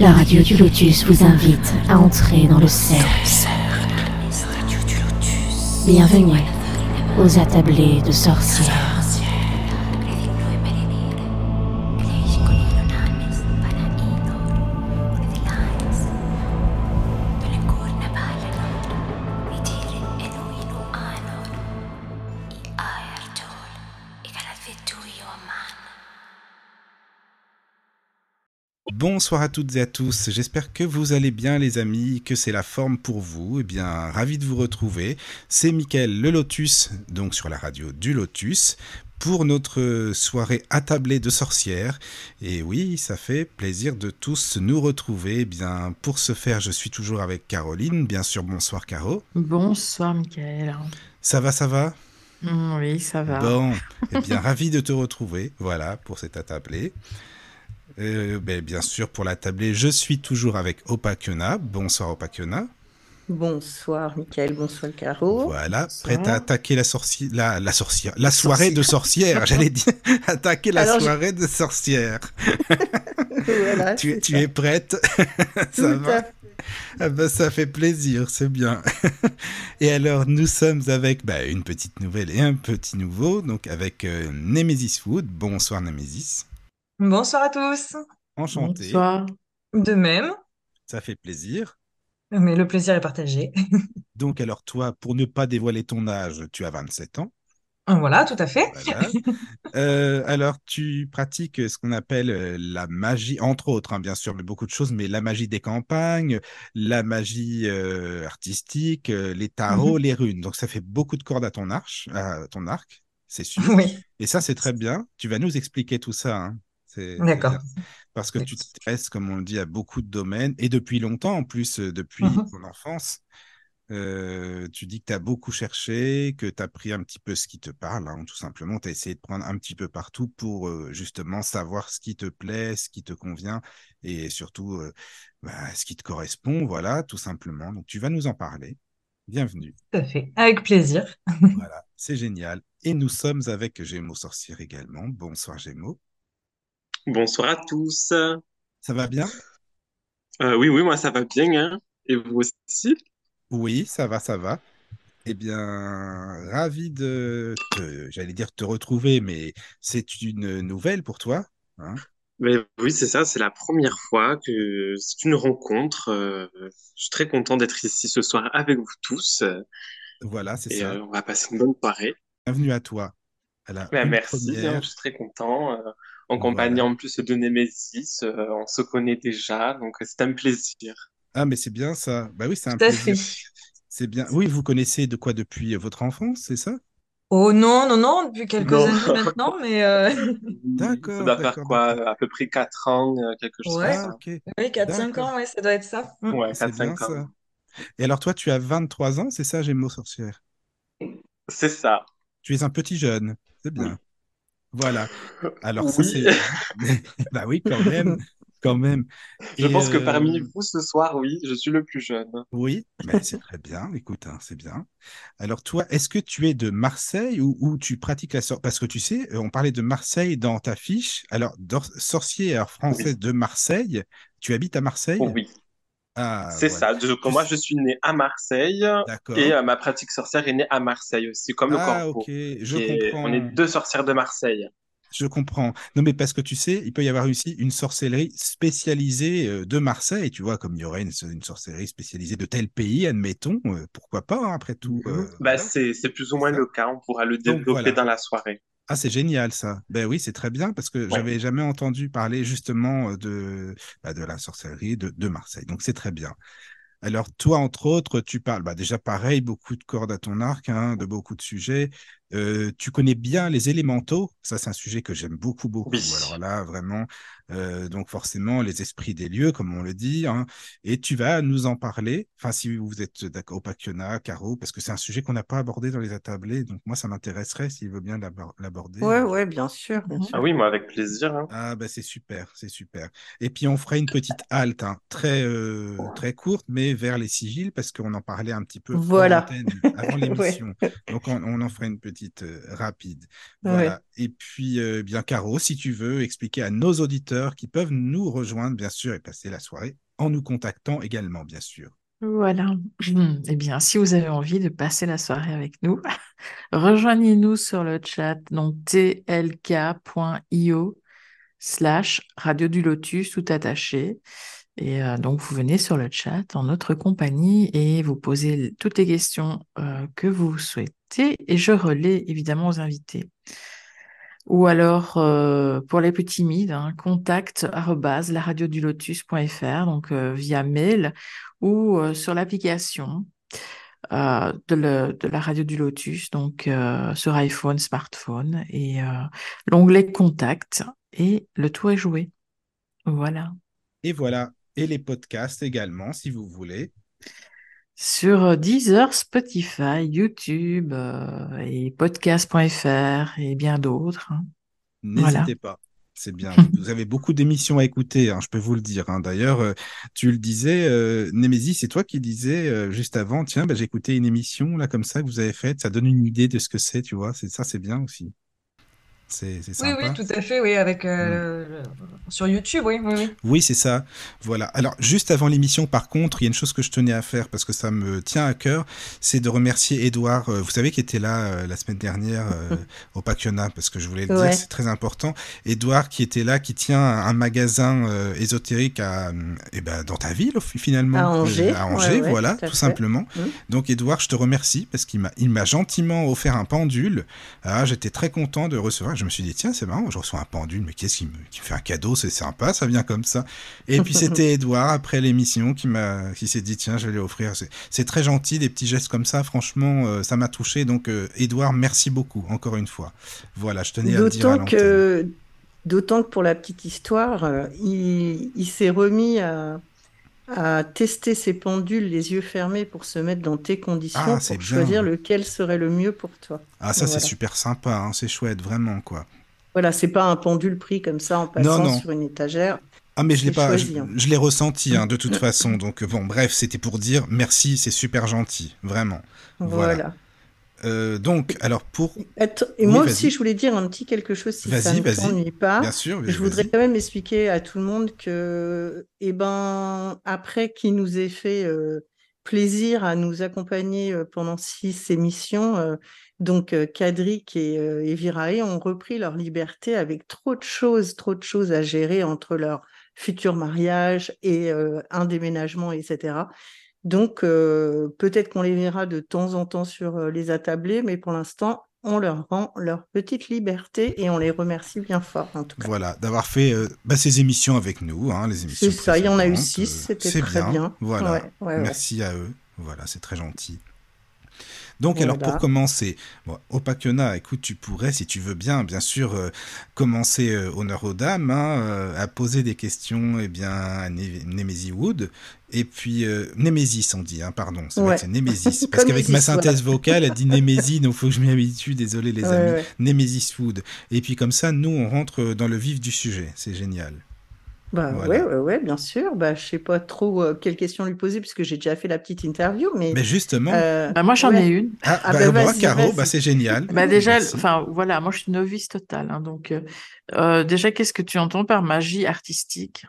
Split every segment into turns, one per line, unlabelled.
La radio du Lotus vous invite à entrer dans le cercle. Bienvenue aux attablés de sorcières.
Bonsoir à toutes et à tous, j'espère que vous allez bien les amis, que c'est la forme pour vous. Eh bien, ravi de vous retrouver. C'est Mickaël le Lotus, donc sur la radio du Lotus, pour notre soirée attablée de sorcières. Et oui, ça fait plaisir de tous nous retrouver. Eh bien, pour ce faire, je suis toujours avec Caroline. Bien sûr, bonsoir Caro.
Bonsoir Mickaël.
Ça va, ça va?
Mm, Oui, ça va.
Bon, eh bien, ravi de te retrouver, voilà, pour cet attablé. Euh, ben, bien sûr, pour l'attablé, je suis toujours avec Opakiona. Bonsoir Opakiona.
Bonsoir Mickaël, bonsoir Caro.
Voilà,
Bonsoir.
prête à attaquer la sorcière, la, la sorcière, la soirée de sorcière, j'allais dire, attaquer la
Alors, je-
soirée de sorcière.
Voilà,
Tu, es prête? Ça va? Ah ben, ça fait plaisir, c'est bien. et alors, nous sommes avec bah, une petite nouvelle et un petit nouveau, donc avec euh, Nemesis Wood. Bonsoir Nemesis.
Bonsoir à tous.
Enchanté.
Bonsoir.
De même,
Ça fait plaisir.
mais le plaisir est partagé.
Donc, alors toi, pour ne pas dévoiler ton âge, tu as 27 ans.
Voilà, tout à fait.
Voilà. Euh, alors, tu pratiques ce qu'on appelle euh, la magie, entre autres, hein, bien sûr, mais beaucoup de choses, mais la magie des campagnes, la magie euh, artistique, les tarots,
Mhm.
les runes. Donc, ça fait beaucoup de cordes à ton, arche, à ton arc, c'est sûr.
Oui,
Et ça, c'est très bien. Tu vas nous expliquer tout ça. hein.
D'accord.
Parce que tu t'intéresses, comme on le dit, à beaucoup de domaines, et depuis longtemps, en plus, euh, depuis
Mhm.
ton enfance. Euh, tu dis que tu as beaucoup cherché, que tu as pris un petit peu ce qui te parle, hein, tout simplement. Tu as essayé de prendre un petit peu partout pour euh, justement savoir ce qui te plaît, ce qui te convient et surtout euh, bah, ce qui te correspond, voilà, tout simplement. Donc tu vas nous en parler. Bienvenue.
Tout à fait. Avec plaisir.
Voilà, c'est génial. Et nous sommes avec Gémeaux Sorcière également. Bonsoir Gémeaux.
Bonsoir à tous.
Ça va bien?
Euh, oui, oui, moi ça va bien, hein. Et vous aussi?
Oui, ça va, ça va. Eh bien, ravi de te, j'allais dire te retrouver, mais c'est une nouvelle pour toi, hein?
Mais oui, c'est ça, c'est la première fois que c'est une rencontre. euh, je suis très content d'être ici ce soir avec vous tous. euh,
Voilà, c'est
Et
ça.
euh, on va passer une bonne soirée.
Bienvenue à toi. À la
Ben,
une
merci, hein,
première.
je suis très content. euh, en compagnie
Voilà.
en plus de Nemesis, euh, on se connaît déjà, donc euh, c'est un plaisir.
Ah, mais c'est bien ça. Bah oui, c'est un plaisir. C'est bien. Oui, vous connaissez de quoi depuis votre enfance, c'est ça?
Oh non, non, non, depuis quelques
Non.
années maintenant, mais euh,
D'accord,
Ça doit faire quoi? À peu près 4 ans, euh, quelque chose
Ouais.
Ah,
ça.
oui, 4-5
D'accord.
ans, ouais, ça doit être ça. Mm.
Ouais,
C'est bien
4-5 ans.
ça. Et alors, toi, tu as 23 ans, c'est ça, Gémeaux Sorcière?
C'est ça.
Tu es un petit jeune. C'est bien. Voilà. Alors, ça,
Oui.
c'est. Bah oui, quand même. Quand même.
Je
Et,
pense que
euh,
parmi vous ce soir, oui, je suis le plus jeune.
Oui, mais c'est très bien. Écoute, hein, c'est bien. Alors, toi, est-ce que tu es de Marseille ou, ou tu pratiques la sorcellerie? Parce que tu sais, euh, on parlait de Marseille dans ta fiche. Alors, sorcière française de Marseille, tu habites à Marseille?
Oh oui,
Ah,
c'est
voilà.
ça. Je- moi, je suis né à Marseille et euh, ma pratique sorcière est née à Marseille aussi, comme le
Ah,
corpo.
ok, je
Et
comprends.
on est deux sorcières de Marseille.
Je comprends. Non, mais parce que tu sais, il peut y avoir aussi une sorcellerie spécialisée euh, de Marseille, tu vois, comme il y aurait une, une sorcellerie spécialisée de tel pays, admettons, euh, pourquoi pas, hein, après tout. euh,
Bah,
voilà.
c'est, plus ou moins le cas. On pourra le
Donc,
développer
voilà.
dans la soirée.
Ah, c'est génial ça. Ben oui, c'est très bien parce que j'avais jamais entendu parler justement euh, de, bah, de la sorcellerie de, de Marseille. Donc c'est très bien. Alors toi, entre autres, tu parles bah, déjà pareil, beaucoup de cordes à ton arc, hein, de beaucoup de sujets. Euh, tu connais bien les élémentaux. Ça, c'est un sujet que j'aime beaucoup, beaucoup.
Oui.
Alors là, vraiment, euh, donc forcément, les esprits des lieux, comme on le dit. hein. et tu vas nous en parler. Enfin, si vous êtes d'accord, Opakiona, Caro, parce que c'est un sujet qu'on n'a pas abordé dans les attablés. Donc moi, ça m'intéresserait s'il veut bien l'abor- l'aborder.
Ouais, ouais, bien sûr, bien sûr.
Ah oui, moi, avec plaisir. hein.
Ah bah c'est super, c'est super. Et puis on ferait une petite halte, hein, très euh, très courte, mais vers les sigils parce qu'on en parlait un petit peu
Voilà.
avant l'émission. Donc on, on en ferait une petite petite euh, rapide. Voilà. Et puis, euh, bien, Caro, si tu veux expliquer à nos auditeurs qui peuvent nous rejoindre, bien sûr, et passer la soirée en nous contactant également, bien sûr.
Voilà. Eh bien, si vous avez envie de passer la soirée avec nous, rejoignez-nous sur le chat, donc tlk.io slash radio du lotus tout attaché. Et euh, donc, vous venez sur le chat en notre compagnie et vous posez toutes les questions euh, que vous souhaitez et je relais évidemment aux invités. Ou alors, euh, pour les plus timides, hein, contact lotus.fr, donc via mail ou sur l'application de, la radio du Lotus, donc sur iPhone, smartphone, et l'onglet Contact, et le tour est joué. Voilà.
Et voilà, et les podcasts également, si vous voulez.
Sur Deezer, Spotify, YouTube euh, et podcast.fr et bien d'autres. Hein.
N'hésitez pas. C'est bien. vous avez beaucoup d'émissions à écouter, hein, je peux vous le dire. Hein. D'ailleurs, euh, tu le disais, euh, Némésis, c'est toi qui disais euh, juste avant, tiens, bah, j'ai écouté une émission là comme ça que vous avez faite, ça donne une idée de ce que c'est, tu vois. C'est ça, c'est bien aussi. C'est
Oui, oui, tout à fait, oui, avec euh, mm. sur YouTube, oui, oui, oui.
Oui, c'est ça. Voilà. Alors, juste avant l'émission, par contre, il y a une chose que je tenais à faire parce que ça me tient à cœur, c'est de remercier Edouard, euh, vous savez, qui était là euh, la semaine dernière au Pacquiona, parce que je voulais le dire, c'est très important. Edouard, qui était là, qui tient un magasin ésotérique à, eh ben, dans ta ville, finalement.
À Angers.
À Angers, voilà, tout, simplement. Mm. Donc, Edouard, je te remercie parce qu'il m'a gentiment offert un pendule. Ah, j'étais très content de recevoir je me suis dit, tiens, c'est marrant, je reçois un pendule, mais qu'est-ce qui me, qui fait un cadeau C'est sympa, ça vient comme ça. Et puis c'était Edouard, après l'émission, qui m'a, qui s'est dit, tiens, je vais lui offrir. C'est très gentil, des petits gestes comme ça, franchement, euh, ça m'a touché. Donc, euh, Edouard, merci beaucoup, encore une fois. Voilà, je tenais à le dire.
que, D'autant que pour la petite histoire, euh, il, il s'est remis à à tester ces pendules les yeux fermés pour se mettre dans tes conditions ah, pour choisir lequel serait le mieux pour toi.
Ah ça c'est super sympa, hein, c'est chouette vraiment quoi.
Voilà, c'est pas un pendule pris comme ça en passant sur une étagère.
Ah mais je l'ai pas, je, hein. l'ai ressenti hein, de toute façon. Donc bon, bref, c'était pour dire merci, c'est super gentil, vraiment. voilà. Euh, donc, alors pour.
Et moi aussi, je voulais dire un petit quelque chose si ça ne t'ennuie pas.
Bien sûr.
Je voudrais quand même expliquer à tout le monde que, eh ben, après qu'il nous ait fait euh, plaisir à nous accompagner euh, pendant six émissions, donc Kadrik et, et Virae ont repris leur liberté avec trop de choses, trop de choses à gérer entre leur futur mariage et un déménagement, etc. Donc, euh, peut-être qu'on les verra de temps en temps sur euh, les attablés, mais pour l'instant, on leur rend leur petite liberté et on les remercie bien fort, en tout cas.
Voilà, d'avoir fait euh, bah, ces émissions avec nous, hein, les émissions.
C'est ça, il y en a eu six, c'était très bien.
Voilà, merci à eux. Voilà, c'est très gentil. Donc, alors pour commencer, bon, Opakena, écoute, tu pourrais, si tu veux bien, bien sûr, euh, commencer euh, honneur aux dames, hein, euh, à poser des questions eh bien, à Nemesis Wood. Et puis, Nemesis, on dit, hein, pardon, c'est Nemesis. Parce qu'avec ma synthèse vocale, elle dit Nemesis, donc il faut que je m'y habitue, désolé les amis. Nemesis Wood. Et puis, comme ça, nous, on rentre dans le vif du sujet. C'est génial.
Bah ouais, ouais, ouais, bien sûr. Bah, je sais pas trop euh, quelle question lui poser puisque j'ai déjà fait la petite interview, mais.
Mais justement.
Euh, bah, moi, j'en ai une.
Ah, ah bah, bah, moi, Caro, bah, c'est génial.
Bah, déjà, enfin, voilà, moi, je suis novice totale. Hein, donc, euh, déjà, qu'est-ce que tu entends par magie artistique?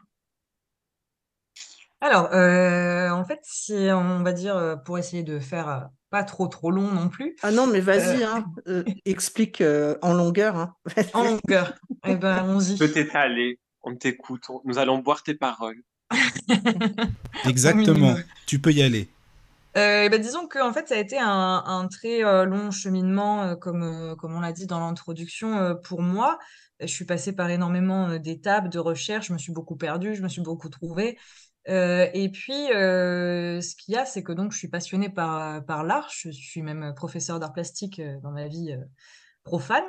Alors, en fait, si on va dire, pour essayer de faire pas trop trop long non plus.
Ah non, mais vas-y, hein, explique en longueur. Hein.
en longueur. Eh ben, allons-y.
Peut-être aller on t'écoute, nous allons boire tes paroles.
Exactement, tu peux y aller.
Euh, bah, disons que en fait, ça a été un, très euh, long cheminement, euh, comme, comme on l'a dit dans l'introduction, pour moi. Je suis passée par énormément d'étapes de recherche, je me suis beaucoup perdue, je me suis beaucoup trouvée. et puis, ce qu'il y a, c'est que donc je suis passionnée par, par l'art. Je suis même professeur d'art plastique dans ma vie profane.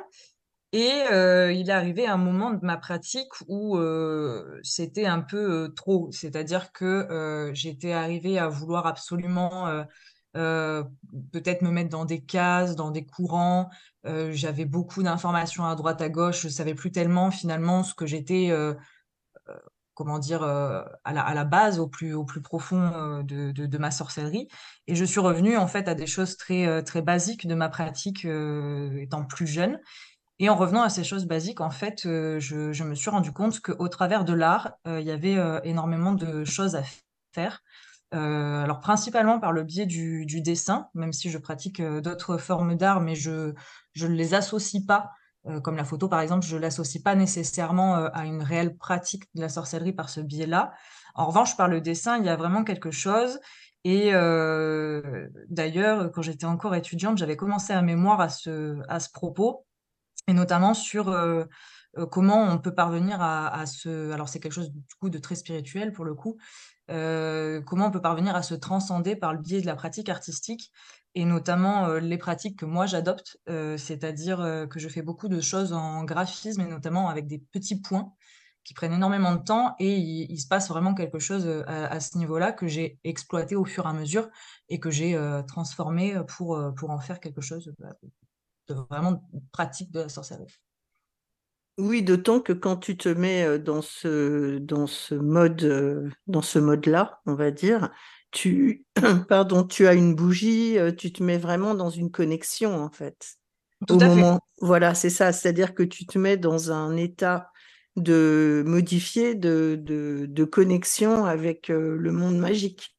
Et il est arrivé un moment de ma pratique où c'était un peu trop. C'est-à-dire que j'étais arrivée à vouloir absolument peut-être me mettre dans des cases, dans des courants. J'avais beaucoup d'informations à droite, à gauche. Je savais plus tellement finalement ce que j'étais comment dire, à la, base, au plus, profond de, ma sorcellerie. Et je suis revenue en fait à des choses très, très basiques de ma pratique étant plus jeune. Et en revenant à ces choses basiques, en fait, je, je, me suis rendu compte qu'au travers de l'art, il y avait énormément de choses à faire. Euh, alors principalement par le biais du, dessin, même si je pratique d'autres formes d'art, mais je ne les associe pas euh, comme la photo par exemple, je l'associe pas nécessairement euh, à une réelle pratique de la sorcellerie par ce biais-là. En revanche, par le dessin, il y a vraiment quelque chose. Et euh, d'ailleurs, quand j'étais encore étudiante, j'avais commencé un mémoire à ce, à ce propos, et notamment sur comment on peut parvenir à, à ce... Alors c'est quelque chose du coup de très spirituel pour le coup. comment on peut parvenir à se transcender par le biais de la pratique artistique et notamment euh, les pratiques que moi j'adopte, euh, c'est-à-dire euh, que je fais beaucoup de choses en graphisme et notamment avec des petits points qui prennent énormément de temps et il, se passe vraiment quelque chose à, ce niveau-là que j'ai exploité au fur et à mesure et que j'ai transformé pour, pour en faire quelque chose de vraiment pratique de la sorcellerie.
Oui, d'autant que quand tu te mets dans ce, dans ce mode, dans ce mode-là, on va dire, tu, pardon, tu as une bougie, euh, tu te mets vraiment dans une connexion en fait.
Tout Au moment,
voilà, c'est ça, c'est-à-dire que tu te mets dans un état de modifié, de, de, connexion avec euh, le monde magique.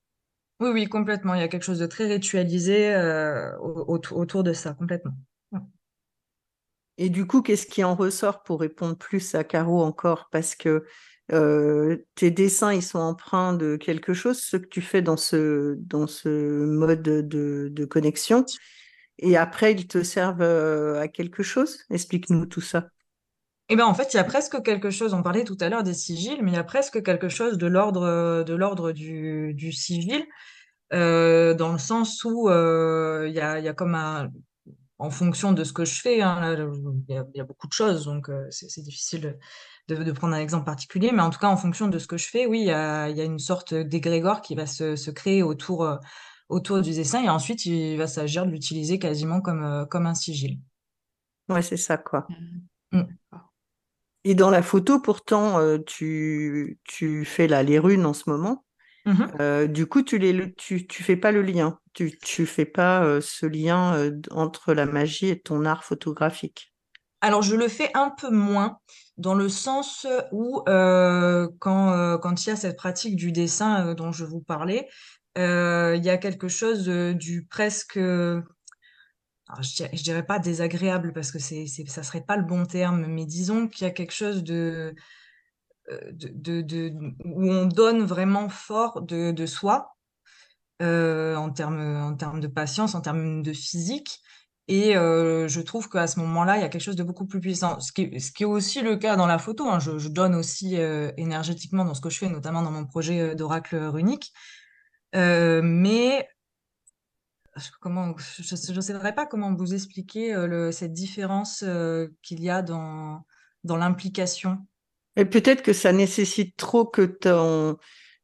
Oui, oui, complètement. Il y a quelque chose de très ritualisé euh, autour de ça, complètement.
Et du coup, qu'est-ce qui en ressort pour répondre plus à Caro encore? Parce que euh, tes dessins, ils sont empreints de quelque chose, ce que tu fais dans ce, dans ce mode de, de connexion. Et après, ils te servent euh, à quelque chose? Explique-nous tout ça.
Eh ben, en fait, il y a presque quelque chose, on parlait tout à l'heure des sigils, mais il y a presque quelque chose de l'ordre de l'ordre du, du sigil, euh, dans le sens où il y, a, y a comme un, en fonction de ce que je fais, hein, il, y a, y, a, beaucoup de choses, donc c'est difficile de, prendre un exemple particulier, mais en tout cas, en fonction de ce que je fais, oui, il y a, une sorte d'égrégore qui va se, créer autour, euh, autour du dessin et ensuite, il va s'agir de l'utiliser quasiment comme, euh, comme un sigil.
Ouais, c'est ça, quoi. Mmh. Et dans la photo, pourtant, euh, tu, tu fais là les runes en ce moment? Mmh du coup, tu ne tu, tu fais pas le lien. Tu, tu fais pas ce lien entre la magie et ton art photographique.
Alors, je le fais un peu moins dans le sens où euh, quand, euh, quand il y a cette pratique du dessin euh, dont je vous parlais, il y a quelque chose du presque, je, dirais, dirais pas désagréable parce que c'est, c'est, ça serait pas le bon terme, mais disons qu'il y a quelque chose de, de, où on donne vraiment fort de, soi en termes en termes de patience, en termes de physique. Et euh, je trouve qu'à ce moment-là, il y a quelque chose de beaucoup plus puissant. Ce qui, est, aussi le cas dans la photo. Hein. Je, donne aussi euh, énergétiquement dans ce que je fais, notamment dans mon projet euh, d'oracle runique. Euh, mais comment, je ne sais pas comment vous expliquer cette différence qu'il y a dans l'implication.
Et peut-être que ça nécessite trop que ton,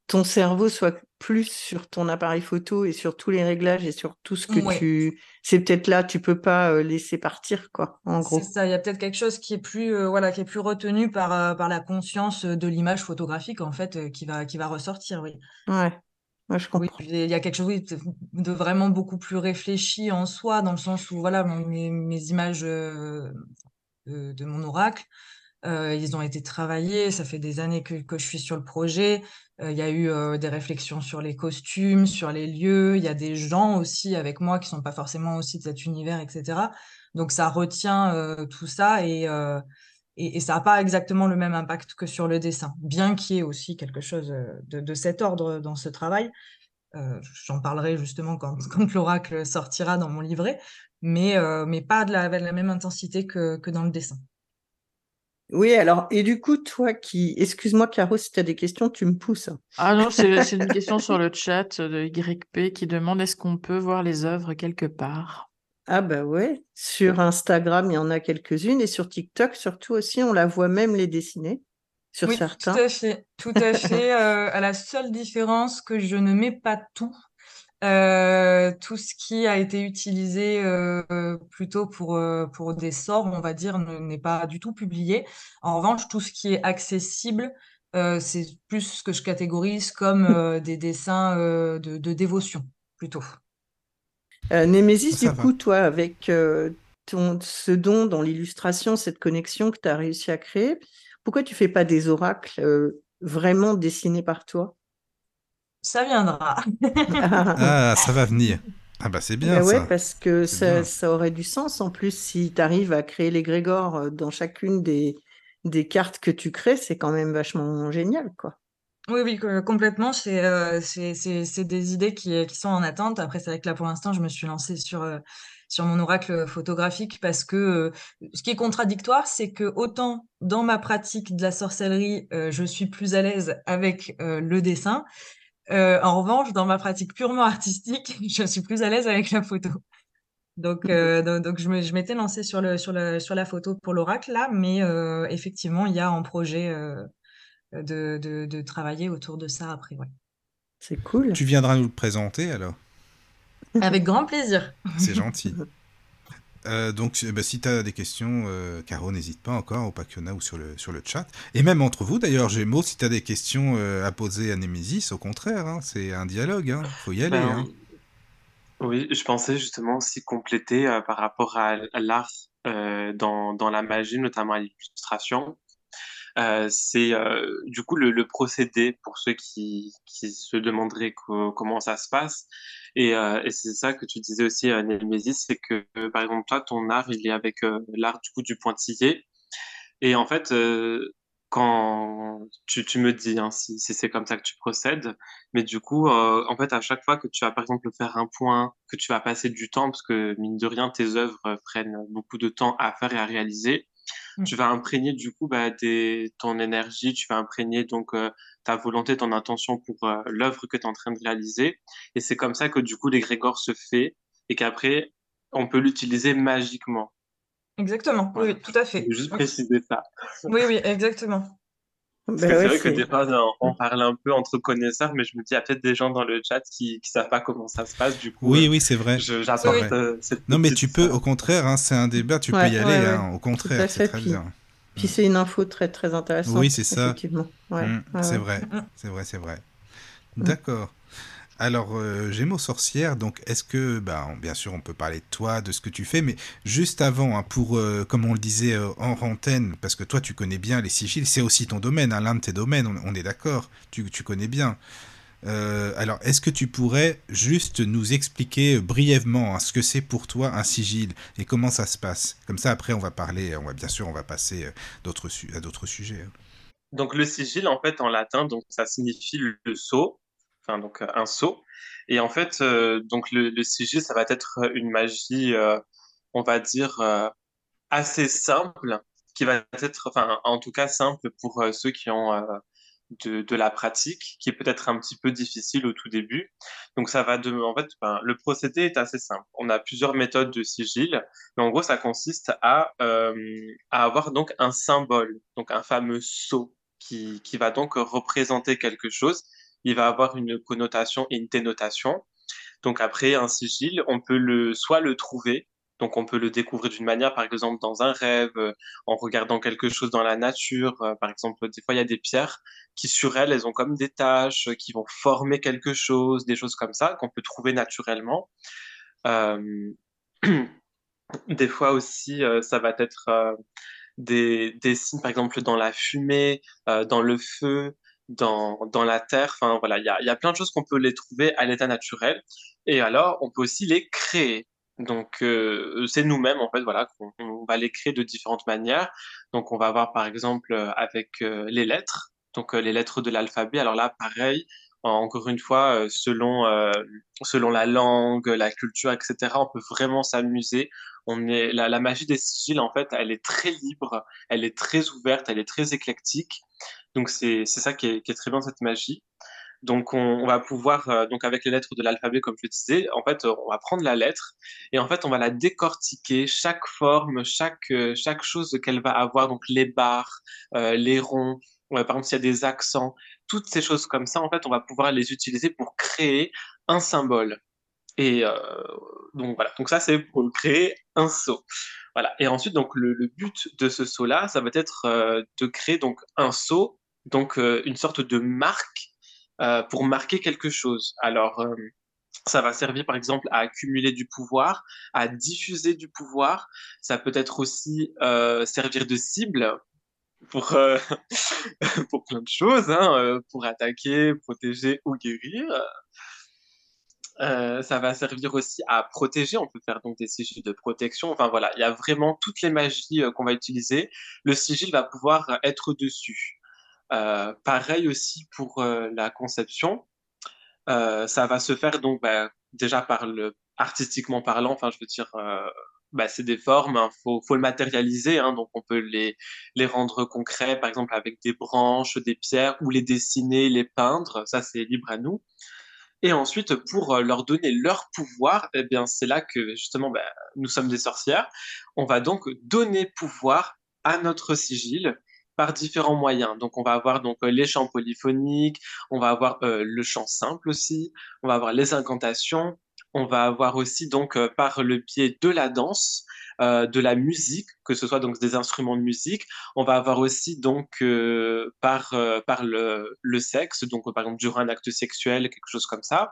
ton cerveau soit plus sur ton appareil photo et sur tous les réglages et sur tout ce que tu c'est peut-être là tu peux pas euh, laisser partir quoi en gros.
C'est ça il y a peut-être quelque chose qui est plus euh, voilà qui est plus retenu par euh, par la conscience de l'image photographique en fait qui va qui va ressortir oui.
Ouais je comprends.
Oui, il y a quelque chose de vraiment beaucoup plus réfléchi en soi, dans le sens où voilà mes, mes images de, de, mon oracle, euh, ils ont été travaillés, ça fait des années que, je suis sur le projet. Euh, il y a eu euh, des réflexions sur les costumes, sur les lieux. Il y a des gens aussi avec moi qui sont pas forcément aussi de cet univers, etc. Donc ça retient tout ça et, et, ça n'a pas exactement le même impact que sur le dessin, bien qu'il y ait aussi quelque chose de, cet ordre dans ce travail. J'en parlerai justement quand, quand l'oracle sortira dans mon livret, mais, mais pas de la, de la même intensité que, que dans le dessin.
Oui, alors, et du coup, toi qui, excuse-moi, Caro, si tu as des questions, tu me pousses.
Ah non, c'est une question sur le chat de YP qui demande est-ce qu'on peut voir les œuvres quelque part?
Ah bah ouais, sur Instagram, il y en a quelques-unes, et sur TikTok, surtout aussi, on la voit même les dessiner. Sur
oui,
certains.
tout à fait, tout à fait. euh, à la seule différence que je ne mets pas tout. Euh, tout ce qui a été utilisé euh, plutôt pour, euh, pour des sorts, on va dire, n'est pas du tout publié. En revanche, tout ce qui est accessible c'est plus ce que je catégorise comme des dessins de, dévotion, plutôt.
Némésis, du coup, toi, avec ton, ce don dans l'illustration, cette connexion que tu as réussi à créer, pourquoi tu fais pas des oracles vraiment dessinés par toi?
Ça viendra.
ah, ça va venir. Ah bah c'est bien
ben ouais,
ça.
parce que ça, ça, aurait du sens en plus si tu arrives à créer les grégores dans chacune des, des cartes que tu crées, c'est quand même vachement génial, quoi.
Oui, oui, complètement. C'est c'est des idées qui, qui sont en attente. Après, c'est vrai que là, pour l'instant, je me suis lancée sur, sur mon oracle photographique parce que ce qui est contradictoire, c'est que autant dans ma pratique de la sorcellerie, je suis plus à l'aise avec le dessin. En revanche, dans ma pratique purement artistique, je suis plus à l'aise avec la photo. Donc, donc, je m'étais lancée sur, le, sur, le, sur la photo pour l'oracle là, mais effectivement, il y a en projet de, de, travailler autour de ça après. Ouais.
C'est cool.
Tu viendras nous le présenter alors
Avec grand plaisir.
C'est gentil. Euh, donc, bah, si tu as des questions, euh, Caro, n'hésite pas encore, au Pakiona ou sur le, sur le chat. Et même entre vous, d'ailleurs, Gémeaux, si tu as des questions euh, à poser à Némésis, au contraire, hein, c'est un dialogue, il hein, faut y aller. Ben, hein.
Oui, je pensais justement aussi compléter par rapport à, l'art dans, dans la magie, notamment à l'illustration. C'est du coup le, le, procédé pour ceux qui, qui se demanderaient comment ça se passe. Et, euh, et c'est ça que tu disais aussi, euh, Némésis, c'est que par exemple toi, ton art, il est avec l'art du coup du pointillé. Et en fait, quand tu, me dis hein, si, si c'est comme ça que tu procèdes, mais du coup, en fait, à chaque fois que tu vas par exemple faire un point, que tu vas passer du temps, parce que mine de rien, tes œuvres prennent beaucoup de temps à faire et à réaliser, Mmh. Tu vas imprégner du coup bah, ton énergie, tu vas imprégner donc euh, ta volonté, ton intention pour euh, l'œuvre que tu es en train de réaliser. Et c'est comme ça que du coup l'égrégore se fait et qu'après on peut l'utiliser magiquement.
Exactement, oui, tout à fait.
juste préciser ça.
Oui, oui, exactement.
Parce que bah c'est vrai que des fois, on, parle un peu entre connaisseurs, mais je me dis, il y a peut-être des gens dans le chat qui ne savent pas comment ça se passe. Du coup,
oui, euh, oui, c'est vrai.
J'apporte euh, cette
Non, mais tu peux, au contraire, hein, c'est un débat, tu peux y aller, hein, au contraire, c'est très bien.
Puis c'est une info très, très intéressante.
Oui, c'est ça.
Effectivement.
Mmh, c'est vrai, c'est vrai, c'est vrai. D'accord. Alors, euh, Gémeaux sorcière, donc est-ce que, bah, bien sûr, on peut parler de toi, de ce que tu fais, mais juste avant, hein, pour, euh, comme on le disait euh, en antenne, parce que toi, tu connais bien les sigils, c'est aussi ton domaine, hein, l'un de tes domaines, on, est d'accord, tu, tu, connais bien. alors, est-ce que tu pourrais juste nous expliquer brièvement hein, ce que c'est pour toi un sigil et comment ça se passe? Comme ça, après, on va parler, on va bien sûr, on va passer à d'autres sujets.
Donc, le sigil, en fait, en latin, donc ça signifie le sceau donc euh, un sceau. Et en fait, euh, donc le, le, ça va être une magie, euh, on va dire assez simple, qui va être, enfin en tout cas simple pour ceux qui ont de, de, la pratique, qui est peut-être un petit peu difficile au tout début. Donc ça va de, en fait, ben, le procédé est assez simple. On a plusieurs méthodes de sigil, mais en gros ça consiste à, à avoir donc un symbole, donc un fameux sceau qui, qui va donc représenter quelque chose il va avoir une connotation et une dénotation. Donc après, un sigil, on peut le, soit le trouver, donc on peut le découvrir d'une manière, par exemple dans un rêve, euh, en regardant quelque chose dans la nature. Euh, par exemple, des fois, il y a des pierres qui, sur elles, elles ont comme des taches, qui vont former quelque chose, des choses comme ça, qu'on peut trouver naturellement. Euh, des fois aussi, ça va être des, des, signes, par exemple, dans la fumée, dans le feu, dans, dans la terre. Enfin, voilà, il y a, y a plein de choses qu'on peut les trouver à l'état naturel. Et alors, on peut aussi les créer. Donc, euh, c'est nous-mêmes, en fait, voilà, qu'on on va les créer de différentes manières. Donc, on va voir, par exemple, euh, avec euh, les lettres, donc les lettres de l'alphabet. Alors là, pareil, encore une fois, selon, selon la langue, la culture, etc., on peut vraiment s'amuser. On est, la, la magie des sigils, en fait, elle est très libre, elle est très ouverte, elle est très éclectique. Donc c'est ça qui est, qui est, très bien cette magie. Donc on, va pouvoir, euh, donc avec les lettres de l'alphabet, comme je le disais, en fait, on va prendre la lettre et en fait, on va la décortiquer, chaque forme, chaque, euh, chaque chose qu'elle va avoir, donc les barres, euh, les ronds, par exemple, s'il y a des accents, toutes ces choses comme ça, en fait, on va pouvoir les utiliser pour créer un symbole. Et donc voilà, donc ça c'est pour créer un sceau. Voilà. Et ensuite, donc le, le but de ce sceau-là, ça va être de créer donc un sceau donc une sorte de marque pour marquer quelque chose. Alors, ça va servir par exemple à accumuler du pouvoir, à diffuser du pouvoir. Ça peut être aussi servir de cible pour, pour plein de choses, hein, pour attaquer, protéger ou guérir. Euh, ça va servir aussi à protéger. On peut faire donc des sigils de protection. Enfin voilà, il y a vraiment toutes les magies euh, qu'on va utiliser. Le sigil va pouvoir être dessus. Euh, pareil aussi pour la conception. ça va se faire donc bah, déjà par le artistiquement parlant. Enfin, je veux dire, bah, c'est des formes. Hein. faut, faut, le matérialiser. Hein, donc on peut les les rendre concrets, par exemple avec des branches, des pierres, ou les dessiner, les peindre. Ça, c'est libre à nous. Et ensuite, pour euh, leur donner leur pouvoir, eh bien, c'est là que justement, ben, nous sommes des sorcières. On va donc donner pouvoir à notre sigil par différents moyens. Donc, on va avoir donc euh, les chants polyphoniques, on va avoir euh, le chant simple aussi, on va avoir les incantations, on va avoir aussi donc par le biais de la danse, euh, de la musique, que ce soit donc des instruments de musique. On va avoir aussi donc euh, par, euh, par le, le, sexe, donc par exemple durant un acte sexuel, quelque chose comme ça.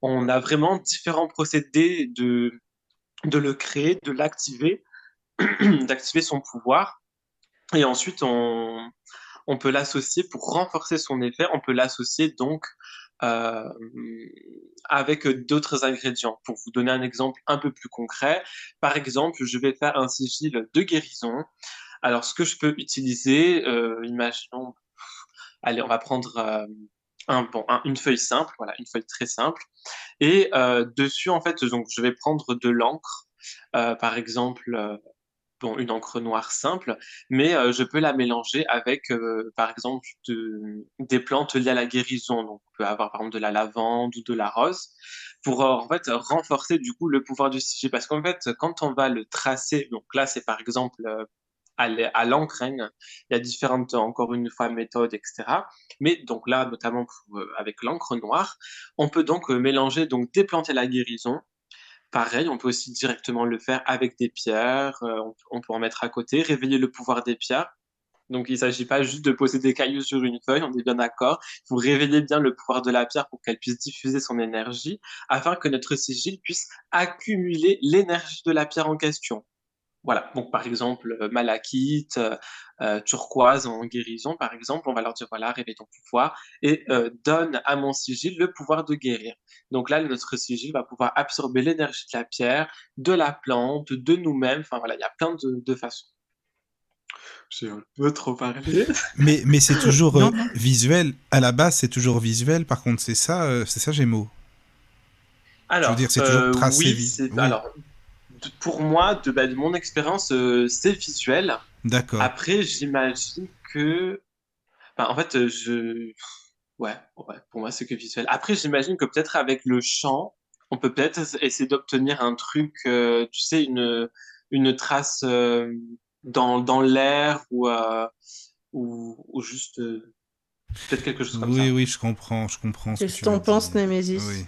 On a vraiment différents procédés de, de le créer, de l'activer, d'activer son pouvoir. Et ensuite, on, on peut l'associer pour renforcer son effet. On peut l'associer donc euh, avec d'autres ingrédients. Pour vous donner un exemple un peu plus concret, par exemple, je vais faire un sigil de guérison. Alors, ce que je peux utiliser, euh, imaginons, allez, on va prendre euh, un, bon, une feuille simple, voilà, une feuille très simple, et euh, dessus, en fait, donc, je vais prendre de l'encre, euh, par exemple, bon, une encre noire simple, mais euh, je peux la mélanger avec, euh, par exemple, des plantes liées à la guérison. Donc, on peut avoir, par exemple, de la lavande ou de la rose pour, euh, en fait, renforcer, du coup, le pouvoir du sigil. Parce qu'en fait, quand on va le tracer, donc là, c'est par exemple à l'encre, il y a différentes, encore une fois, méthodes, etc. Mais donc là, notamment avec l'encre noire, on peut donc mélanger donc des plantes à la guérison Pareil, on peut aussi directement le faire avec des pierres, euh, on, peut en mettre à côté, réveiller le pouvoir des pierres. Donc il ne s'agit pas juste de poser des cailloux sur une feuille, on est bien d'accord. Il faut bien le pouvoir de la pierre pour qu'elle puisse diffuser son énergie, afin que notre sigil puisse accumuler l'énergie de la pierre en question. Voilà, donc par exemple, euh, malachite, euh, euh, turquoise en guérison, par exemple, on va leur dire, voilà, réveille ton pouvoir et donne à mon sigil le pouvoir de guérir. Donc là, notre sigil va pouvoir absorber l'énergie de la pierre, de la plante, de nous-mêmes, enfin voilà, il y a plein de, façons. J'ai un peu trop parlé.
mais mais c'est toujours visuel, à la base c'est toujours visuel, par contre c'est ça, c'est ça Gémeaux.
Alors, Je veux dire, c'est toujours tracé oui, Alors, pour moi, de, bah, mon expérience, euh, c'est visuel.
D'accord.
Après, j'imagine que. Bah, en fait, je. Ouais, ouais, pour moi, c'est que visuel. Après, j'imagine que peut-être avec le chant, on peut peut-être essayer d'obtenir un truc, euh, tu sais, une, une trace euh, dans, dans l'air ou, ou, ou, juste. peut-être quelque chose comme
ça.
Oui,
oui, je comprends, je comprends.
Qu'est-ce que tu en penses, Némésis
oui.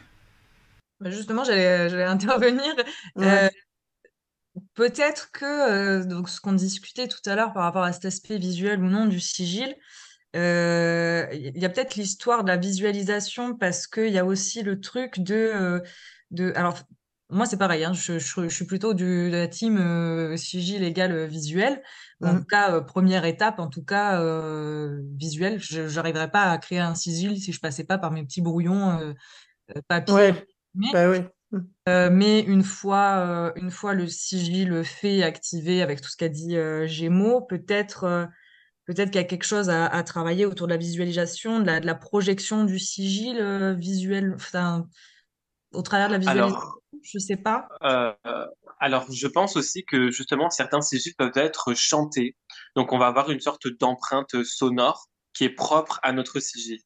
Bah, justement, j'allais intervenir. Peut-être que euh, donc ce qu'on discutait tout à l'heure par rapport à cet aspect visuel ou non du sigil, euh, il y a peut-être l'histoire de la visualisation parce qu'il y a aussi le truc de, euh, de alors moi c'est pareil, hein, je, je, suis plutôt du, de la team sigil égal visuel. En mmh. tout cas, première étape, en tout cas visuel, je n'arriverais pas à créer un sigil si je passais pas par mes petits brouillons papier.
Ouais. Bah oui.
Euh, mais une fois, euh, une fois le sigil fait activé avec tout ce qu'a dit euh, Gémeaux, peut-être peut-être qu'il y a quelque chose à, à, travailler autour de la visualisation, de la, de la projection du sigil visuel, enfin, au travers de la visualisation. Alors, je sais pas.
alors, je pense aussi que justement certains sigils peuvent être chantés. Donc, on va avoir une sorte d'empreinte sonore qui est propre à notre sigil.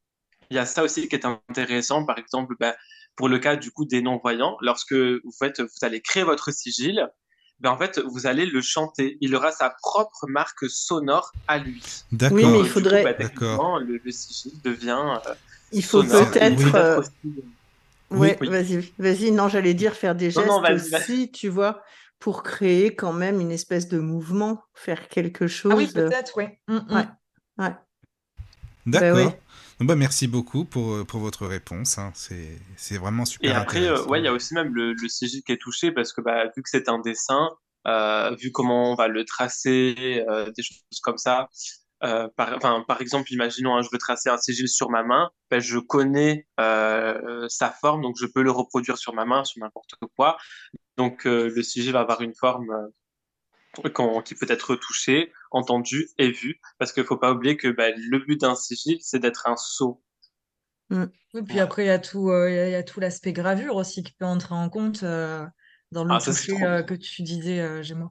Il y a ça aussi qui est intéressant. Par exemple, ben, pour le cas du coup des non-voyants, lorsque vous faites, vous allez créer votre sigil, ben en fait, vous allez le chanter. Il aura sa propre marque sonore à lui.
D'accord. Oui, mais il
faudrait. Coup, le, le, sigil devient. Euh,
il faut peut-être. Euh, oui, vas-y, vas-y. Non, j'allais dire faire des gestes aussi, tu vois, pour créer quand même une espèce de mouvement, faire quelque chose. Ah
oui, peut-être, oui.
Mm, mm. Ouais. Bah
D'accord. Bah, merci beaucoup pour, euh, pour votre réponse. hein. C'est vraiment super
Et après, euh, ouais, il y a aussi même le, le sigil qui est touché parce que bah, vu que c'est un dessin, euh, vu comment on va le tracer, euh, des choses comme ça. par, par exemple, imaginons, hein, je veux tracer un sigil sur ma main, ben, je connais sa forme, donc je peux le reproduire sur ma main, sur n'importe quoi. Donc le sigil va avoir une forme qu'on- qui peut être touchée, entendue et vue, parce qu'il faut pas oublier que ben, le but d'un sigil, c'est d'être un sceau.
Oui, puis après, il y a tout, euh, il y a, il y a tout l'aspect gravure aussi qui peut entrer en compte euh, dans le
Ah,
toucher euh, que tu disais, euh, Gémeaux.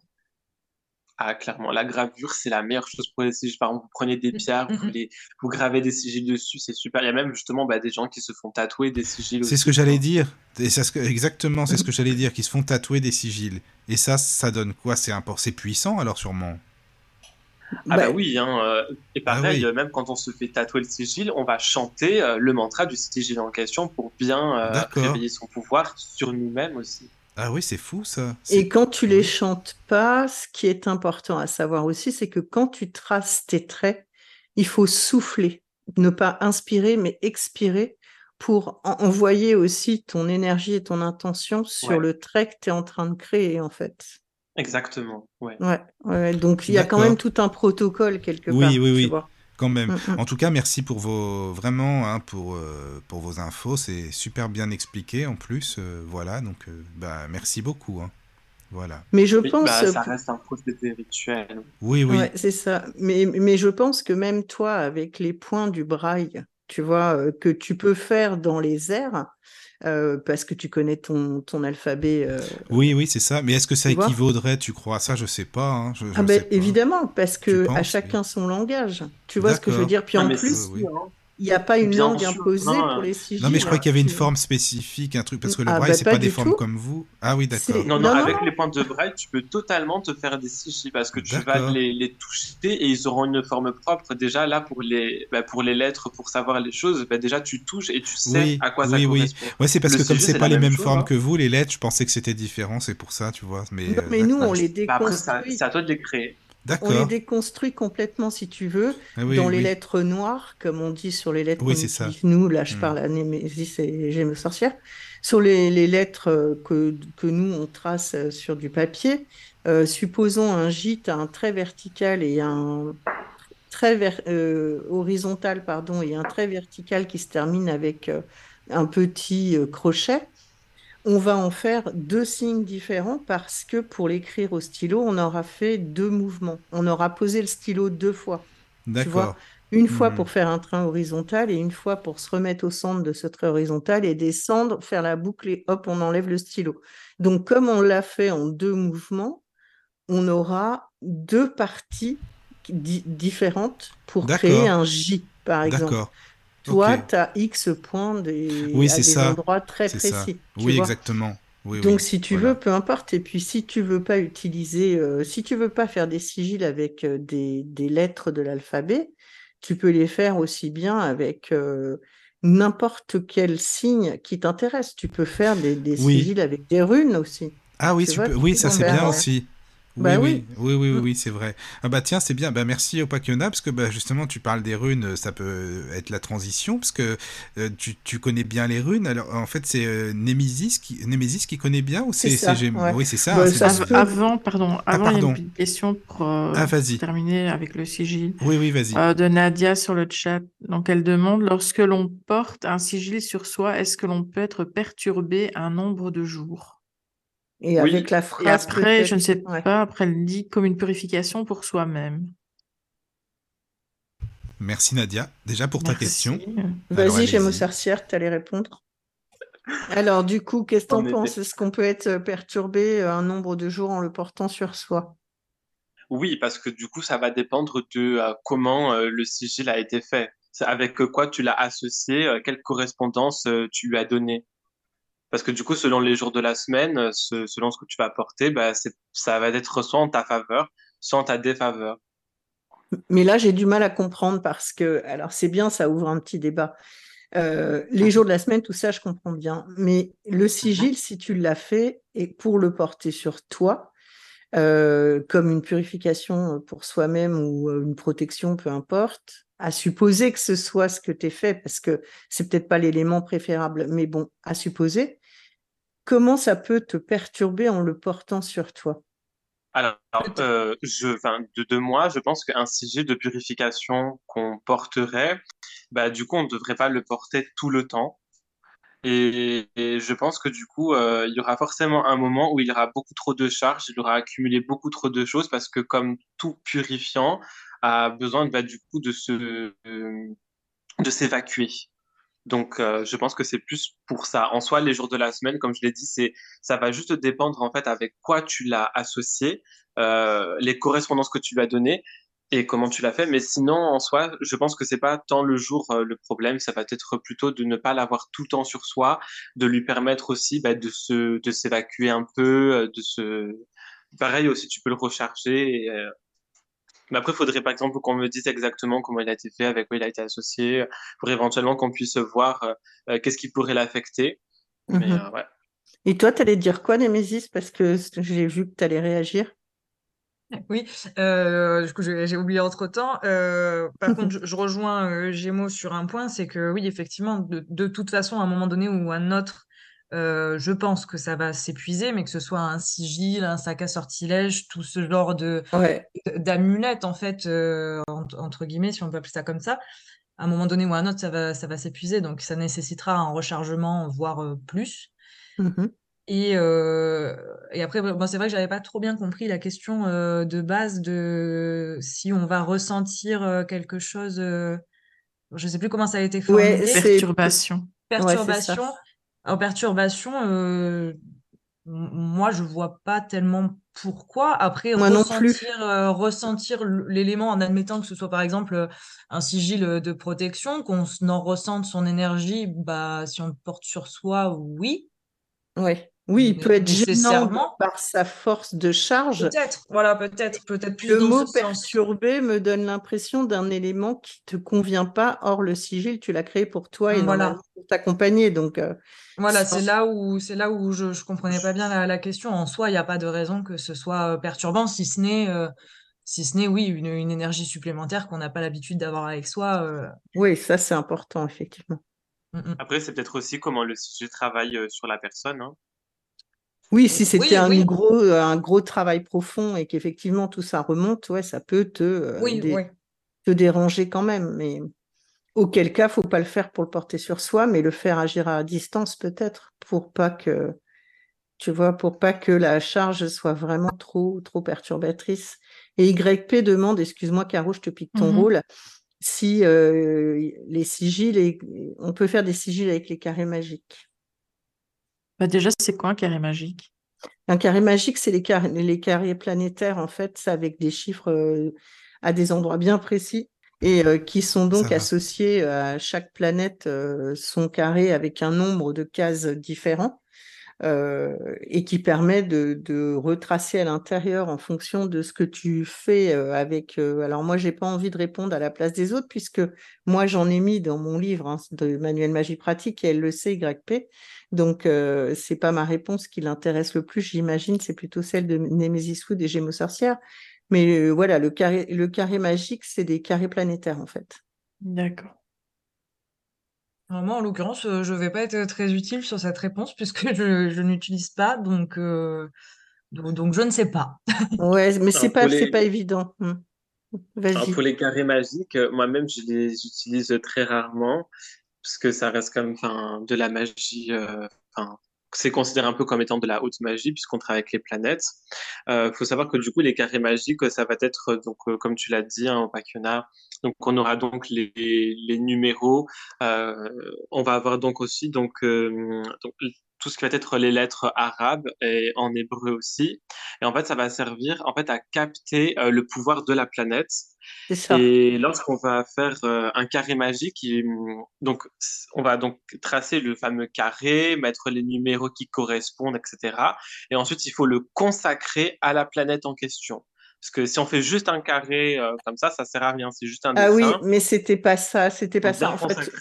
Ah, clairement, la gravure, c'est la meilleure chose pour les sigils. Par exemple, vous prenez des
Mm,
pierres,
mm,
vous,
mm.
les, vous gravez des sigils dessus, c'est super. Il y a même justement bah, des gens qui se font tatouer des sigils
C'est ce que j'allais dire. Et c'est ce que- exactement, c'est ce que j'allais dire, qu'ils se font tatouer des sigils. Et ça, ça donne quoi? C'est import- c'est puissant alors sûrement?
Ah bah
Bah,
oui, hein, euh, et
Ah
pareil,
oui.
euh, même quand on se fait tatouer le sigil, on va chanter euh, le mantra du sigil en question pour bien euh, réveiller son pouvoir sur nous-mêmes aussi.
Ah oui, c'est fou ça.
Et quand tu les
Oui.
chantes pas, ce qui est important à savoir aussi, c'est que quand tu traces tes traits, il faut souffler, ne pas inspirer, mais expirer pour en- envoyer aussi ton énergie et ton intention sur
Ouais.
le trait que tu es en train de créer, en fait.
Exactement, ouais.
Ouais, ouais, donc il y a quand même tout un protocole quelque
Oui,
part.
oui,
tu
oui.
vois.
Quand même.
Mm, mm.
En tout cas, merci pour vos vraiment hein, pour euh, pour vos infos. C'est super bien expliqué en plus. euh, voilà, donc euh, bah merci beaucoup. hein. Voilà.
Mais je
Oui,
pense,
bah, ça reste un procédé rituel.
Oui, oui.
Ouais, c'est ça. Mais, mais je pense que même toi, avec les points du braille, tu vois, euh, que tu peux faire dans les airs, euh, parce que tu connais ton, ton alphabet. euh,
Oui, oui, c'est ça. Mais est-ce que ça
Tu
équivaudrait, tu crois? Ça, je sais pas. hein, je- je
Ah ben
sais pas.
évidemment, parce que à chacun son langage. Tu vois ce que je veux dire? Puis
Ah,
en plus,
oui.
Il n'y a pas une
Bien
langue
sûr.
imposée
Non,
pour
euh,
les sigiles.
Non, mais je crois qu'il y avait une
Tu-
forme spécifique, un truc, parce que le
Ah,
braille,
bah,
c'est
pas
pas des formes
tout.
comme vous. Ah oui, d'accord.
Non, non, avec
non.
les points de braille, tu peux totalement te faire des sigils parce que tu vas les, les toucher et ils auront une forme propre. Déjà, là, pour les, bah, pour les lettres, pour savoir les choses, bah, déjà, tu touches et tu sais
Oui,
à quoi ça
oui, oui.
correspond.
Ouais, c'est parce
Le
que comme c'est pas les
même
mêmes formes
hein.
que vous, les lettres, je pensais que c'était différent, c'est pour ça, tu vois. Mais,
Non,
euh,
mais nous, on les
Bah,
déconstruit.
c'est à toi de les créer.
On les déconstruit complètement, si tu veux,
Ah oui,
dans les
oui.
lettres noires, comme on dit sur les lettres
Oui, c'est ça.
nous. Là, je
Hmm.
parle à Némésis et sorcière. Sur les, les lettres euh, que, que nous, on trace euh, sur du papier, euh, supposons un gîte, un trait vertical et un trait ver- euh, horizontal, pardon, et un trait vertical qui se termine avec euh, un petit crochet. On va en faire deux signes différents parce que pour l'écrire au stylo, on aura fait deux mouvements. On aura posé le stylo deux fois.
D'accord.
une fois
Mhm.
pour faire un train horizontal et une fois pour se remettre au centre de ce trait horizontal et descendre, faire la boucle et hop, on enlève le stylo. Donc, comme on l'a fait en deux mouvements, on aura deux parties di- différentes pour créer un J, par exemple.
D'accord.
Toi, tu as X points des,
Oui,
à
c'est
des
ça.
endroits très
ça.
précis.
Oui, exactement. Oui,
Donc,
oui.
si tu
Voilà.
veux, peu importe. Et puis, si tu veux pas utiliser, euh, si tu veux pas faire des sigils avec euh, des, des lettres de l'alphabet, tu peux les faire aussi bien avec euh, n'importe quel signe qui t'intéresse. Tu peux faire des, sigils avec des runes aussi.
Ah oui,
Tu
tu
vois,
peux-
tu
oui, ça c'est bien
ouais.
aussi. Oui,
Bah
oui, oui, oui, oui, oui, c'est vrai. Ah bah tiens, c'est bien. Bah merci Opakiona, parce que bah, justement, tu parles des runes, ça peut être la transition, parce que euh, tu, tu connais bien les runes. Alors en fait, c'est euh, Némésis qui, Némésis qui connaît bien ou c'est Gémeaux
ouais.
Oui, c'est ça.
Bah,
hein,
ça
Av- avant, pardon,
Ah,
avant, il y a une question pour, euh,
Ah,
terminer avec le sigil.
Oui, oui, vas-y.
Euh, de Nadia sur le chat. Donc, elle demande, lorsque l'on porte un sigil sur soi, est-ce que l'on peut être perturbé un nombre de jours?
Et
Oui.
avec la
Et
phrase
après, je ne sais
ouais.
pas, après, elle dit comme une purification pour soi-même.
Merci Nadia, déjà pour ta
Merci.
question.
Vas-y, Gémeaux sorcière, tu allais répondre. Alors, du coup, qu'est-ce que
En
t'en
effet.
penses? Est-ce qu'on peut être perturbé euh, un nombre de jours en le portant sur soi?
Oui, parce que du coup, ça va dépendre de euh, comment euh, le sigil a été fait. C'est avec quoi tu l'as associé, euh, quelle correspondance euh, tu lui as donné. Parce que du coup, selon les jours de la semaine, euh, ce- selon ce que tu vas apporter, bah, ça va être soit en ta faveur, soit en ta défaveur.
Mais là, j'ai du mal à comprendre parce que, alors c'est bien, ça ouvre un petit débat. Euh, les jours de la semaine, tout ça, je comprends bien. Mais le sigil, si tu l'as fait et pour le porter sur toi, comme une purification pour soi-même ou une protection, peu importe, à supposer que ce soit ce que tu fait, parce que c'est peut-être pas l'élément préférable, mais bon, à supposer, comment ça peut te perturber en le portant sur toi?
Alors, euh, je, de, de moi, je pense qu'un sigil de purification qu'on porterait, bah, du coup, on ne devrait pas le porter tout le temps. Et, je pense que du coup, euh, il y aura forcément un moment où il y aura beaucoup trop de charges, il aura accumulé beaucoup trop de choses parce que comme tout purifiant a besoin bah, du coup de se de s'évacuer. Donc, euh, je pense que c'est plus pour ça. En soi, les jours de la semaine, comme je l'ai dit, c'est ça va juste dépendre en fait avec quoi tu l'as associé, euh, les correspondances que tu lui as données et comment tu l'as fait. Mais sinon, en soi, je pense que c'est pas tant le jour euh, le problème, ça va être plutôt de ne pas l'avoir tout le temps sur soi, de lui permettre aussi bah, de se de s'évacuer un peu, de se pareil aussi, tu peux le recharger. Et, mais après, il faudrait par exemple qu'on me dise exactement comment il a été fait, avec quoi il a été associé, pour éventuellement qu'on puisse voir euh, euh, qu'est-ce qui pourrait l'affecter.
Mhm. Euh, Et toi, tu allais dire quoi, Némésis Parce que j'ai vu que tu allais réagir.
Oui, du coup, j'ai oublié entre-temps. par contre, je, rejoins Gémeaux sur un point, c'est que oui, effectivement, de, de, toute façon, à un moment donné ou à un autre, euh, je pense que ça va s'épuiser, mais que ce soit un sigil, un sac à sortilège, tout ce genre de d'amulettes en fait, euh, entre, guillemets, si on peut appeler ça comme ça. À un moment donné ou à un autre, ça va, ça va s'épuiser, donc ça nécessitera un rechargement, voire euh, plus. Mmh et, et, après, bon, c'est vrai que j'avais pas trop bien compris la question de base de si on va ressentir quelque chose. je sais plus comment ça a été formulé.
perturbation.
Perturbation. En perturbation, euh, moi, je vois pas tellement pourquoi. Après, ressentir, euh, ressentir l'élément en admettant que ce soit par exemple euh, un sigil de protection, qu'on en ressente son énergie, bah, si on le porte sur soi, oui.
Ouais. Oui, il peut être gênant par sa force de charge.
Peut-être, voilà, peut-être, peut-être plus
Le mot perturbé me donne l'impression d'un élément qui te convient pas. Or, le sigil, tu l'as créé pour toi et voilà. pour t'accompagner. Donc, euh,
voilà, c'est là où c'est là où je, je comprenais pas bien la, question. En soi, il n'y a pas de raison que ce soit euh, perturbant, si ce n'est euh, si ce n'est oui une, une énergie supplémentaire qu'on n'a pas l'habitude d'avoir avec soi.
Oui, ça c'est important effectivement.
Mm, mm. Après, c'est peut-être aussi comment le sujet travaille sur la personne. Hein.
Oui, si c'était un, Gros, euh, un gros travail profond et qu'effectivement tout ça remonte, ouais, ça peut te, euh, te déranger quand même. Mais auquel cas, faut pas le faire pour le porter sur soi, mais le faire agir à distance peut-être pour pas que, tu vois, pour pas que la charge soit vraiment trop, trop perturbatrice. Et YP demande, excuse-moi Caro, je te pique ton mmh rôle, si euh, les sigils, on peut faire des sigils avec les carrés magiques.
Bah déjà, c'est quoi un carré magique?
Un carré magique, c'est les carrés, les carrés planétaires, en fait, c'est avec des chiffres euh, à des endroits bien précis et euh, qui sont donc associés à chaque planète, euh, son carré avec un nombre de cases différents. Euh, et qui permet de, de retracer à l'intérieur en fonction de ce que tu fais euh, avec. Euh, alors moi, j'ai pas envie de répondre à la place des autres puisque moi j'en ai mis dans mon livre hein, de manuel magie pratique et elle le sait YP. Donc euh, c'est pas ma réponse qui l'intéresse le plus, j'imagine, c'est plutôt celle de Nemesis Wood et Gémeaux sorcières. Mais voilà, le carré, le carré magique, c'est des carrés planétaires en fait.
D'accord.
Moi, en l'occurrence, euh, je ne vais pas être très utile sur cette réponse puisque je, n'utilise pas, euh, donc, donc, je ne sais pas.
Ouais, mais c'est pas, c'est pas évident. Vas-y.
pour les carrés magiques, euh, moi-même, je les utilise très rarement parce que ça reste comme de la magie. C'est considéré un peu comme étant de la haute magie puisqu'on travaille avec les planètes. Il faut savoir que du coup, les carrés magiques, ça va être, donc, comme tu l'as dit, hein, au donc on aura donc les, les numéros. Euh, on va avoir donc aussi donc, euh, donc, tout ce qui va être les lettres arabes et en hébreu aussi. Et en fait, ça va servir en fait à capter euh, le pouvoir de la planète. Ça. Et lorsqu'on va faire euh, un carré magique, donc on va donc tracer le fameux carré, mettre les numéros qui correspondent, etc. Et ensuite, il faut le consacrer à la planète en question. Parce que si on fait juste un carré euh, comme ça, ça sert à rien. C'est juste un dessin.
Ah oui, mais c'était pas ça. C'était pas ça. En fait,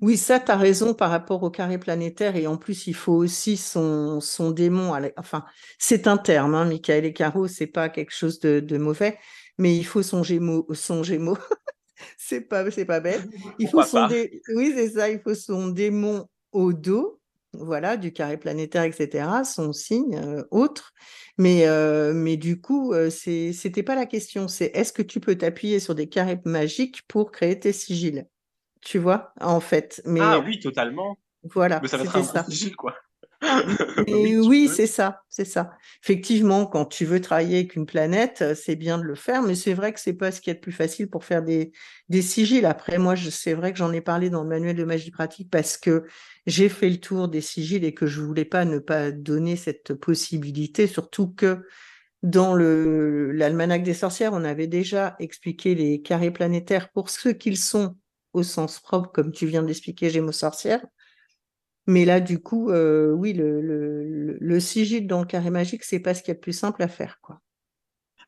Oui, ça, tu as raison par rapport au carré planétaire. Et en plus, il faut aussi son, son démon. Enfin, c'est un terme, hein, Michael et Caro, c'est pas quelque chose de, mauvais, mais il faut son gémeau. Son gémeau. c'est pas, c'est pas bête. Il faut son Oui, c'est ça, il faut son démon au dos, voilà, du carré planétaire, etc., son signe euh, autre. Mais, euh, mais du coup, euh, ce c'était pas la question. C'est est-ce que tu peux t'appuyer sur des carrés magiques pour créer tes sigils? Tu vois, en fait. Mais,
ah oui, totalement.
Voilà,
Mais ça va être un ça. quoi.
Et oui, c'est ça, c'est ça. Effectivement, quand tu veux travailler avec une planète, euh, c'est bien de le faire, mais c'est vrai que c'est pas ce qui est le plus facile pour faire des, des sigils. Après, moi, c'est vrai que j'en ai parlé dans le manuel de magie pratique parce que j'ai fait le tour des sigils et que je voulais pas ne pas donner cette possibilité, surtout que dans l'almanach des sorcières, on avait déjà expliqué les carrés planétaires pour ce qu'ils sont au sens propre, comme tu viens d'expliquer, Gémeaux sorcière. Mais là, du coup, euh, oui, le, le, le, sigil dans le carré magique, c'est pas ce qu'il y a de plus simple à faire, quoi.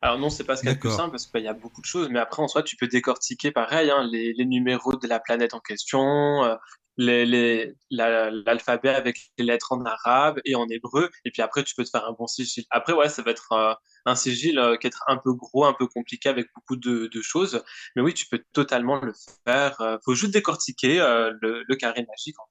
Alors non, c'est pas ce qu'il y a de plus simple parce qu'il y a beaucoup de choses, mais après en soi, tu peux décortiquer pareil hein, les, les, numéros de la planète en question, euh, l'alphabet avec les lettres en arabe et en hébreu, et puis après tu peux te faire un bon sigil. Après ouais, ça va être un sigil euh, qui est un peu gros, un peu compliqué avec beaucoup de, choses. Mais oui, tu peux totalement le faire. Il euh, faut juste décortiquer euh, le, carré magique, en.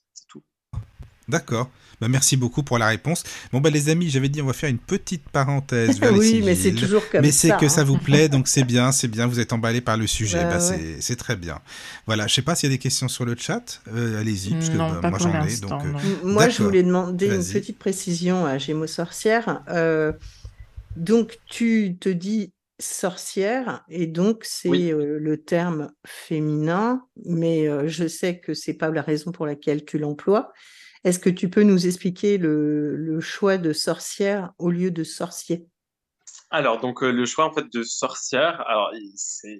D'accord. Bah, merci beaucoup pour la réponse. Bon, bah, les amis, j'avais dit, on va faire une petite parenthèse.
oui, mais c'est toujours comme
mais
ça.
Mais c'est que ça vous hein. plaît, donc c'est bien, c'est bien. Vous êtes emballé par le sujet. Bah, bah C'est très bien. Voilà. Je sais pas s'il y a des questions sur le chat. Allez-y, parce que
bah, moi j'en ai. Donc,
Moi, je voulais demander une petite précision à Gémeaux Sorcière. Donc, tu te dis sorcière, et donc c'est euh, le terme féminin, mais euh, je sais que c'est pas la raison pour laquelle tu l'emploies. Est-ce que tu peux nous expliquer le, choix de sorcière au lieu de sorcier?
Alors, donc, euh, le choix en fait de sorcière,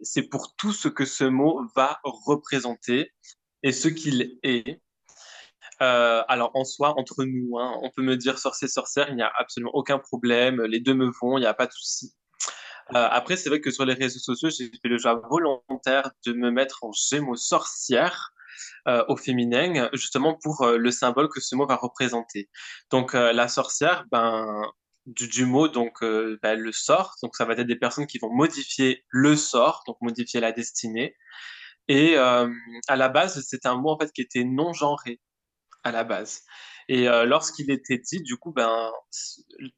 c'est pour tout ce que ce mot va représenter et ce qu'il est. Euh, alors en soi, entre nous, hein, on peut me dire sorcier, sorcière, il n'y a absolument aucun problème, les deux me vont, il n'y a pas de souci. Euh, après, c'est vrai que sur les réseaux sociaux, j'ai fait le choix volontaire de me mettre en gémeaux sorcière euh, au féminin, justement pour le symbole que ce mot va représenter. Donc la sorcière, ben, du, mot donc ben, le sort, donc ça va être des personnes qui vont modifier le sort, donc modifier la destinée. Et à la base, c'est un mot en fait qui était non genré à la base. Et euh, lorsqu'il était dit, du coup, ben,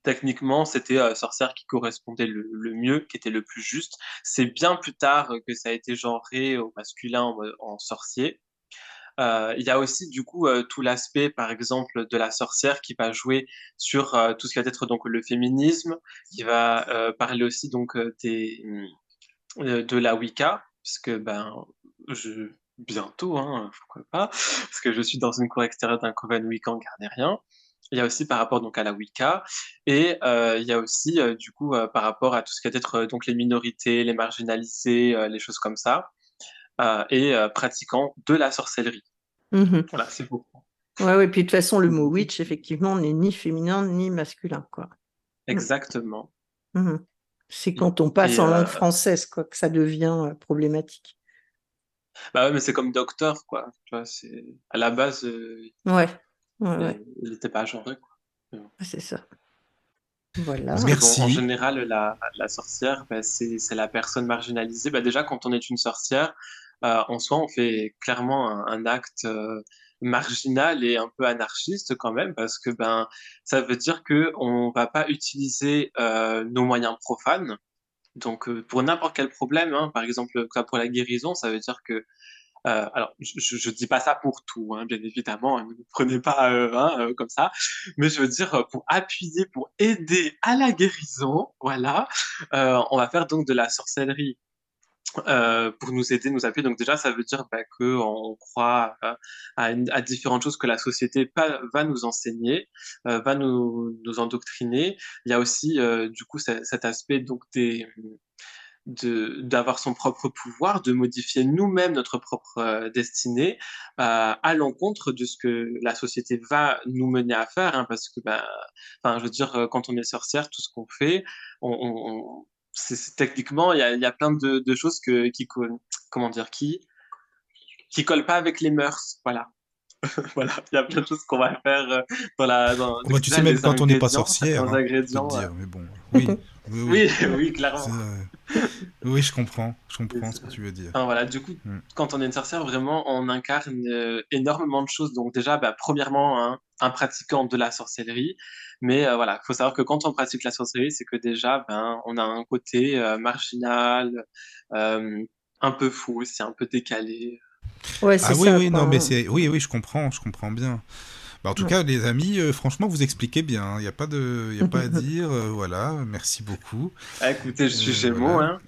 techniquement, c'était euh, sorcière qui correspondait le, mieux, qui était le plus juste. C'est bien plus tard que ça a été genré au masculin en, sorcier. Euh, il y a aussi du coup tout l'aspect, par exemple, de la sorcière qui va jouer sur tout ce qui va être donc le féminisme, qui va parler aussi donc de la Wicca, puisque ben je bientôt, hein, pourquoi pas, parce que je suis dans une cour extérieure d'un coven Wiccan gardérien. Il y a aussi par rapport donc à la Wicca et euh, il y a aussi euh, du coup euh, par rapport à tout ce qui va être donc les minorités, les marginalisés, les choses comme ça, et pratiquant de la sorcellerie.
Mmh
voilà, c'est beau.
Ouais, ouais, puis de toute façon, le mot witch, effectivement, n'est ni féminin ni masculin, quoi.
Exactement.
Mmh c'est quand on passe en langue française, quoi, que ça devient problématique.
Bah ouais, mais c'est comme docteur, quoi. Tu vois, c'est à la base. Euh,
ouais. ouais,
Il n'était pas genré, quoi.
C'est ça. Voilà.
Merci.
en général, la, la sorcière, bah, c'est la personne marginalisée. Bah, déjà, quand on est une sorcière, euh, en soi, on fait clairement un, acte euh, marginal et un peu anarchiste quand même, parce que ben, ça veut dire que on va pas utiliser nos moyens profanes. Donc, euh, pour n'importe quel problème, hein, par exemple, pour la guérison, ça veut dire que euh, alors, je ne dis pas ça pour tout, hein, bien évidemment, hein, ne prenez pas euh, comme ça, mais je veux dire pour appuyer, pour aider à la guérison, voilà, on va faire donc de la sorcellerie euh, pour nous aider, nous appuyer. Donc déjà, ça veut dire bah, qu'on croit euh, à, à, différentes choses que la société va nous enseigner, euh, va nous, nous, endoctriner. Il y a aussi du coup cet aspect donc des d'avoir son propre pouvoir, de modifier nous-mêmes notre propre destinée à l'encontre de ce que la société va nous mener à faire, hein, parce que, bah, enfin, je veux dire, quand on est sorcière, tout ce qu'on fait, on, on, c'est techniquement il y a, y a, plein de, de choses que, qui comment dire qui qui collent pas avec les mœurs voilà voilà, il y a plein de choses qu'on va faire euh, dans la. Dans,
Oh, bah, tu sais, même quand on n'est pas sorcière, hein, te
euh,
dire, mais bon, oui, oui, Oui,
oui, clairement.
Oui, je comprends, je comprends ce que tu veux dire.
Enfin, voilà, du coup,
Mm.
quand on est une sorcière, vraiment, on incarne euh, énormément de choses. Donc déjà, bah, premièrement, un, un pratiquant de la sorcellerie. Mais euh, voilà, il faut savoir que quand on pratique la sorcellerie, c'est que déjà, ben, on a un côté euh, marginal, euh, un peu fou, c'est un peu décalé.
Ouais, c'est
Ah oui,
ça,
oui, non, mais
hein.
c'est, oui, oui, je comprends, je comprends bien. Bah, en tout
Ouais.
cas, les amis, euh, franchement, vous expliquez bien. Il n'y a pas de, il y a pas à dire. euh, voilà, merci beaucoup.
Ah, écoutez, je suis
Euh,
Gémeaux,
voilà.
hein.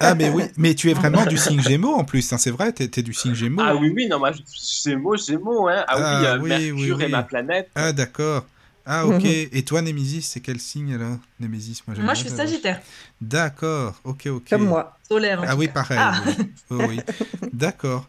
Ah, mais oui, mais tu es vraiment du signe Gémeaux en plus, hein, c'est vrai, t'es, t'es du signe Gémeaux.
Ah oui, oui, non, moi, Gémeaux, Gémeaux, hein. Ah, oui,
Ah,
euh,
oui,
Mercure
oui,
est ma
oui.
planète.
Ah, d'accord. Ah, ok. Et toi, Némésis, c'est quel signe alors Némésis, moi,
Moi, je suis. Sagittaire,
D'accord, ok, ok.
Comme moi.
solaire. en
Ah oui, pareil.
Ah.
oui. Oh, oui. D'accord.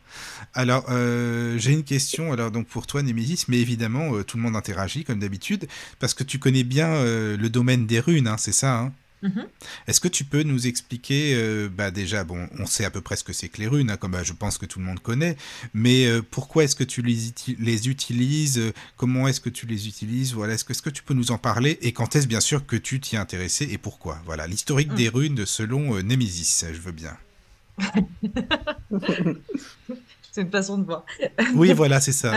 Alors, euh, j'ai une question alors donc pour toi, Némésis, mais évidemment, euh, tout le monde interagit comme d'habitude, parce que tu connais bien euh, le domaine des runes, hein, c'est ça hein?
Mhm.
Est-ce que tu peux nous expliquer, euh, bah déjà, bon, on sait à peu près ce que c'est que les runes, hein, comme bah, je pense que tout le monde connaît, mais euh, pourquoi est-ce que tu les, uti- les utilises euh, Comment est-ce que tu les utilises Voilà, est-ce que, tu peux nous en parler Et quand est-ce bien sûr que tu t'y es intéressé et pourquoi? Voilà, l'historique
Mm.
des runes selon Némésis, je veux bien.
C'est une façon de voir.
Oui, voilà, c'est ça.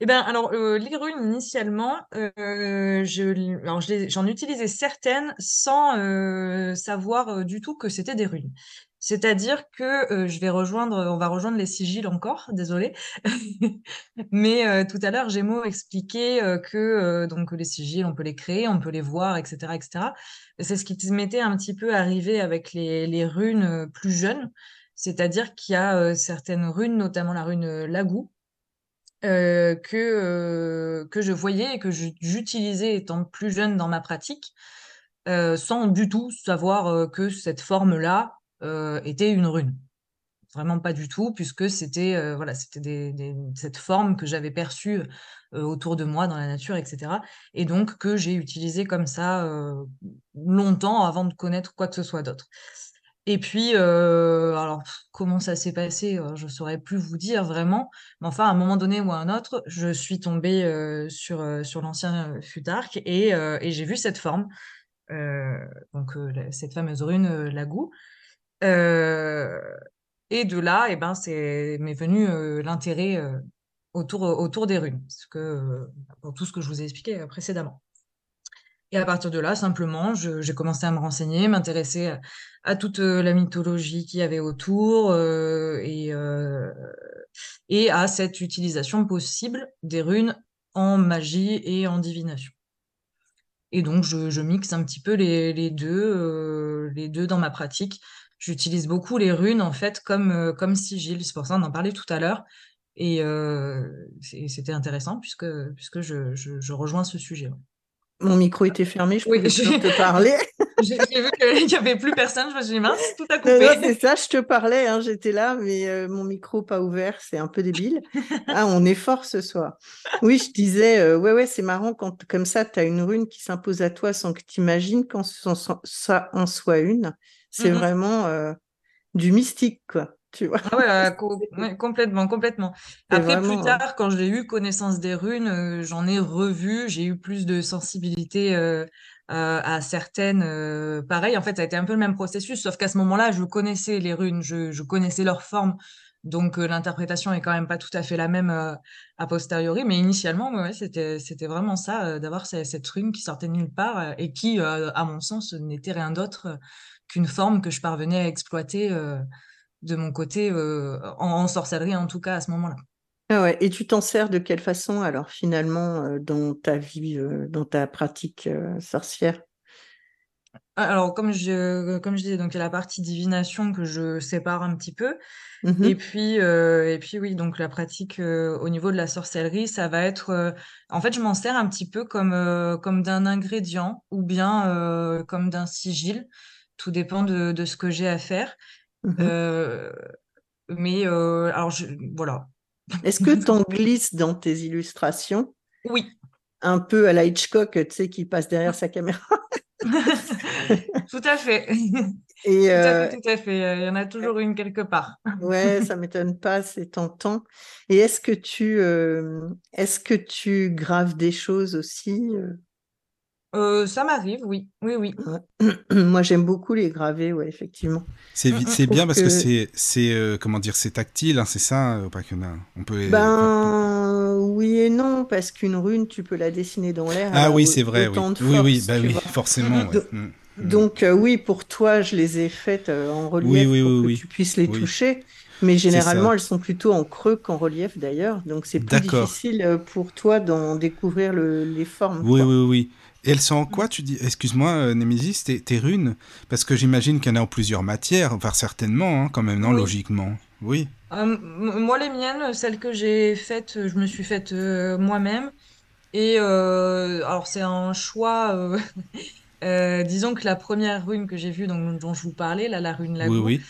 Eh ben, alors, euh, les runes, initialement, euh, j'en utilisais certaines sans euh, savoir du tout que c'était des runes. C'est-à-dire que je vais rejoindre, on va rejoindre les sigils encore, désolé. Mais tout à l'heure, Gémeaux expliquait que donc les sigils, on peut les créer, on peut les voir, etc., etc. Et C'est ce qui m'était un petit peu arrivé avec les, les runes plus jeunes. C'est-à-dire qu'il y a certaines runes, notamment la rune Lagou, euh, que, euh, que je voyais et que j'utilisais étant plus jeune dans ma pratique, euh, sans du tout savoir que cette forme-là était une rune. Vraiment pas du tout, puisque c'était voilà, c'était des, cette forme que j'avais perçue autour de moi dans la nature, etc. Et donc que j'ai utilisée comme ça longtemps avant de connaître quoi que ce soit d'autre. Et puis, euh, alors, comment ça s'est passé, euh, je saurais plus vous dire vraiment. Mais enfin, à un moment donné ou à un autre, je suis tombée euh, sur, sur l'ancien Futark et, et j'ai vu cette forme, donc cette fameuse rune Lagou. Et de là, eh ben, c'est m'est venu l'intérêt autour, autour des runes, parce que, pour tout ce que je vous ai expliqué précédemment. Et à partir de là, simplement, j'ai commencé à me renseigner, m'intéresser à, toute euh, la mythologie qu'il y avait autour euh, et, euh, et à cette utilisation possible des runes en magie et en divination. Et donc, je, mixe un petit peu les, deux, les deux dans ma pratique. J'utilise beaucoup les runes, en fait, comme, comme sigil. C'est pour ça qu'on en parlait tout à l'heure. Et c'était intéressant puisque, puisque je rejoins ce sujet.
Mon micro était fermé, je
Oui,
pouvais te parler.
J'ai vu qu'il n'y avait plus personne. Je me suis dit, mince, tout a coupé.
c'est ça, je te parlais, hein, j'étais là, mais euh, mon micro pas ouvert, c'est un peu débile. Ah, on est fort ce soir. Oui, je disais, euh, ouais, ouais, c'est marrant quand comme ça, tu as une rune qui s'impose à toi sans que tu imagines quand ça en soit une. C'est
Mhm.
vraiment euh, du mystique, quoi. Tu vois,
Ah ouais, euh, co- ouais, complètement, complètement. Après,
vraiment,
plus tard, quand j'ai eu connaissance des runes, euh, j'en ai revu, j'ai eu plus de sensibilité euh, euh, à certaines. euh, pareil, en fait, ça a été un peu le même processus, sauf qu'à ce moment-là, je connaissais les runes, je, je connaissais leur forme, donc euh, l'interprétation est quand même pas tout à fait la même euh, a posteriori, mais initialement, ouais, c'était, c'était vraiment ça, euh, d'avoir ce- cette rune qui sortait de nulle part euh, et qui, euh, à mon sens, n'était rien d'autre euh, qu'une forme que je parvenais à exploiter. De mon côté, euh, en, en sorcellerie en tout cas à ce moment-là.
Ah ouais. Et tu t'en sers de quelle façon alors finalement euh, dans ta vie, euh, dans ta pratique sorcière?
Ah, Alors comme je comme je disais, donc il y a la partie divination que je sépare un petit peu,
Mhm.
et puis euh, et puis oui donc la pratique euh, au niveau de la sorcellerie, ça va être euh, en fait je m'en sers un petit peu comme comme d'un ingrédient ou bien comme d'un sigil, tout dépend de, de ce que j'ai à faire.
Mhm.
Euh, mais euh, alors je, voilà.
Est-ce que tu en glisses dans tes illustrations
Oui,
un peu à la Hitchcock, tu sais, qui passe derrière sa caméra?
Tout à fait.
Et
Tout à
euh,
fait, tout à fait. Il y en a toujours une quelque part.
ouais, ça m'étonne pas, c'est tentant. Et est-ce que tu euh, est-ce que tu graves des choses aussi euh
ça m'arrive, oui. Oui, oui.
Moi, j'aime beaucoup les graver, ouais, effectivement.
C'est bien parce que
que-
c'est, euh, comment dire, c'est tactile, hein, c'est ça, euh, pas que na- on peut.
Ben oui et non, parce qu'une rune, tu peux la dessiner dans l'air.
ah
a
oui, c'est vrai, oui, oui, oui, bah oui, forcément. ouais.
Donc-
Mm. Mm.
Donc euh, oui, pour toi, je les ai faites euh, en relief
Oui, oui,
pour
oui,
que
oui.
tu puisses les
Oui.
toucher. Mais généralement, elles sont plutôt en creux qu'en relief d'ailleurs. Donc c'est plus difficile pour toi d'en découvrir le- les formes.
Oui,
quoi.
oui, oui. Et elles sont en quoi, tu dis? Excuse-moi, euh, Némésis, tes, tes runes Parce que j'imagine qu'il y en a en plusieurs matières, enfin certainement, hein, quand même, non,
Oui.
logiquement. Oui.
Euh, moi, les miennes, celles que j'ai faites, je me suis faites euh, moi-même. Et euh, alors, c'est un choix. euh, euh, disons que la première rune que j'ai vue, donc, dont je vous parlais, là, la rune Lago,
oui.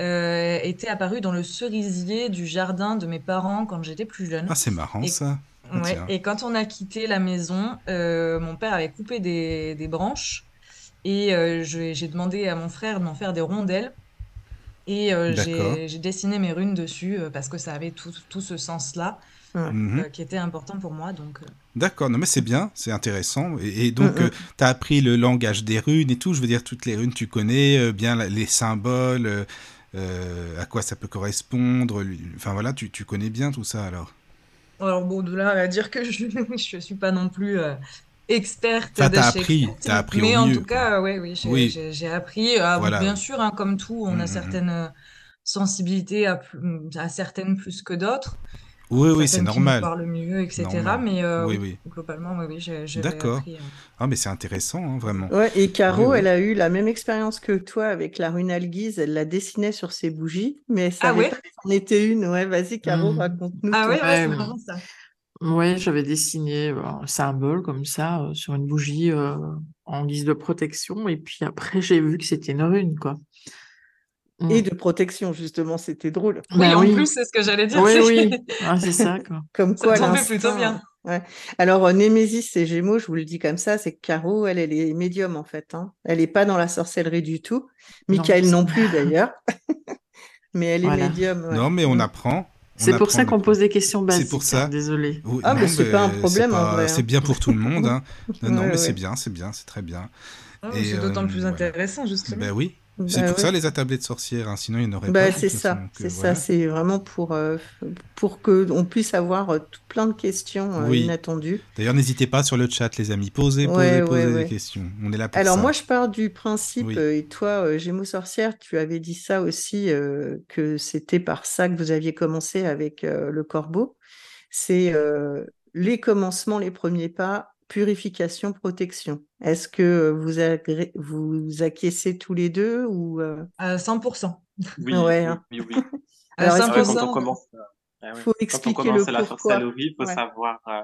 euh, était apparue dans le cerisier du jardin de mes parents quand j'étais plus jeune.
Ah, c'est marrant
Et-
ça.
Ouais, et quand on a quitté la maison, euh, mon père avait coupé des, des branches et euh, j'ai demandé à mon frère de m'en faire des rondelles. Et euh, j'ai dessiné mes runes dessus euh, parce que ça avait tout, tout ce sens-là
Mhm.
euh, qui était important pour moi. Donc, euh,
D'accord, non mais c'est bien, c'est intéressant. Et, et donc,
Mm, mm.
tu as appris le langage des runes et tout, je veux dire, toutes les runes, tu connais euh, bien la- les symboles, euh, euh, à quoi ça peut correspondre, enfin voilà, tu, tu connais bien tout ça alors.
Alors bon, de là à dire que je je suis pas non plus euh, experte de
t'as appris, t'as appris
mais
au
en
mieux,
tout cas, ouais, oui, j'ai
Oui.
j'ai- j'ai appris. Ah,
Voilà,
bien sûr, hein, comme tout, on
Mm, mm,
a
mm.
certaines euh, sensibilités à certaines plus que d'autres.
Oui, oui, c'est normal.
parlent mieux, etc.
Normal.
Mais euh,
Oui,
oui,
oui.
globalement, oui, oui, j'ai-
D'accord.
appris. euh.
Ah, mais c'est intéressant, hein, vraiment.
Ouais, et Caro,
Oui, oui.
elle a eu la même expérience que toi avec la rune Alguise. Elle la dessinait sur ses bougies, mais elle
Ah ouais
c'en était une. Ouais, vas-y, Caro,
Mm.
raconte-nous.
Ah
ton-
ouais, c'est marrant ça.
Ouais, j'avais dessiné euh, un symbole comme ça euh, sur une bougie euh, en guise de protection, et puis après j'ai vu que c'était une rune, quoi.
Et de protection, justement, c'était drôle.
Oui,
Bah
en
oui.
plus, c'est ce que j'allais dire.
Oui,
c'est-
oui, Ah, c'est ça, quoi.
Comme
Ça
quoi,
tombait plutôt bien.
Ouais. Alors, euh, Némésis et Gémeaux, je vous le dis comme ça, c'est que Caro, elle, elle est médium en fait. hein. Elle n'est pas dans la sorcellerie du tout. Michael
c'est-
non plus d'ailleurs. Mais elle est
Voilà.
médium. ouais.
Non, mais on
Mm.
apprend. on
C'est pour ça qu'on pose des questions basiques.
pour ça.
hein, désolé.
Oui,
Ah,
non,
mais c'est pas un
c'est
problème, en
pas-
vrai, hein.
C'est bien pour tout le monde. Hein. Non, non,
Ouais,
mais c'est bien, c'est bien, c'est très bien.
Ah,
Et,
c'est d'autant
euh,
plus intéressant, justement.
Ben oui, c'est
Bah
pour
ouais.
ça les attablés de sorcières, hein, sinon il n'y en aurait
Bah,
pas.
c'est ça, c'est
euh,
ça, c'est vraiment pour, euh, pour que on puisse avoir euh, tout plein de questions euh,
Oui.
inattendues.
D'ailleurs, n'hésitez pas sur le chat, les amis, posez, posez,
Ouais,
posez
ouais,
des questions. On est là pour
Alors
ça.
moi, je pars du principe,
Oui.
et toi, Gémeaux sorcière, tu avais dit ça aussi, que c'était par ça que vous aviez commencé avec le corbeau. C'est les commencements, les premiers pas, purification, protection. Est-ce que euh, vous, agré- vous acquiescez tous les deux ou euh,
À 100%.
Oui,
Ouais,
oui,
hein.
oui, oui.
À
Alors, est-ce
Ah ouais,
que
quand on
100%.
commence, euh, ouais.
faut
Quand on
expliquer
commence
le
la
pourquoi
sorcellerie, il faut
Ouais.
savoir, euh,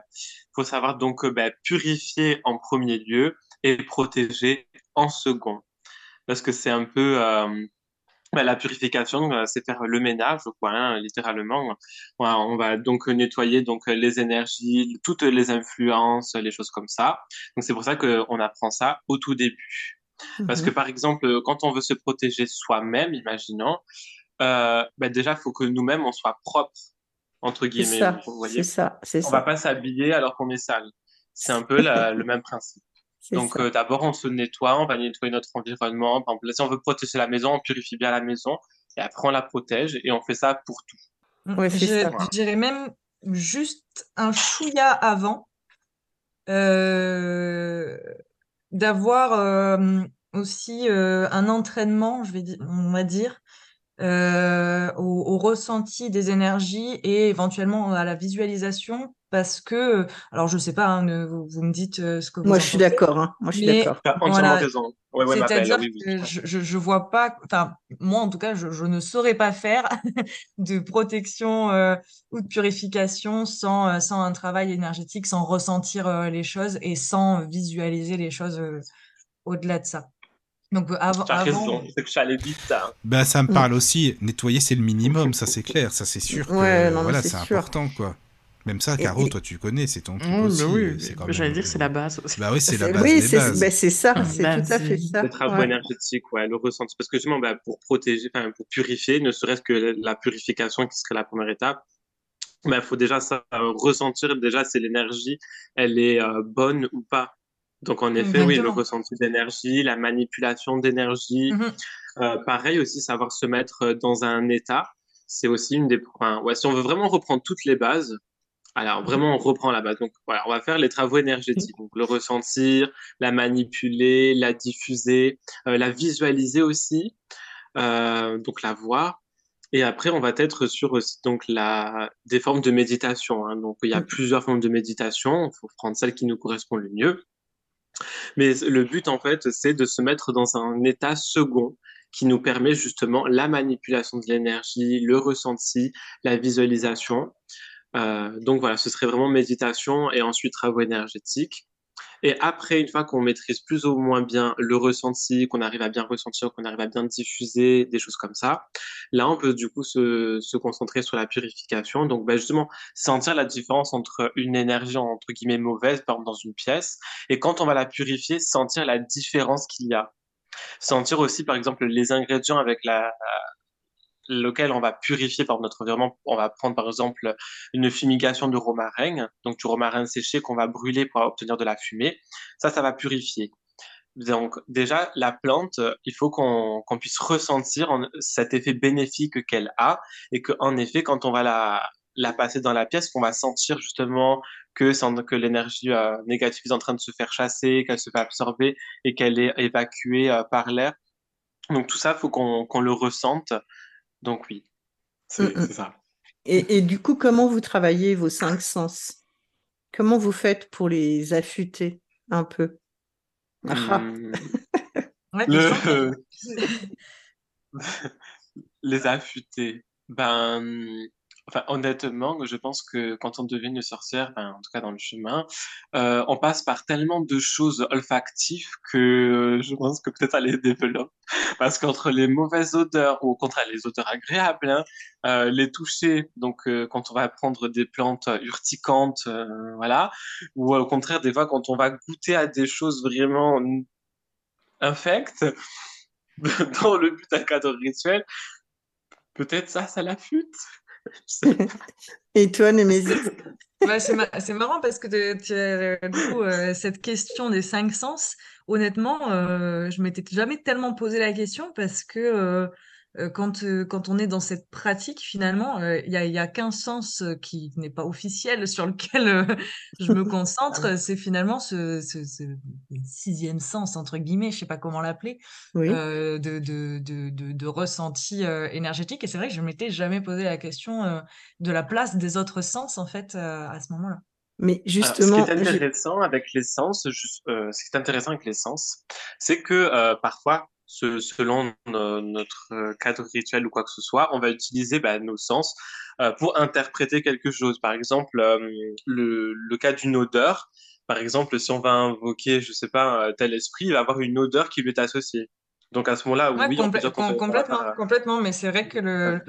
faut savoir donc euh, ben, purifier en premier lieu et protéger en second. Parce que c'est un peu ben, la purification, euh, c'est faire le ménage, quoi, hein, littéralement. Voilà, on va donc nettoyer donc les énergies, toutes les influences, les choses comme ça. Donc c'est pour ça qu'on apprend ça au tout début. Parce que
Mhm.
par exemple, quand on veut se protéger soi-même, imaginons, euh, ben déjà, il faut que nous-mêmes, on soit propre, entre
C'est
guillemets.
ça, c'est ça, c'est
on va
ça,
pas s'habiller alors qu'on est sale. C'est un peu la- le même principe. Donc euh, d'abord, on se nettoie, on va nettoyer notre environnement. Par exemple, si on veut protéger la maison, on purifie bien la maison et après on la protège et on fait ça pour tout.
Mm.
Ouais,
Je,
ça.
je dirais même juste un chouïa avant euh, d'avoir euh, aussi euh, un entraînement, je vais dire, on va dire, euh, au, au ressenti des énergies et éventuellement à la visualisation, parce que, alors je sais pas, hein, ne- vous, vous me dites euh, ce que vous
Moi, je suis
pensez,
d'accord, hein. Moi, je suis d'accord.
Tu as entièrement
voilà,
raison. Ouais, ouais, ma belle,
c'est-à-dire
oui, oui.
que je, vois pas, enfin, moi en tout cas, je, je ne saurais pas faire de protection euh, ou de purification sans, sans un travail énergétique, sans ressentir euh, les choses et sans visualiser les choses euh, au-delà de ça. Donc euh, avant,
Tu as
avant,
raison, c'est que je suis allé vite. hein.
Ben, ça me
Mm.
parle aussi. Nettoyer, c'est le minimum, ça c'est clair, ça c'est sûr que
Ouais, non,
voilà,
c'est
important quoi. Même ça, Caro,
et-
toi, tu connais, c'est ton truc
bah
aussi.
oui,
euh, c'est quand
j'allais dire c'est la base aussi.
Bah oui, c'est la
C'est-
base
oui, c'est bah, c'est ça,
Ah,
c'est
bah,
tout à fait ça.
Les travaux
Ouais.
énergétiques, ouais, le ressenti. Parce que justement, bah, pour protéger, enfin, pour purifier, ne serait-ce que la purification qui serait la première étape, il faut déjà ça, euh, ressentir déjà si l'énergie, elle est euh, bonne ou pas. Donc, en effet, oui, le ressenti d'énergie, la manipulation d'énergie.
Mhm.
Euh, pareil aussi, savoir se mettre dans un état. C'est aussi une des. Enfin, ouais, si on veut vraiment reprendre toutes les bases, alors vraiment, on reprend la base. Donc, voilà, on va faire les travaux énergétiques. Donc, le ressentir, la manipuler, la diffuser, euh, la visualiser aussi, euh, donc la voir. Et après, on va être sur aussi donc la des formes de méditation. hein. Donc, il y a plusieurs formes de méditation. Il faut prendre celle qui nous correspond le mieux. Mais le but, en fait, c'est de se mettre dans un état second qui nous permet justement la manipulation de l'énergie, le ressenti, la visualisation. Euh, donc voilà, ce serait vraiment méditation et ensuite travaux énergétiques. Et après, une fois qu'on maîtrise plus ou moins bien le ressenti, qu'on arrive à bien ressentir, qu'on arrive à bien diffuser, des choses comme ça, là, on peut du coup se, se concentrer sur la purification. Donc, bah, justement, sentir la différence entre une énergie entre guillemets mauvaise, par exemple dans une pièce, et quand on va la purifier, sentir la différence qu'il y a. Sentir aussi, par exemple, les ingrédients avec la, lequel on va purifier par notre environnement. On va prendre par exemple une fumigation de romarin, donc du romarin séché qu'on va brûler pour obtenir de la fumée. Ça, ça va purifier. Donc déjà, la plante, il faut qu'on puisse ressentir en- cet effet bénéfique qu'elle a et qu'en effet, quand on va la, passer dans la pièce, qu'on va sentir justement que, que l'énergie euh, négative est en train de se faire chasser, qu'elle se fait absorber et qu'elle est évacuée euh, par l'air. Donc tout ça, il faut qu'on le ressente. Donc oui, c'est
Mm, mm.
ça.
Et, et du coup, comment vous travaillez vos cinq sens? Comment vous faites pour les affûter un peu? Ah,
question.
le... Les affûter. Ben, enfin, honnêtement, je pense que quand on devient une sorcière, ben, en tout cas dans le chemin, euh, on passe par tellement de choses olfactives que je pense que peut-être elle les développe. Parce qu'entre les mauvaises odeurs, ou au contraire les odeurs agréables, hein, euh, les toucher, donc euh, quand on va prendre des plantes urticantes, voilà, ou au contraire des fois quand on va goûter à des choses vraiment infectes, dans le but d'un cadre rituel, peut-être ça, ça l'affûte.
Et toi, Némésis?
Ouais, c'est ma- c'est marrant parce que coup, euh, cette question des cinq sens, honnêtement, euh, je m'étais jamais tellement posé la question parce que euh, euh, quand, euh, quand on est dans cette pratique, finalement, euh, il y a, il y a qu'un sens euh, qui n'est pas officiel sur lequel euh, je me concentre, c'est finalement ce, ce, ce sixième sens, entre guillemets, je sais pas comment l'appeler,
Oui.
euh, de, de, de, de, de ressenti euh, énergétique. Et c'est vrai que je m'étais jamais posé la question euh, de la place des autres sens, en fait, euh, à ce moment-là.
Mais
Alors, ce
justement,
qui est
je-
intéressant avec les sens, juste, euh, ce qui est intéressant avec les sens, c'est que euh, parfois, selon no- notre euh, cadre rituel ou quoi que ce soit, on va utiliser bah, nos sens euh, pour interpréter quelque chose. Par exemple, euh, le, le cas d'une odeur. Par exemple, si on va invoquer, je sais pas, tel esprit, il va avoir une odeur qui lui est associée. Donc à ce moment-là,
Ouais,
oui, on peut dire qu'on
complètement,
faire,
complètement. Mais c'est vrai que le,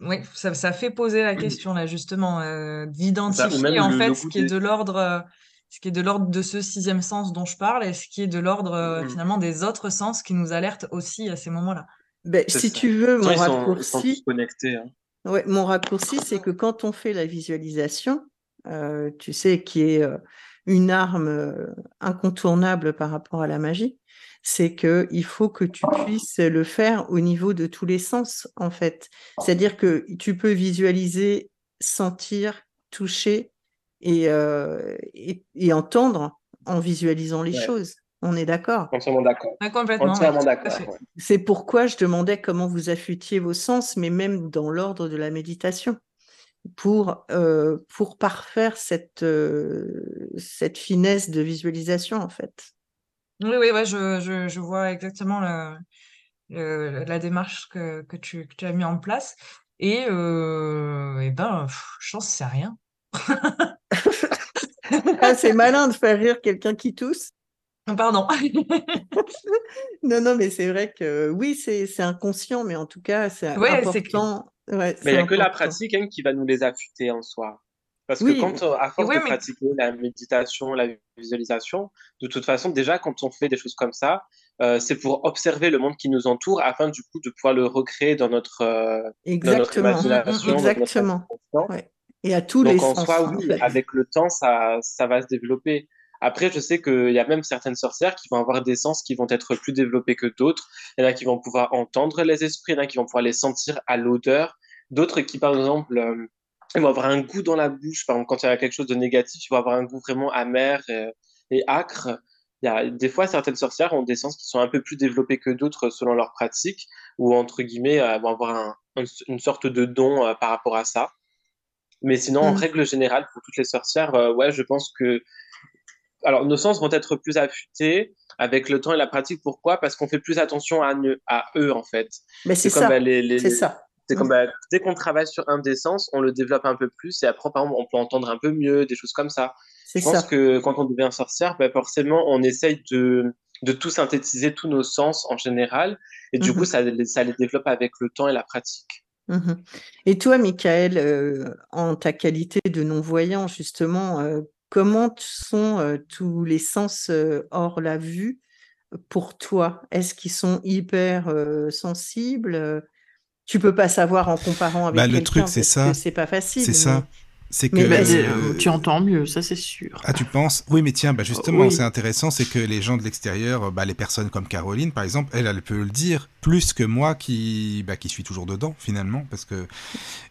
oui, ça, ça fait poser la question là, justement, euh, d'identifier en
le,
fait
le
ce qui est de l'ordre, ce qui est de l'ordre de ce sixième sens dont je parle et ce qui est de l'ordre euh,
Mhm.
finalement des autres sens qui nous alertent aussi à ces moments-là.
ben, si
ça.
tu veux, mon
ils sont, sont
raccourci,
connectés. hein.
ouais, mon raccourci, c'est que quand on fait la visualisation, euh, tu sais, qui est euh, une arme euh, incontournable par rapport à la magie, c'est que il faut que tu puisses le faire au niveau de tous les sens, en fait. C'est-à-dire que tu peux visualiser, sentir, toucher et, euh, et, et entendre en visualisant les
Ouais.
choses. On est d'accord?
Entièrement d'accord.
Ouais, complètement,
Entièrement d'accord. ouais.
C'est pourquoi je demandais comment vous affûtiez vos sens, mais même dans l'ordre de la méditation, pour, euh, pour parfaire cette, euh, cette finesse de visualisation, en fait.
Oui, oui, ouais, je, je, je vois exactement le, le- la démarche que, que tu, que tu as mis en place. Et, euh, eh ben, pff, j'en sais rien.
Ah, c'est malin de faire rire quelqu'un qui tousse.
Pardon.
Non, non, mais c'est vrai que oui, c'est inconscient, mais en tout cas, c'est
Ouais, c'est que-
important. Ouais,
Mais il n'y a que la pratique hein, qui va nous les affûter en soi. Parce
Oui.
que quand, on- à force
oui,
de
mais-
pratiquer la méditation, la visualisation, de toute façon, déjà, quand on fait des choses comme ça, euh, c'est pour observer le monde qui nous entoure afin, du coup, de pouvoir le recréer dans notre, euh, dans notre
Exactement.
imagination, dans notre
Exactement. Ouais. Et à tous les
Donc, en
sens.
soi,
en
oui, avec le temps, ça, ça va se développer. Après, je sais qu'il y a même certaines sorcières qui vont avoir des sens qui vont être plus développés que d'autres. Il y en a qui vont pouvoir entendre les esprits, il y en a qui vont pouvoir les sentir à l'odeur. D'autres qui, par exemple, euh, ils vont avoir un goût dans la bouche. Par exemple, quand il y a quelque chose de négatif, ils vont avoir un goût vraiment amer et, et âcre. Il y a, des fois, certaines sorcières ont des sens qui sont un peu plus développés que d'autres selon leur pratique, ou entre guillemets, euh, vont avoir un- un- une sorte de don euh, par rapport à ça. Mais sinon, en
Mm.
règle générale, pour toutes les sorcières, euh, ouais, je pense que alors, nos sens vont être plus affûtés avec le temps et la pratique. Pourquoi? Parce qu'on fait plus attention à, à eux, en fait.
Mais c'est ça.
bah, les, les-
C'est ça.
c'est comme bah, dès qu'on travaille sur un des sens, on le développe un peu plus et après, par exemple, on peut entendre un peu mieux, des choses comme ça. Je pense
ça.
que quand on devient sorcière, bah, forcément, on essaye de, de tout synthétiser, tous nos sens en général. Et du
Mhm.
coup, ça les développe avec le temps et la pratique.
Mhm. Et toi, Michael, euh, en ta qualité de non-voyant, justement, euh, comment sont euh, tous les sens hors la vue pour toi? Est-ce qu'ils sont hyper sensibles? Tu peux pas savoir en comparant avec
Bah, le truc, c'est ça.
c'est pas facile.
C'est ça. C'est que.
mais
Bah, euh,
euh,
tu entends mieux, ça c'est sûr.
Ah, tu penses? Oui, mais tiens, bah justement,
Oui.
c'est intéressant, c'est que les gens de l'extérieur, bah, les personnes comme Caroline, par exemple, elle, elle peut le dire plus que moi qui, bah, qui suis toujours dedans, finalement, parce que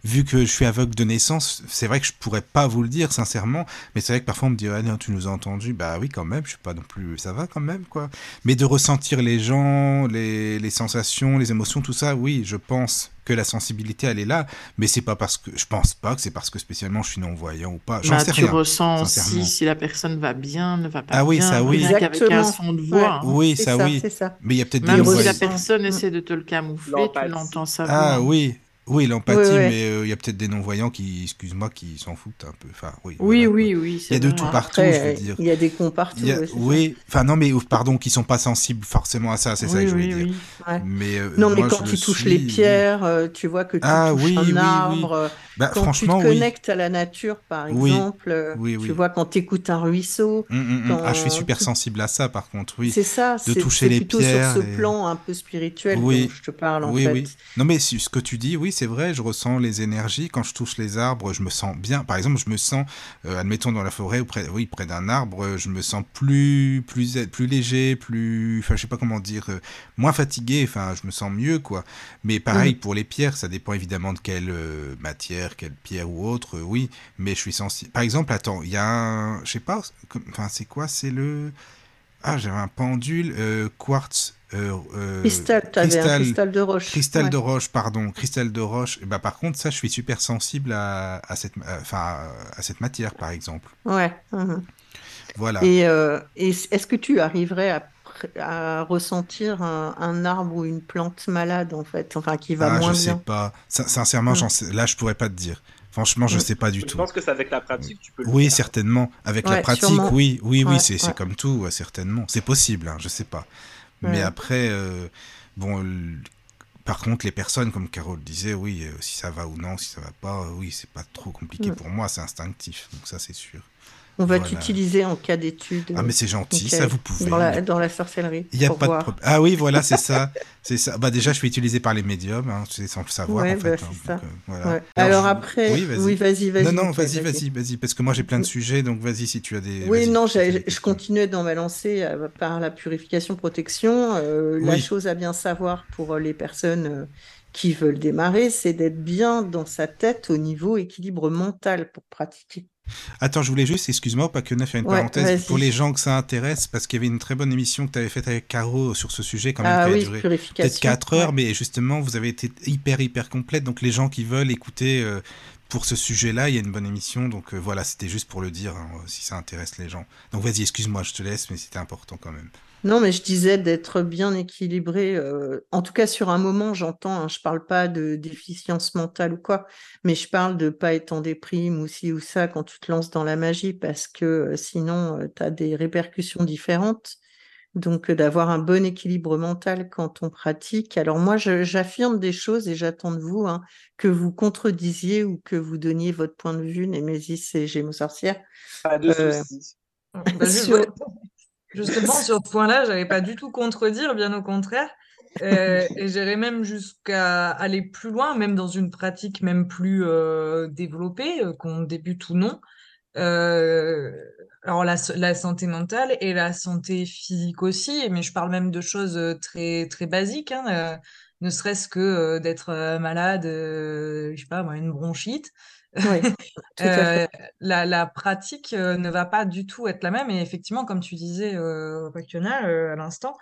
vu que je suis aveugle de naissance, c'est vrai que je pourrais pas vous le dire, sincèrement, mais c'est vrai que parfois on me dit, ah non, tu nous as entendu, bah oui, quand même, je suis pas non plus, ça va quand même, quoi. Mais de ressentir les gens, les, les sensations, les émotions, tout ça, oui, je pense que la sensibilité, elle est là, mais c'est pas parce que, je pense pas que c'est parce que spécialement je suis non-voyant ou pas, j'en
Bah,
sais
tu
rien.
ressens
sincèrement.
aussi si la personne va bien, ne va pas
Ah oui,
bien,
ça, oui.
qu'avec un
Exactement.
son de voix. hein.
Oui, ça,
ça,
oui.
ça.
Mais il y a peut-être des
Même si la
ressens.
personne
Mm.
essaie de te le camoufler, tu l'entends sa voix.
Ah oui, oui, l'empathie,
Ouais, ouais.
mais euh, il y a peut-être des non-voyants qui, excuse-moi, qui s'en foutent un peu. Enfin, oui.
Oui,
voilà,
oui, oui,
Il y a de
vrai.
tout partout,
Après,
je veux dire.
il y a des cons partout.
A-
ouais,
oui, enfin non, mais pardon, qui sont pas sensibles forcément à ça, c'est ça
Oui,
que je voulais
oui,
dire.
oui.
Mais euh,
Non, mais quand tu
le
touches
suis,
les
oui.
pierres, euh, tu vois que tu
Ah,
touches
oui,
un
oui, oui.
arbre.
Bah,
Quand tu te
franchement, oui.
connectes à la nature, par
Oui.
exemple, euh,
Oui,
tu
oui.
vois, quand tu écoutes un ruisseau,
Hum, hum, hum. Ah, je suis super sensible à ça, par contre, oui.
c'est ça,
De toucher
plutôt sur ce plan un peu spirituel
Oui.
dont je te parle en
oui,
fait.
oui. Non, mais ce que tu dis, oui, c'est vrai, je ressens les énergies. Quand je touche les arbres, je me sens bien. Par exemple, je me sens, euh, admettons, dans la forêt, ou près, oui, près d'un arbre, je me sens plus, plus, plus léger, plus, enfin, je sais pas comment dire, euh, moins fatigué, enfin, je me sens mieux, quoi. Mais pareil,
Mhm.
pour les pierres, ça dépend évidemment de quelle euh, matière, quelle pierre ou autre, oui, mais je suis sensible. Par exemple, attends, il y a un, je sais pas, enfin, c'est quoi, c'est le, ah, j'avais un pendule, quartz, euh, euh,
Cristal, de roche.
Cristal
Ouais.
de roche, pardon, cristal de roche. Et bah, par contre, ça, je suis super sensible à, à cette, euh, enfin, à cette matière, par exemple.
Ouais. mhm.
Voilà.
Et, euh, et est-ce que tu arriverais à, ressentir un, un arbre ou une plante malade en fait, enfin qui va
ah,
moins
je sais
bien?
pas. Sin- Sincèrement, là, je pourrais pas te dire. Franchement, je
Mm.
sais pas du
Je
tout.
pense que c'est avec la pratique, tu peux le
Oui,
faire.
certainement. Avec la pratique,
sûrement.
oui, oui, oui,
Ouais,
c'est
ouais.
comme tout, ouais, certainement. C'est possible, hein, je sais pas. Mais après, euh, bon, par contre, les personnes, comme Carole disait, oui, euh, si ça va ou non, si ça va pas, euh, oui, c'est pas trop compliqué
Mm.
pour moi, c'est instinctif, donc ça, c'est sûr.
On va
Voilà.
t'utiliser en cas d'étude.
Ah, mais c'est gentil, ça, vous pouvez.
Dans la, dans la sorcellerie.
Il n'y a pas de problème. Ah oui, voilà, c'est ça. C'est ça. Bah déjà, je suis utilisé par les médiums, hein, sans le savoir
Ouais,
en fait.
bah,
hein,
c'est ça.
donc, euh, voilà.
Ouais. Alors,
je-
après,
oui, vas-y.
oui, vas-y, vas-y.
non, non, vas-y, vas-y, vas-y, parce que moi j'ai plein de sujets, donc vas-y si tu as des.
Oui, non,
si
je continuais dans ma lancée euh, par la purification-protection. Euh, La chose à bien savoir pour euh, les personnes euh, qui veulent démarrer, c'est d'être bien dans sa tête au niveau équilibre mental pour pratiquer.
Attends, je voulais juste, excuse-moi, pas que neuf, faire une
Ouais,
parenthèse, pour les gens que ça intéresse, parce qu'il y avait une très bonne émission que tu avais faite avec Caro sur ce sujet, quand même,
Ah
qui a
oui,
duré
purification.
peut-être 4 heures,
ouais.
mais justement, vous avez été hyper, hyper complète, donc les gens qui veulent écouter euh, pour ce sujet-là, il y a une bonne émission, donc euh, voilà, c'était juste pour le dire, hein, si ça intéresse les gens. Donc vas-y, excuse-moi, je te laisse, mais c'était important quand même.
Non, mais je disais d'être bien équilibré. euh, en tout cas, sur un moment, j'entends, hein, je parle pas de déficience mentale ou quoi, mais je parle de pas être en déprime ou ci ou ça quand tu te lances dans la magie, parce que euh, sinon, tu as des répercussions différentes. Donc, d'avoir un bon équilibre mental quand on pratique. Alors, moi, j'affirme des choses et j'attends de vous hein, que vous contredisiez ou que vous donniez votre point de vue, Némésis et Gémeaux sorcière.
Pas de soucis.
Bah, justement, sur ce point-là, je n'avais pas du tout contredire, bien au contraire. Euh, et j'irais même jusqu'à aller plus loin, même dans une pratique même plus euh, développée, euh, qu'on débute ou non. alors la, la, santé mentale et la santé physique aussi, mais je parle même de choses très très basiques, hein, ne serait-ce que d'être malade, je sais pas une bronchite. Oui, la, la, pratique ne va pas du tout être la même et effectivement, comme tu disais, euh, à l'instant,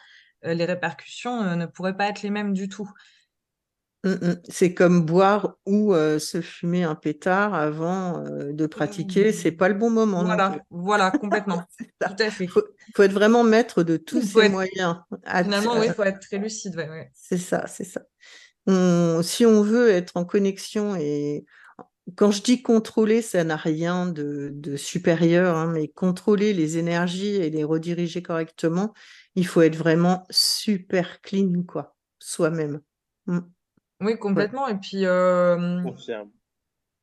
euh, les répercussions euh, ne pourraient pas être les mêmes du tout.
Mmh, mmh. C'est comme boire ou euh, se fumer un pétard avant de pratiquer, c'est pas le bon moment.
Voilà, voilà, complètement. Tout à fait.
Il faut, être vraiment maître de tous ces moyens.
Finalement, oui, il faut être très lucide.
C'est ça, c'est ça. si on veut être en connexion et quand je dis contrôler, ça n'a rien de, supérieur, hein, mais contrôler les énergies et les rediriger correctement, il faut être vraiment super clean, quoi, soi-même. Mm.
Oui, complètement. Et puis, euh,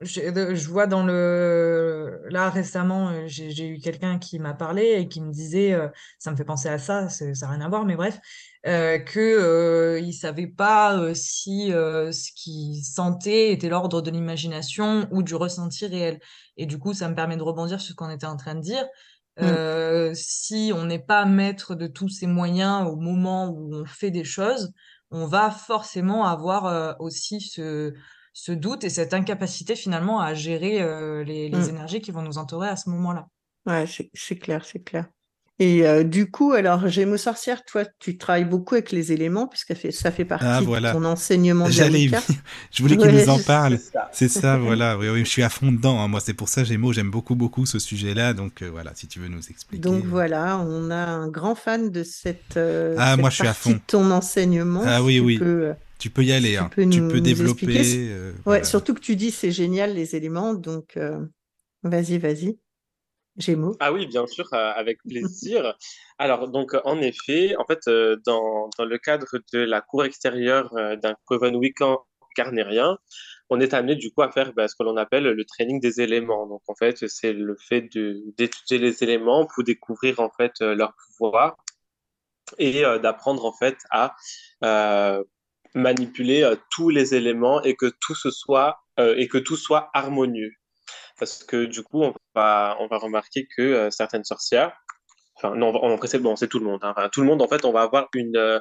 je vois dans le. Là, récemment, euh, j'ai eu quelqu'un qui m'a parlé et qui me disait, euh, ça me fait penser à ça, ça n'a rien à voir, mais bref, euh, qu'il ne savait pas si ce qu'il sentait était l'ordre de l'imagination ou du ressenti réel. Et du coup, ça me permet de rebondir sur ce qu'on était en train de dire. Mmh. Si on n'est pas maître de tous ces moyens au moment où on fait des choses, on va forcément avoir aussi ce, ce, doute et cette incapacité finalement à gérer les, les mmh. énergies qui vont nous entourer à ce moment-là.
Ouais, c'est clair, c'est clair. Et euh, du coup, alors, Gémeaux sorcière, toi, tu travailles beaucoup avec les éléments, puisque ça fait partie ah, de ton enseignement.
J'allais, je voulais qu'il nous en parle. C'est ça. voilà. Oui, oui, je suis à fond dedans. Hein. Moi, c'est pour ça, Gémeaux, j'aime beaucoup, beaucoup ce sujet-là. Donc, euh, voilà, si tu veux nous expliquer.
Donc, voilà, on a un grand fan de cette, euh,
ah, moi, je suis à fond.
de ton enseignement.
Ah oui, oui. Tu peux y aller. Tu hein. peux, développer.
ouais, surtout que tu dis c'est génial les éléments. Donc, vas-y, vas-y. Gémeaux.
Ah oui, bien sûr, euh, avec plaisir. Alors, donc, en effet, en fait, euh, dans, dans le cadre de la cour extérieure euh, d'un Coven Weekend carnérien, on est amené du coup à faire bah, ce que l'on appelle le training des éléments. Donc, en fait, c'est le fait d'étudier les éléments pour découvrir en fait leur pouvoir et d'apprendre en fait à manipuler tous les éléments et que tout ce soit et que tout soit harmonieux parce que du coup, on va, on va remarquer que euh, certaines sorcières, enfin, non, en fait, bon, c'est tout le monde, hein. enfin, tout le monde, en fait, on va avoir une, euh,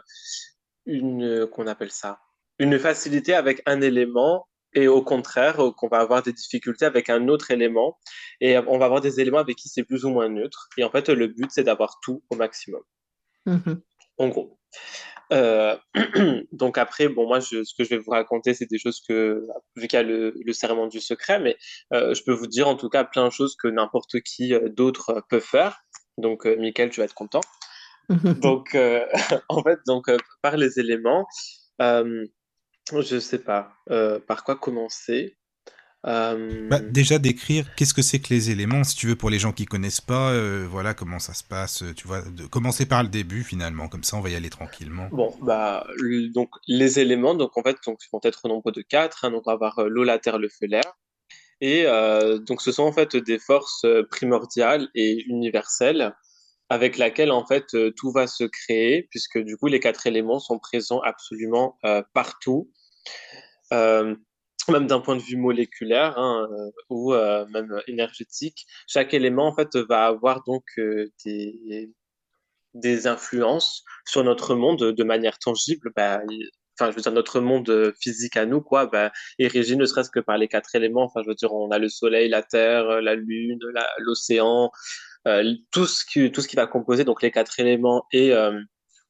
une, euh, qu'on appelle ça, une facilité avec un élément et au contraire, qu'on va avoir des difficultés avec un autre élément et on va avoir des éléments avec qui c'est plus ou moins neutre. Et en fait, le but, c'est d'avoir tout au maximum. Mmh en gros. Euh, donc après, bon, moi, ce que je vais vous raconter, c'est des choses que, vu qu'il y a le, serment du secret, mais euh, je peux vous dire en tout cas plein de choses que n'importe qui euh, d'autre peut faire. Donc, Michael, tu vas être content. donc, en fait, donc, par les éléments, je sais pas par quoi commencer?
Euh, bah, déjà décrire qu'est-ce que c'est que les éléments, si tu veux, pour les gens qui connaissent pas, euh, voilà comment ça se passe, euh, tu vois, de commencer par le début finalement, comme ça on va y aller tranquillement.
Bon, bah donc les éléments, donc en fait, donc, vont être au nombre de quatre, hein, donc on va avoir l'eau, la terre, le feu, l'air, et donc ce sont en fait des forces primordiales et universelles avec laquelle en fait tout va se créer, puisque du coup les quatre éléments sont présents absolument partout même d'un point de vue moléculaire hein, euh, ou euh, même énergétique, chaque élément en fait va avoir donc euh, des, influences sur notre monde de manière tangible. Bah, enfin, je veux dire, notre monde physique à nous, quoi, bah, est régi ne serait-ce que par les quatre éléments. Enfin, je veux dire, on a le soleil, la terre, la lune, l'océan, tout, ce qui, tout ce qui va composer donc les quatre éléments et,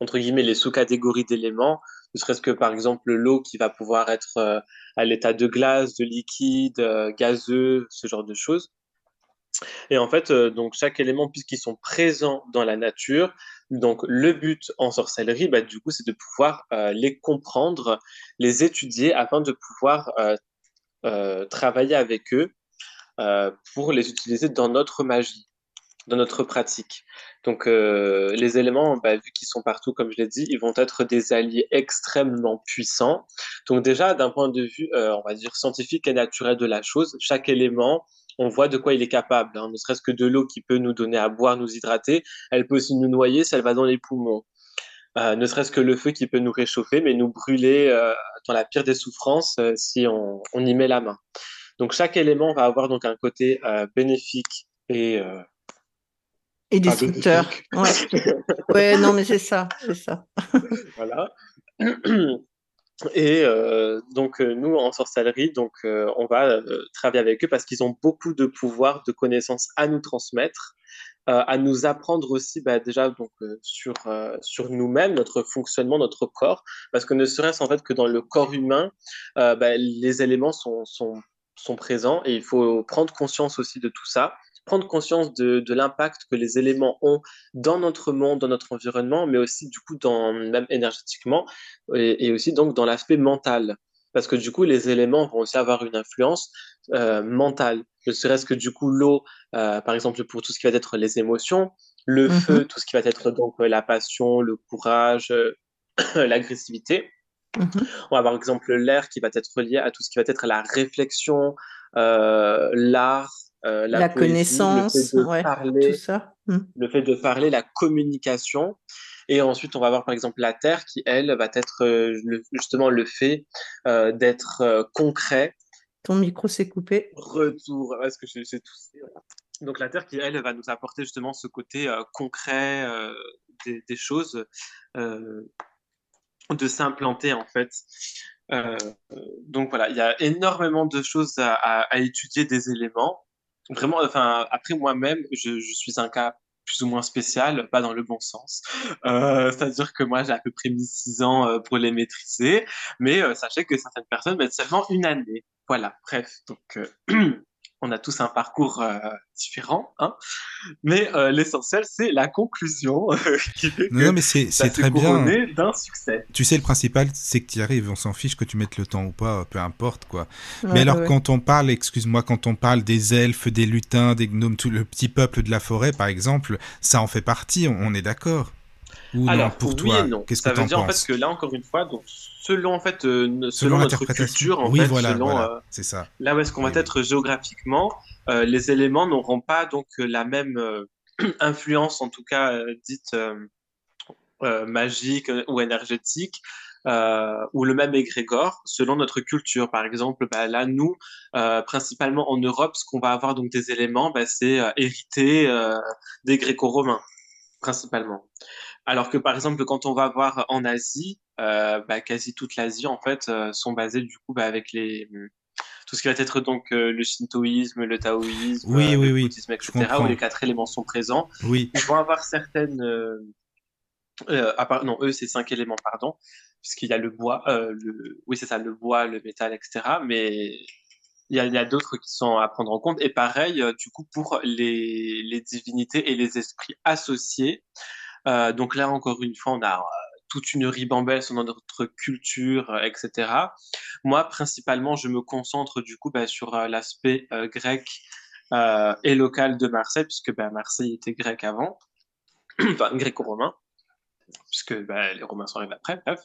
entre guillemets, les sous-catégories d'éléments ne serait-ce que par exemple l'eau qui va pouvoir être euh, à l'état de glace, de liquide, euh, gazeux, ce genre de choses. Et en fait, euh, donc chaque élément, puisqu'ils sont présents dans la nature, donc le but en sorcellerie, bah, du coup, c'est de pouvoir les comprendre, les étudier afin de pouvoir travailler avec eux pour les utiliser dans notre magie. Dans notre pratique. Donc, euh, les éléments, bah, vu qu'ils sont partout, comme je l'ai dit, ils vont être des alliés extrêmement puissants. Donc, déjà, d'un point de vue, euh, on va dire, scientifique et naturel de la chose, chaque élément, on voit de quoi il est capable. Hein. Ne serait-ce que de l'eau qui peut nous donner à boire, nous hydrater, elle peut aussi nous noyer si elle va dans les poumons. Euh, ne serait-ce que le feu qui peut nous réchauffer, mais nous brûler euh, dans la pire des souffrances euh, si on, on, y met la main. Donc chaque élément va avoir donc un côté bénéfique et
et destructeur. Ouais. ouais, non, mais c'est ça, c'est ça.
voilà. Et euh, donc nous en sorcellerie, donc euh, on va euh, travailler avec eux parce qu'ils ont beaucoup de pouvoir, de connaissances à nous transmettre, à nous apprendre aussi bah, déjà donc sur sur nous-mêmes, notre fonctionnement, notre corps, parce que ne serait-ce en fait que dans le corps humain, bah, les éléments sont, sont sont présents et il faut prendre conscience aussi de tout ça prendre conscience de, de l'impact que les éléments ont dans notre monde, dans notre environnement, mais aussi du coup dans, même énergétiquement et, et aussi donc dans l'aspect mental. Parce que du coup, les éléments vont aussi avoir une influence euh, mentale. Ne serait-ce que du coup, l'eau, euh, par exemple, pour tout ce qui va être les émotions, le mm -hmm. feu, tout ce qui va être donc la passion, le courage, euh, l'agressivité. Mm -hmm. On va avoir, par exemple, l'air qui va être lié à tout ce qui va être la réflexion, euh, l'art, la,
la
poésie,
connaissance,
le fait
ouais,
parler,
tout ça. Mm.
le fait de parler, la communication. Et ensuite, on va avoir par exemple la Terre qui, elle, va être euh, le, justement le fait euh, d'être euh, concret.
Ton micro s'est coupé.
Retour. Est-ce que j'ai toussé voilà. Donc la Terre qui, elle, va nous apporter justement ce côté euh, concret des, des, choses, de s'implanter en fait. donc voilà, il y a énormément de choses à, à, à étudier des éléments vraiment, enfin, après moi-même, je, je, suis un cas plus ou moins spécial, pas dans le bon sens. Euh, C'est-à-dire que moi, j'ai à peu près mis six ans euh, pour les maîtriser, mais euh, sachez que certaines personnes mettent seulement une année. Voilà, bref, donc euh, on a tous un parcours euh, différent, hein mais euh, l'essentiel, c'est la conclusion qui fait
non, que non, mais c'est très bien
d'un succès.
Tu sais, le principal, c'est que tu y arrives. On s'en fiche que tu mettes le temps ou pas, peu importe quoi. Ouais, mais alors, ouais. quand on parle, excuse-moi, quand on parle des elfes, des lutins, des gnomes, tout le petit peuple de la forêt, par exemple, ça en fait partie. On, on est d'accord. Ou
alors,
non, pour
oui
toi,
qu'est-ce que tu en penses en fait que là, encore une fois, donc selon en fait, euh, selon, selon notre culture, en
oui,
fait,
voilà,
selon
voilà,
euh,
c'est ça.
là où est-ce qu'on
oui,
va être géographiquement, euh, les éléments n'auront pas donc la même influence, en tout cas dite magique ou énergétique. ou le même égrégore selon notre culture. Par exemple, bah, là, nous, principalement en Europe, ce qu'on va avoir donc des éléments, bah, c'est hérité des gréco-romains, principalement. Alors que par exemple, quand on va voir en Asie, euh, bah, quasi toute l'Asie en fait euh, sont basées du coup bah, avec les tout ce qui va être donc euh, le shintoïsme, le taoïsme,
oui, oui,
le
oui,
bouddhisme, etc. où les quatre éléments sont présents.
Oui.
Ils vont avoir certaines à part, non, eux c'est cinq éléments, pardon, puisqu'il y a le bois, le oui c'est ça, le bois, le métal, etc. Mais il y a, a d'autres qui sont à prendre en compte. Et pareil, du coup, pour les, les divinités et les esprits associés, euh, donc là, encore une fois, on a euh, toute une ribambelle sur notre culture, euh, etc. Moi, principalement, je me concentre du coup bah, sur l'aspect grec et local de Marseille, puisque bah, Marseille était grec avant, enfin gréco-romain puisque bah, les Romains sont arrivés après, bref.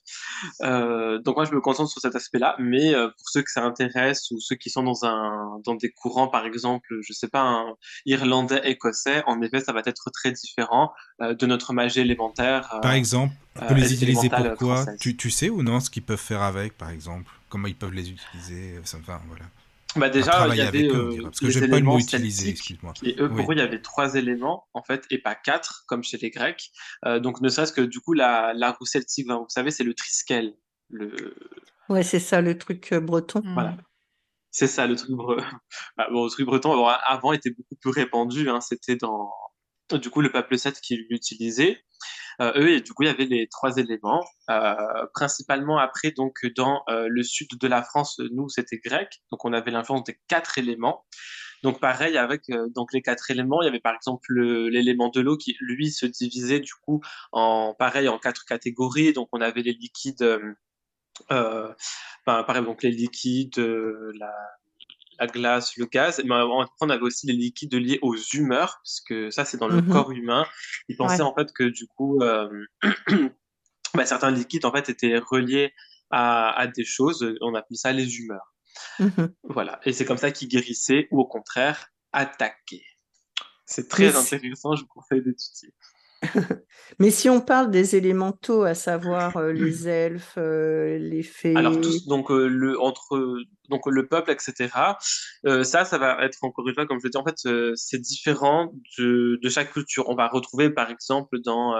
Euh, donc moi, je me concentre sur cet aspect-là, mais euh, pour ceux que ça intéresse ou ceux qui sont dans, un, dans des courants, par exemple, je sais pas, un irlandais, écossais, en effet, ça va être très différent euh, de notre magie élémentaire.
par exemple, on peut les utiliser pourquoi? tu, tu sais ou non ce qu'ils peuvent faire avec, par exemple? Comment ils peuvent les utiliser? Enfin, voilà.
Bah déjà, il y avait
eux,
euh,
parce que j'aime pas le mot utiliser, excuse-moi.
Et eux, pour oui. eux, il y avait trois éléments en fait, et pas quatre comme chez les Grecs. Euh, donc, ne serait-ce que du coup, la, la roue celtique, vous savez, c'est le triskel. Le...
Ouais, c'est ça, le truc euh, breton.
Voilà. C'est ça, le truc, bre... bah, bon, le truc breton. Avant, était beaucoup plus répandu. Hein, C'était dans du coup le peuple celte qui l'utilisait. Euh, eux, et du coup, il y avait les trois éléments. Euh, principalement après, donc, dans euh, le sud de la France, nous, c'était grec. Donc, on avait l'influence des quatre éléments. Donc, pareil, avec donc les quatre éléments, il y avait par exemple l'élément de l'eau qui, lui, se divisait du coup en, pareil, en quatre catégories. Donc, on avait les liquides, ben, par exemple, les liquides, la, la glace, le gaz. Mais on avait aussi les liquides liés aux humeurs, parce que ça, c'est dans le mmh corps humain. Ils pensaient en fait que du coup, bah, certains liquides en fait étaient reliés à, des choses. On appelle ça les humeurs. Mmh voilà. Et c'est comme ça qu'ils guérissaient ou au contraire attaquaient. C'est très intéressant. Je vous conseille d'étudier.
Mais si on parle des élémentaux, à savoir euh, les elfes, euh, les fées.
Alors tous, donc euh, le entre donc le peuple, etc. ça, ça va être encore une fois, comme je le dis, en fait, c'est différent de, de chaque culture. On va retrouver par exemple dans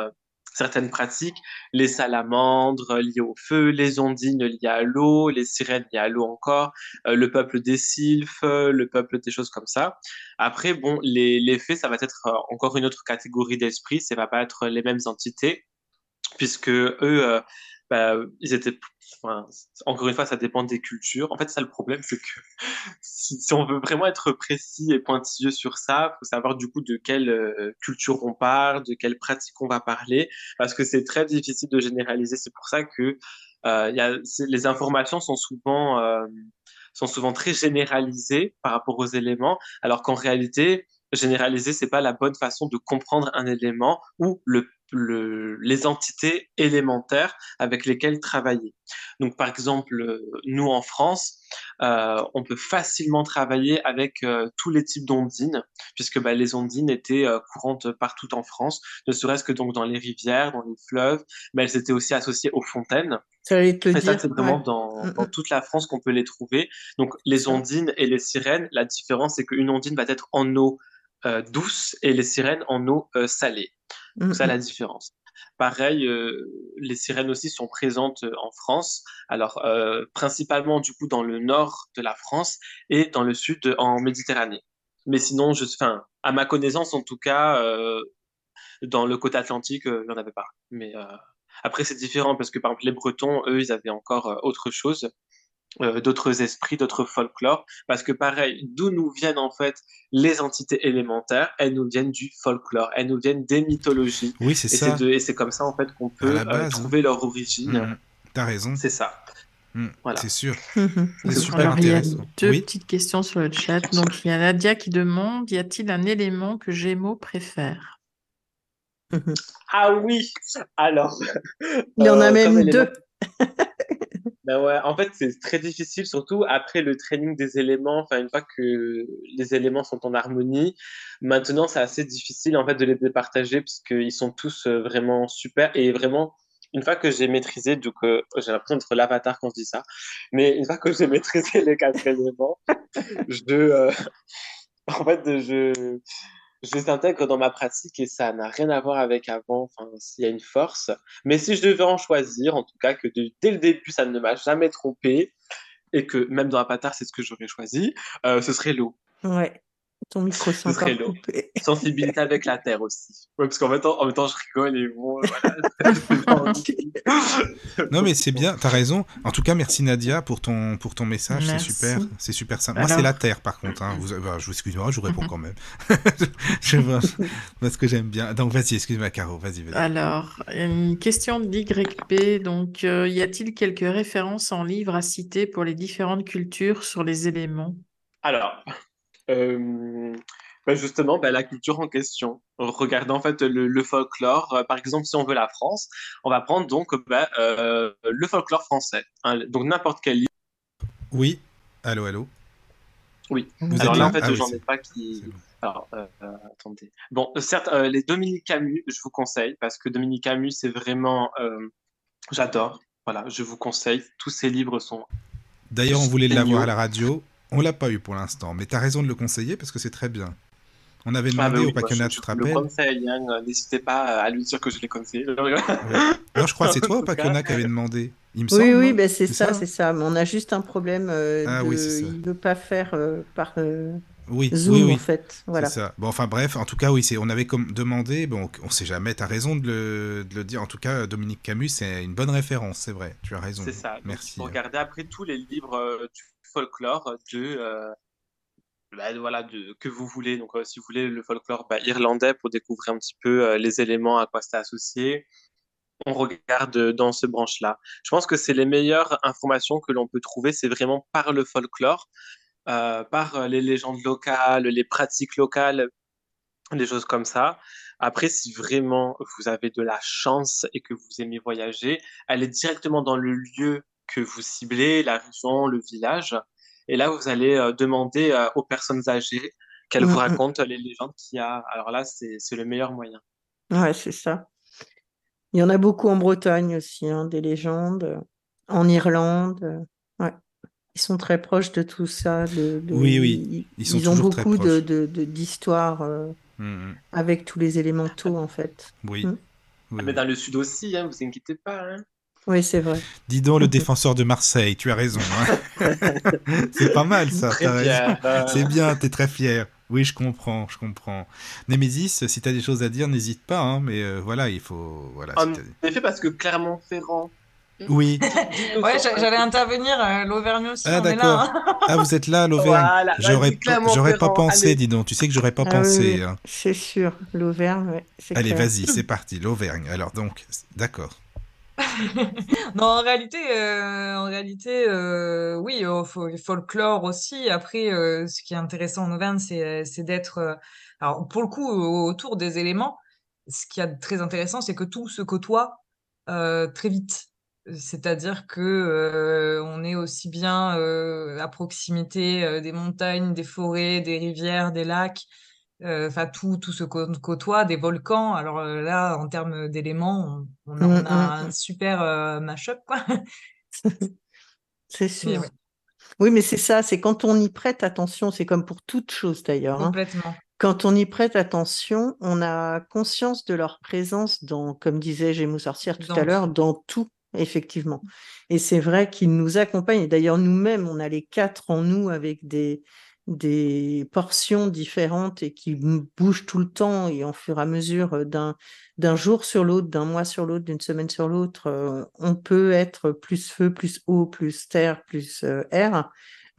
certaines pratiques, les salamandres liées au feu, les ondines liées à l'eau, les sirènes liées à l'eau encore, euh, le peuple des sylphes, le peuple des choses comme ça. Après, bon, les, les fées, ça va être euh, encore une autre catégorie d'esprit, ça va pas être les mêmes entités, puisque eux, euh, bah, ils étaient encore une fois, ça dépend des cultures. En fait, ça, le problème, c'est que si, on veut vraiment être précis et pointilleux sur ça, faut savoir du coup de quelle euh, culture on parle, de quelle pratique on va parler, parce que c'est très difficile de généraliser. C'est pour ça que euh, y a, les informations sont souvent, euh, sont souvent très généralisées par rapport aux éléments, alors qu'en réalité, généraliser, c'est pas la bonne façon de comprendre un élément ou le les entités élémentaires avec lesquelles travailler. Donc, par exemple, nous en France, euh, on peut facilement travailler avec euh, tous les types d'ondines, puisque bah, les ondines étaient euh, courantes partout en France, ne serait-ce que donc dans les rivières, dans les fleuves, mais elles étaient aussi associées aux fontaines.
Ça et ça,
c'est vraiment dans, mm, dans, mm. toute la France qu'on peut les trouver. Donc, les ondines et les sirènes, la différence, c'est qu'une ondine va être en eau douce et les sirènes en eau salée. C'est ça la différence. Pareil, euh, les sirènes aussi sont présentes euh, en France. Alors, euh, principalement du coup dans le nord de la France et dans le sud en Méditerranée. Mais sinon, je, enfin, à ma connaissance en tout cas, dans le côté atlantique, il n'y en avait pas. Mais après, c'est différent parce que par exemple, les Bretons, eux, ils avaient encore autre chose. Euh, d'autres esprits, d'autres folklore, parce que pareil, d'où nous viennent en fait les entités élémentaires, elles nous viennent du folklore, elles nous viennent des mythologies.
Oui, c'est ça.
et c'est comme ça en fait qu'on peut euh, trouver leur origine.
Mmh. T'as raison.
C'est ça.
Mmh. Voilà. C'est sûr.
c'est super intéressant. Il y a deux petites questions sur le chat. Donc, il y a Nadia qui demande y a-t-il un élément que Gémeaux préfère?
Ah oui Alors.
Il y en a euh, même deux.
Ben ouais, en fait, c'est très difficile, surtout après le training des éléments. Enfin, une fois que les éléments sont en harmonie, maintenant, c'est assez difficile en fait de les départager puisqu'ils sont tous euh, vraiment super et vraiment. Une fois que j'ai maîtrisé, donc euh, j'ai l'impression d'être l'avatar quand je dis ça, mais une fois que j'ai maîtrisé les quatre éléments, je, euh, en fait, je, je les intègre dans ma pratique et ça n'a rien à voir avec avant. Enfin, s'il y a une force. Mais si je devais en choisir, en tout cas, que dès le début, ça ne m'a jamais trompé et que même dans la patard, c'est ce que j'aurais choisi, euh, ce serait l'eau.
Ouais. Ton micro
Ce serait l'eau. Sensibilité avec la terre aussi. Ouais, parce qu'en même, temps, en même temps, je rigole et bon, voilà.
non, mais c'est bien, t'as raison. En tout cas, merci Nadia pour ton, pour ton message, c'est super, c'est super simple. Moi, c'est la terre, par contre. Hein. Vous, bah, je vous excuse-moi, je vous réponds quand même. je vois, parce que j'aime bien. Donc, vas-y, excuse-moi, Caro, vas-y, vas-y.
Alors, une question d'YP. Donc, euh, y a-t-il quelques références en livre à citer pour les différentes cultures sur les éléments?
Alors, euh, bah, justement, bah, la culture en question. Regardez en fait le, folklore. Euh, par exemple, si on veut la France, on va prendre donc bah, euh, le folklore français. Hein, donc n'importe quel livre.
Oui. Allô, allô.
Oui. Alors là, en fait, ah j'en ai pas qui. Alors, attendez. Bon, certes, les Dominique Camus, je vous conseille parce que Dominique Camus, c'est vraiment. J'adore. Voilà, je vous conseille. Tous ces livres sont.
D'ailleurs, on voulait l'avoir à la radio. On l'a pas eu pour l'instant, mais tu as raison de le conseiller parce que c'est très bien. On avait ah, demandé bah au Pacquiona, tu te rappelles
hein, n'hésitez pas à lui dire que je l'ai conseillé.
Alors je crois que c'est toi au qui avait demandé. Il me
oui,
semble,
oui, bah, c'est ça, c'est ça. Mais on a juste un problème. Euh, ah, de... oui, Il ne veut pas faire euh, par. Euh,
oui,
Zoom,
oui, oui.
en fait. Voilà.
Ça. Bon, enfin bref, en tout cas, oui, on avait comme demandé, bon, on sait jamais, tu as raison de le, de le, dire. En tout cas, Dominique Camus, c'est une bonne référence, c'est vrai, tu as raison.
C'est ça.
Merci.
Regardez après tous les livres du folklore de, euh, bah, voilà, de, que vous voulez. Donc, euh, si vous voulez le folklore bah, irlandais pour découvrir un petit peu euh, les éléments à quoi c'est associé, on regarde dans ce branche-là. Je pense que c'est les meilleures informations que l'on peut trouver, c'est vraiment par le folklore. par les légendes locales, les pratiques locales, des choses comme ça. Après, si vraiment vous avez de la chance et que vous aimez voyager, allez directement dans le lieu que vous ciblez, la région, le village. Et là, vous allez demander aux personnes âgées qu'elles vous mmh, mmh. racontent les légendes qu'il y a. Alors là, c'est le meilleur moyen.
Ouais, c'est ça. Il y en a beaucoup en Bretagne aussi, hein, des légendes, en Irlande. Ouais. Ils sont très proches de tout ça. De,
oui, oui.
Ils, ils ont beaucoup d'histoires de, de, mmh, avec tous les élémentaux, en fait.
Oui.
Ah, mais dans le sud aussi, hein, vous inquiétez pas. Hein.
Oui, c'est vrai.
Dis donc, le défenseur de Marseille, tu as raison. c'est pas mal ça. C'est bien, tu es très fier. Oui, je comprends, je comprends. Némésis, si tu as des choses à dire, n'hésite pas, hein, mais euh, voilà, il faut. Voilà,
en effet, parce que Clermont-Ferrand.
Oui.
ouais, j'allais intervenir, euh, l'Auvergne aussi.
Ah, d'accord. Hein. ah, vous êtes là, l'Auvergne. j'aurais, j'aurais pas pensé, dis donc. Tu sais que j'aurais pas ah pensé. Hein.
C'est sûr, l'Auvergne,
Allez, vas-y, c'est parti, l'Auvergne. Alors, donc, d'accord.
Non, en réalité, euh, en réalité, euh, oui, au folklore aussi. Après, euh, ce qui est intéressant en Auvergne, c'est, c'est d'être, alors pour le coup, autour des éléments. Ce qui est très intéressant, c'est que tout se côtoie très vite. C'est-à-dire que on est aussi bien à proximité des montagnes, des forêts, des rivières, des lacs. Euh, enfin tout, tout se côtoie, des volcans. Alors euh, là, en termes d'éléments, on, a, un super mash-up, quoi.
c'est sûr. Oui. mais c'est ça, c'est quand on y prête attention, c'est comme pour toute chose d'ailleurs. Hein.
Complètement.
Quand on y prête attention, on a conscience de leur présence dans, comme disait Gémeaux Sorcière tout à l'heure, dans tout, effectivement. Et c'est vrai qu'ils nous accompagnent. D'ailleurs, nous-mêmes, on a les quatre en nous avec des, des portions différentes et qui bougent tout le temps et en fur et à mesure euh, d'un d'un jour sur l'autre, d'un mois sur l'autre, d'une semaine sur l'autre, euh, on peut être plus feu, plus eau, plus terre, plus euh, air.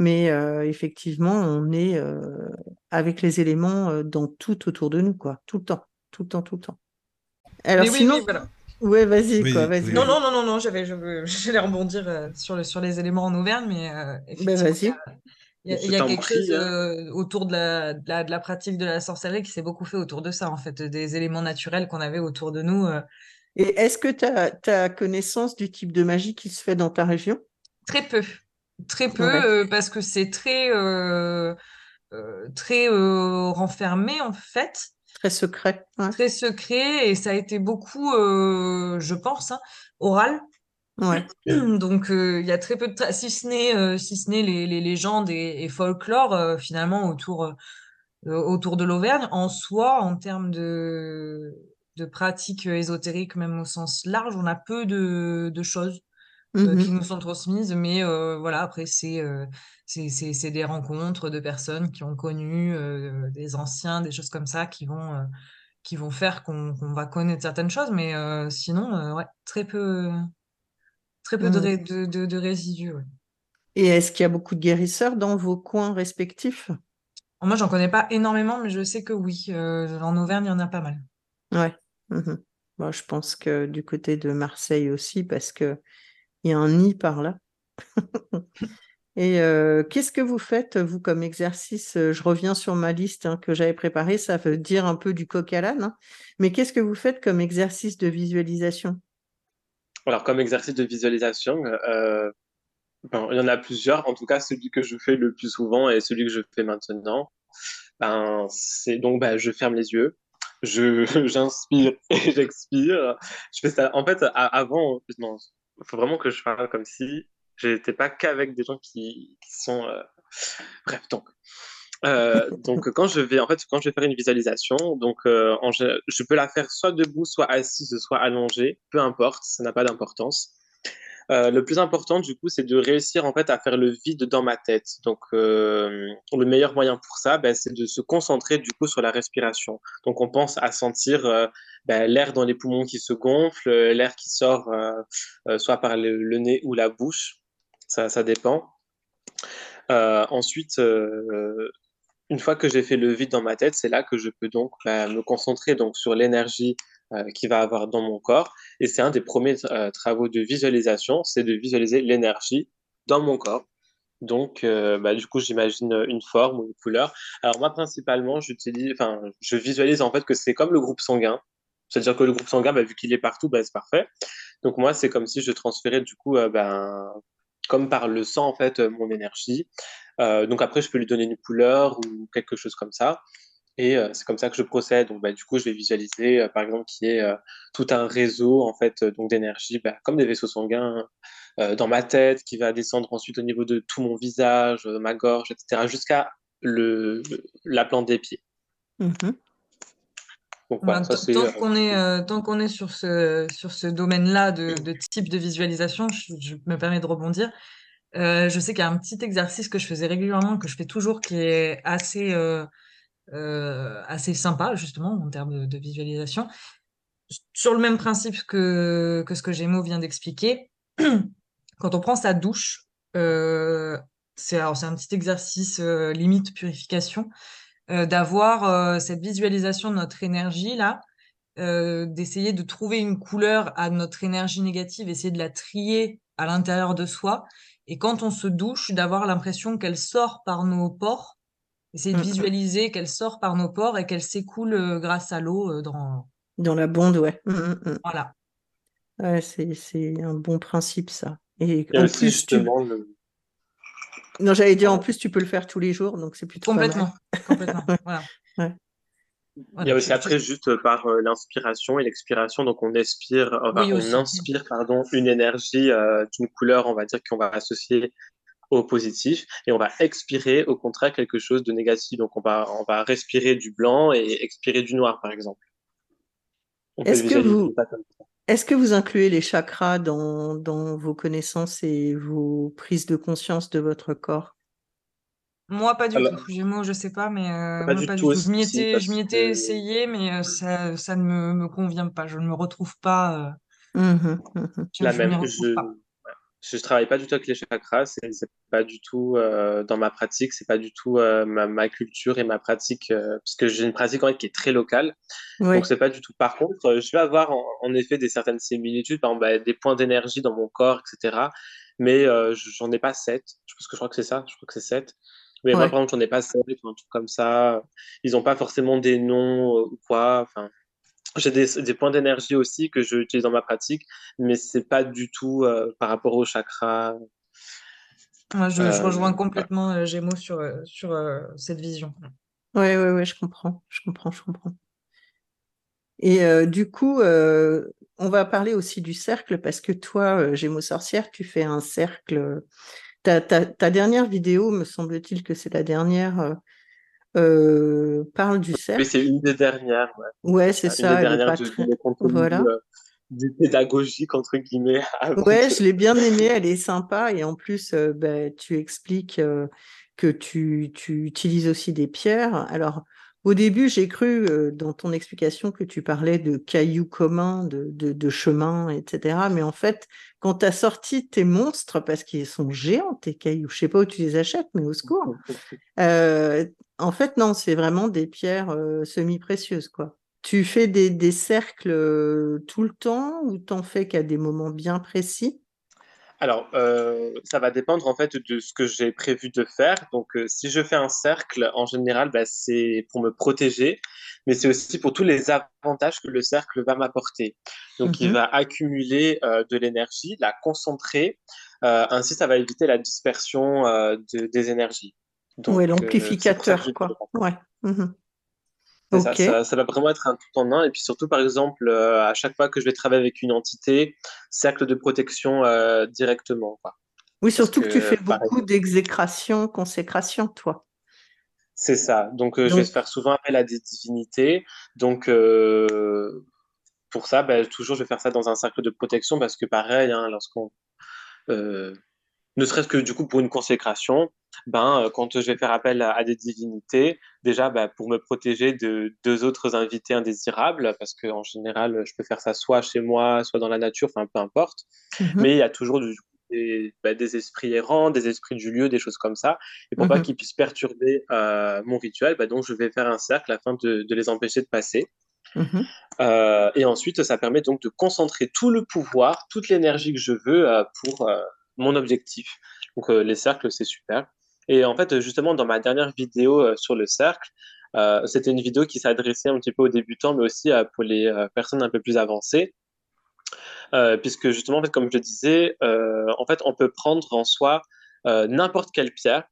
Mais effectivement, on est avec les éléments dans tout autour de nous, quoi, tout le temps, tout le temps, tout le temps.
Alors sinon,
ouais, vas-y, quoi, vas-y.
non, non, non, non, non, j'avais, j'allais rebondir sur, le, sur les éléments en Auvergne, mais
ben, vas-y.
Il y a, quelque chose hein. euh, autour de la, de la, de, la, pratique de la sorcellerie qui s'est beaucoup fait autour de ça, en fait, des éléments naturels qu'on avait autour de nous. Euh.
Et est-ce que tu as, connaissance du type de magie qui se fait dans ta région?
Très peu. Très peu, euh, parce que c'est très, très renfermé, en fait.
Très secret.
Très secret, et ça a été beaucoup, je pense, hein, oral.
Ouais.
Donc euh, il y a très peu de si ce n'est euh, si ce n'est les, les, légendes et, et folklore euh, finalement autour autour de l'Auvergne. En soi en termes de de pratiques ésotériques même au sens large on a peu de, de choses qui mmh nous sont transmises. Mais voilà après c'est c'est c'est des rencontres de personnes qui ont connu des anciens des choses comme ça qui vont qui vont faire qu'on va connaître certaines choses. Mais sinon ouais très peu Très peu de, mmh. de, de, résidus.
Et est-ce qu'il y a beaucoup de guérisseurs dans vos coins respectifs?
Moi, j'en connais pas énormément, mais je sais que oui. Euh, en Auvergne, il y en a pas mal.
Ouais. Mmh je pense que du côté de Marseille aussi, parce qu'il y a un nid par là. Et euh, qu'est-ce que vous faites, vous, comme exercice? Je reviens sur ma liste hein, que j'avais préparée, ça veut dire un peu du coq à l'âne. Hein. mais qu'est-ce que vous faites comme exercice de visualisation?
Alors, comme exercice de visualisation, euh, il y en a plusieurs. En tout cas, celui que je fais le plus souvent et celui que je fais maintenant, ben, c'est donc ben, je ferme les yeux, je j'inspire et j'expire. Je fais ça. En fait, avant, il faut vraiment que je fasse comme si j'étais pas qu'avec des gens qui, sont. Euh, bref, donc euh, donc quand je vais en fait quand je vais faire une visualisation, donc euh, je peux la faire soit debout, soit assise, soit allongée, peu importe, ça n'a pas d'importance. Euh, le plus important du coup, c'est de réussir en fait à faire le vide dans ma tête. Donc le meilleur moyen pour ça, ben, c'est de se concentrer du coup sur la respiration. Donc on pense à sentir ben, l'air dans les poumons qui se gonfle, l'air qui sort soit par le, nez ou la bouche, ça, ça dépend. ensuite, une fois que j'ai fait le vide dans ma tête, c'est là que je peux donc bah, me concentrer donc sur l'énergie euh, qui va avoir dans mon corps. Et c'est un des premiers euh, travaux de visualisation, c'est de visualiser l'énergie dans mon corps. Donc, bah, du coup, j'imagine une forme ou une couleur. Alors moi, principalement, j'utilise, enfin, je visualise en fait que c'est comme le groupe sanguin. C'est-à-dire que le groupe sanguin, bah, vu qu'il est partout, c'est parfait. Donc moi, c'est comme si je transférais du coup, ben, comme par le sang en fait, mon énergie. Donc après, je peux lui donner une couleur ou quelque chose comme ça. Et c'est comme ça que je procède. Donc, bah, du coup, je vais visualiser, par exemple, qu'il y ait tout un réseau en fait, donc d'énergie, bah, comme des vaisseaux sanguins, dans ma tête, qui va descendre ensuite au niveau de tout mon visage, ma gorge, etc., jusqu'à le, la plante des pieds.
Mmh bah, tant qu'on est, tant qu'on est sur ce, sur ce domaine-là de, de, type de visualisation, je, je, me permets de rebondir. Je sais qu'il y a un petit exercice que je faisais régulièrement, que je fais toujours, qui est assez euh, assez sympa, justement, en termes de, visualisation. Sur le même principe que, que ce que Gémeaux vient d'expliquer, quand on prend sa douche, euh, c'est un petit exercice euh, limite purification, d'avoir cette visualisation de notre énergie là, d'essayer de trouver une couleur à notre énergie négative, essayer de la trier à l'intérieur de soi, et quand on se douche, d'avoir l'impression qu'elle sort par nos pores Essayer de mmh, mmh. visualiser qu'elle sort par nos pores et qu'elle s'écoule euh, grâce à l'eau euh, dans...
Dans la bonde, ouais. Mmh,
voilà.
Ouais, c'est un bon principe, ça. Et, en plus, tu... Non, j'allais dire, en plus, tu peux le faire tous les jours, donc c'est plutôt
Complètement. Complètement. voilà.
ouais. Il y a aussi après juste par euh, l'inspiration et l'expiration. Donc on expire, on inspire pardon une énergie d'une couleur, on va dire qu'on va associer au positif et on va expirer au contraire quelque chose de négatif. Donc on va, on va respirer du blanc et expirer du noir par exemple.
Est-ce que, vous, est que vous incluez les chakras dans, dans vos connaissances et vos prises de conscience de votre corps?
Moi, pas du tout. Gémeaux, je sais pas, mais euh, pas, moi, du pas tout. du tout. Je m'y étais, je m'y étais essayé, mais euh, ça, ça ne me, me, convient pas. Je ne me retrouve pas. Euh... Mmh
mmh je, La même. Je, pas je travaille pas du tout avec les chakras, c'est, pas du tout euh, dans ma pratique, c'est pas du tout euh, ma, ma, culture et ma pratique, euh, parce que j'ai une pratique en fait qui est très locale, oui. donc c'est pas du tout. Par contre, je vais avoir en, en effet des certaines similitudes, par exemple bah, des points d'énergie dans mon corps, etc. Mais j'en ai pas sept. Je pense que je crois que c'est ça. Je crois que c'est sept. Mais ouais. moi, par exemple, j'en ai pas sept, un truc comme ça. Ils ont pas forcément des noms ou quoi. Enfin, j'ai des, des, points d'énergie aussi que j'utilise dans ma pratique, mais c'est pas du tout euh, par rapport au chakra.
je, je, euh, rejoins complètement euh, Gémeaux sur, sur cette vision.
Oui, oui, oui, je comprends, je comprends, je comprends. Et euh, du coup, euh, on va parler aussi du cercle parce que toi, Gémeaux sorcière, tu fais un cercle. Ta, ta, ta dernière vidéo, me semble-t-il que c'est la dernière, euh, parle du cercle.
Mais c'est une des dernières.
Ouais, ouais c'est ça.
Une des dernières du, très... voilà. Euh, du pédagogique, entre guillemets.
Ouais, je l'ai bien aimée, elle est sympa. Et en plus, euh, bah, tu expliques euh, que tu, tu, utilises aussi des pierres. Alors, au début, j'ai cru euh, dans ton explication que tu parlais de cailloux communs, de, de, de chemins, etc. Mais en fait, quand tu as sorti tes monstres, parce qu'ils sont géants, tes cailloux, je sais pas où tu les achètes, mais au secours. Euh, en fait, non, c'est vraiment des pierres euh, semi-précieuses, quoi. Tu fais des, des cercles euh, tout le temps ou t'en fais qu'à des moments bien précis?
Alors, euh, ça va dépendre en fait de ce que j'ai prévu de faire. Donc, euh, si je fais un cercle, en général, bah, c'est pour me protéger, mais c'est aussi pour tous les avantages que le cercle va m'apporter. Donc, mm -hmm. il mhm. va accumuler euh, de l'énergie, la concentrer. Euh, ainsi, ça va éviter la dispersion euh, de, des énergies.
Oui, l'amplificateur, quoi. Ouais. Mm -hmm.
Okay. Ça, ça, ça, va vraiment être un tout en un. Et puis surtout, par exemple, euh, à chaque fois que je vais travailler avec une entité, cercle de protection euh, directement. Quoi.
Oui, surtout que, que, tu fais beaucoup d'exécration, consécration, toi.
C'est ça. Donc, euh, Donc, je vais faire souvent appel à des divinités. Donc, pour ça, ben, toujours, je vais faire ça dans un cercle de protection parce que pareil, hein, lorsqu'on euh, ne serait-ce que du coup pour une consécration, ben, euh, quand je vais faire appel à, à des divinités, déjà ben, pour me protéger de deux autres invités indésirables, parce qu'en général, je peux faire ça soit chez moi, soit dans la nature, enfin peu importe, mm -hmm. mais il y a toujours du, des, ben, des, esprits errants, des esprits du lieu, des choses comme ça, et pour mm -hmm. pas qu'ils puissent perturber euh, mon rituel, ben, donc je vais faire un cercle afin de, de les empêcher de passer. Mmh. Euh, et ensuite, ça permet donc de concentrer tout le pouvoir, toute l'énergie que je veux euh, pour euh, mon objectif. Donc les cercles, c'est super. Et en fait, justement, dans ma dernière vidéo sur le cercle, c'était une vidéo qui s'adressait un petit peu aux débutants, mais aussi pour les personnes un peu plus avancées. puisque justement, comme je le disais, en fait, on peut prendre en soi n'importe quelle pierre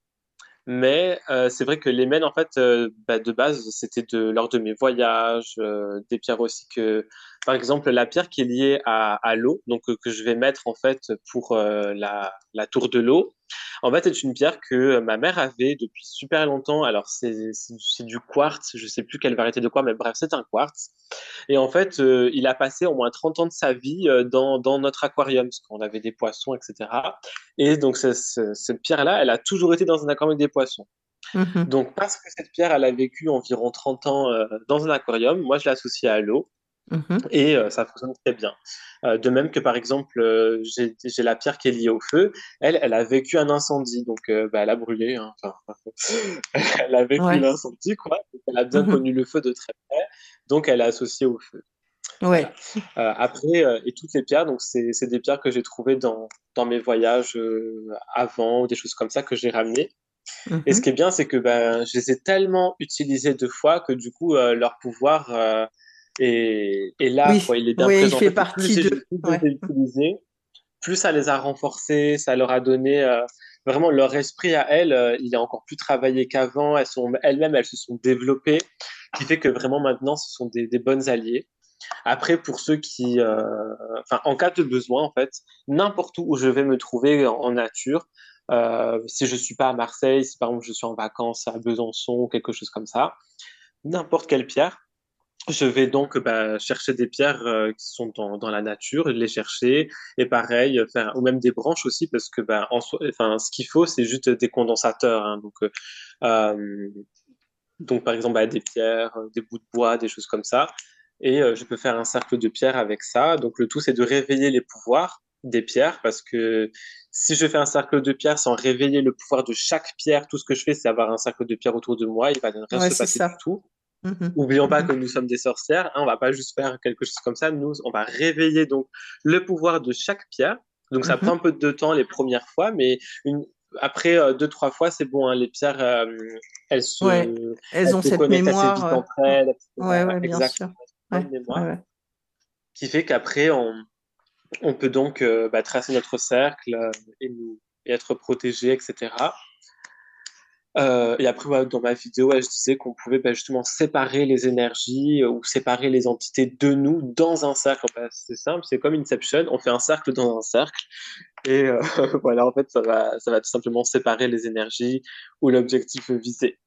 mais euh, c'est vrai que les mènes, en fait, euh, bah, de base, c'était de, lors de mes voyages, euh, des pierres aussi que, par exemple, la pierre qui est liée à, à l'eau, donc que je vais mettre en fait pour la, la tour de l'eau. En fait, c'est une pierre que ma mère avait depuis super longtemps. Alors, c'est du quartz, je sais plus quelle variété de quoi, mais bref, c'est un quartz. Et en fait, euh, il a passé au moins 30 ans de sa vie euh, dans, dans, notre aquarium, parce qu'on avait des poissons, etc. Et donc, cette pierre-là, elle a toujours été dans un aquarium avec des poissons. Mmh donc, parce que cette pierre, elle a vécu environ 30 ans euh, dans un aquarium, moi, je l'associe à l'eau. Mmh et euh, ça fonctionne très bien. Euh, de même que par exemple, euh, j'ai la pierre qui est liée au feu. Elle, elle a vécu un incendie, donc bah, elle a brûlé. Hein, elle a vécu un incendie, quoi. elle a bien mmh connu le feu de très près, donc elle est associée au feu.
Ouais.
après, et toutes les pierres, donc c'est des pierres que j'ai trouvées dans, dans mes voyages avant ou des choses comme ça que j'ai ramenées. Et ce mmh qui est bien, c'est que ben, je les ai tellement utilisées deux fois que du coup, leur pouvoir et, et là, il est bien
oui,
présent.
Il fait partie
plus
de.
Plus, plus ça les a renforcés, ça leur a donné euh, vraiment leur esprit à elles. Euh, il est encore plus travaillé qu'avant. Elles sont elles-mêmes, elles se sont développées, qui fait que vraiment maintenant, ce sont des, des bonnes alliées. Après, pour ceux qui, euh, en cas de besoin, en fait, n'importe où je vais me trouver en, en nature, euh, si je suis pas à Marseille, si par exemple je suis en vacances à Besançon ou quelque chose comme ça, n'importe quelle pierre, je vais donc bah, chercher des pierres euh, qui sont dans, dans, la nature, les chercher, et pareil, faire, ou même des branches aussi, parce que bah, en enfin, ce qu'il faut, c'est juste des condensateurs. Hein, donc, euh, euh, donc, par exemple, bah, des pierres, des bouts de bois, des choses comme ça. Et je peux faire un cercle de pierres avec ça. Donc, le tout, c'est de réveiller les pouvoirs des pierres, parce que si je fais un cercle de pierres sans réveiller le pouvoir de chaque pierre, tout ce que je fais, c'est avoir un cercle de pierres autour de moi, il va rien se passer du tout. Mmh Oublions pas mmh que nous sommes des sorcières, hein, on va pas juste faire quelque chose comme ça, nous, on va réveiller donc le pouvoir de chaque pierre. Donc ça mmh prend un peu de temps les premières fois, mais une... après euh, deux, trois fois, c'est bon, hein, les pierres, euh, elles, se...
elles, ont cette mémoire.
Assez entre elles,
ouais, ouais, bien sûr.
Mémoire, qui fait qu'après, on... on, peut donc euh, bah, tracer notre cercle et, nous... et être protégé, etc. Euh, et après, dans ma vidéo, je disais qu'on pouvait bah, justement séparer les énergies euh, ou séparer les entités de nous dans un cercle. c'est simple, c'est comme Inception, on fait un cercle dans un cercle. Et euh, voilà, en fait, ça va, ça va tout simplement séparer les énergies ou l'objectif visé.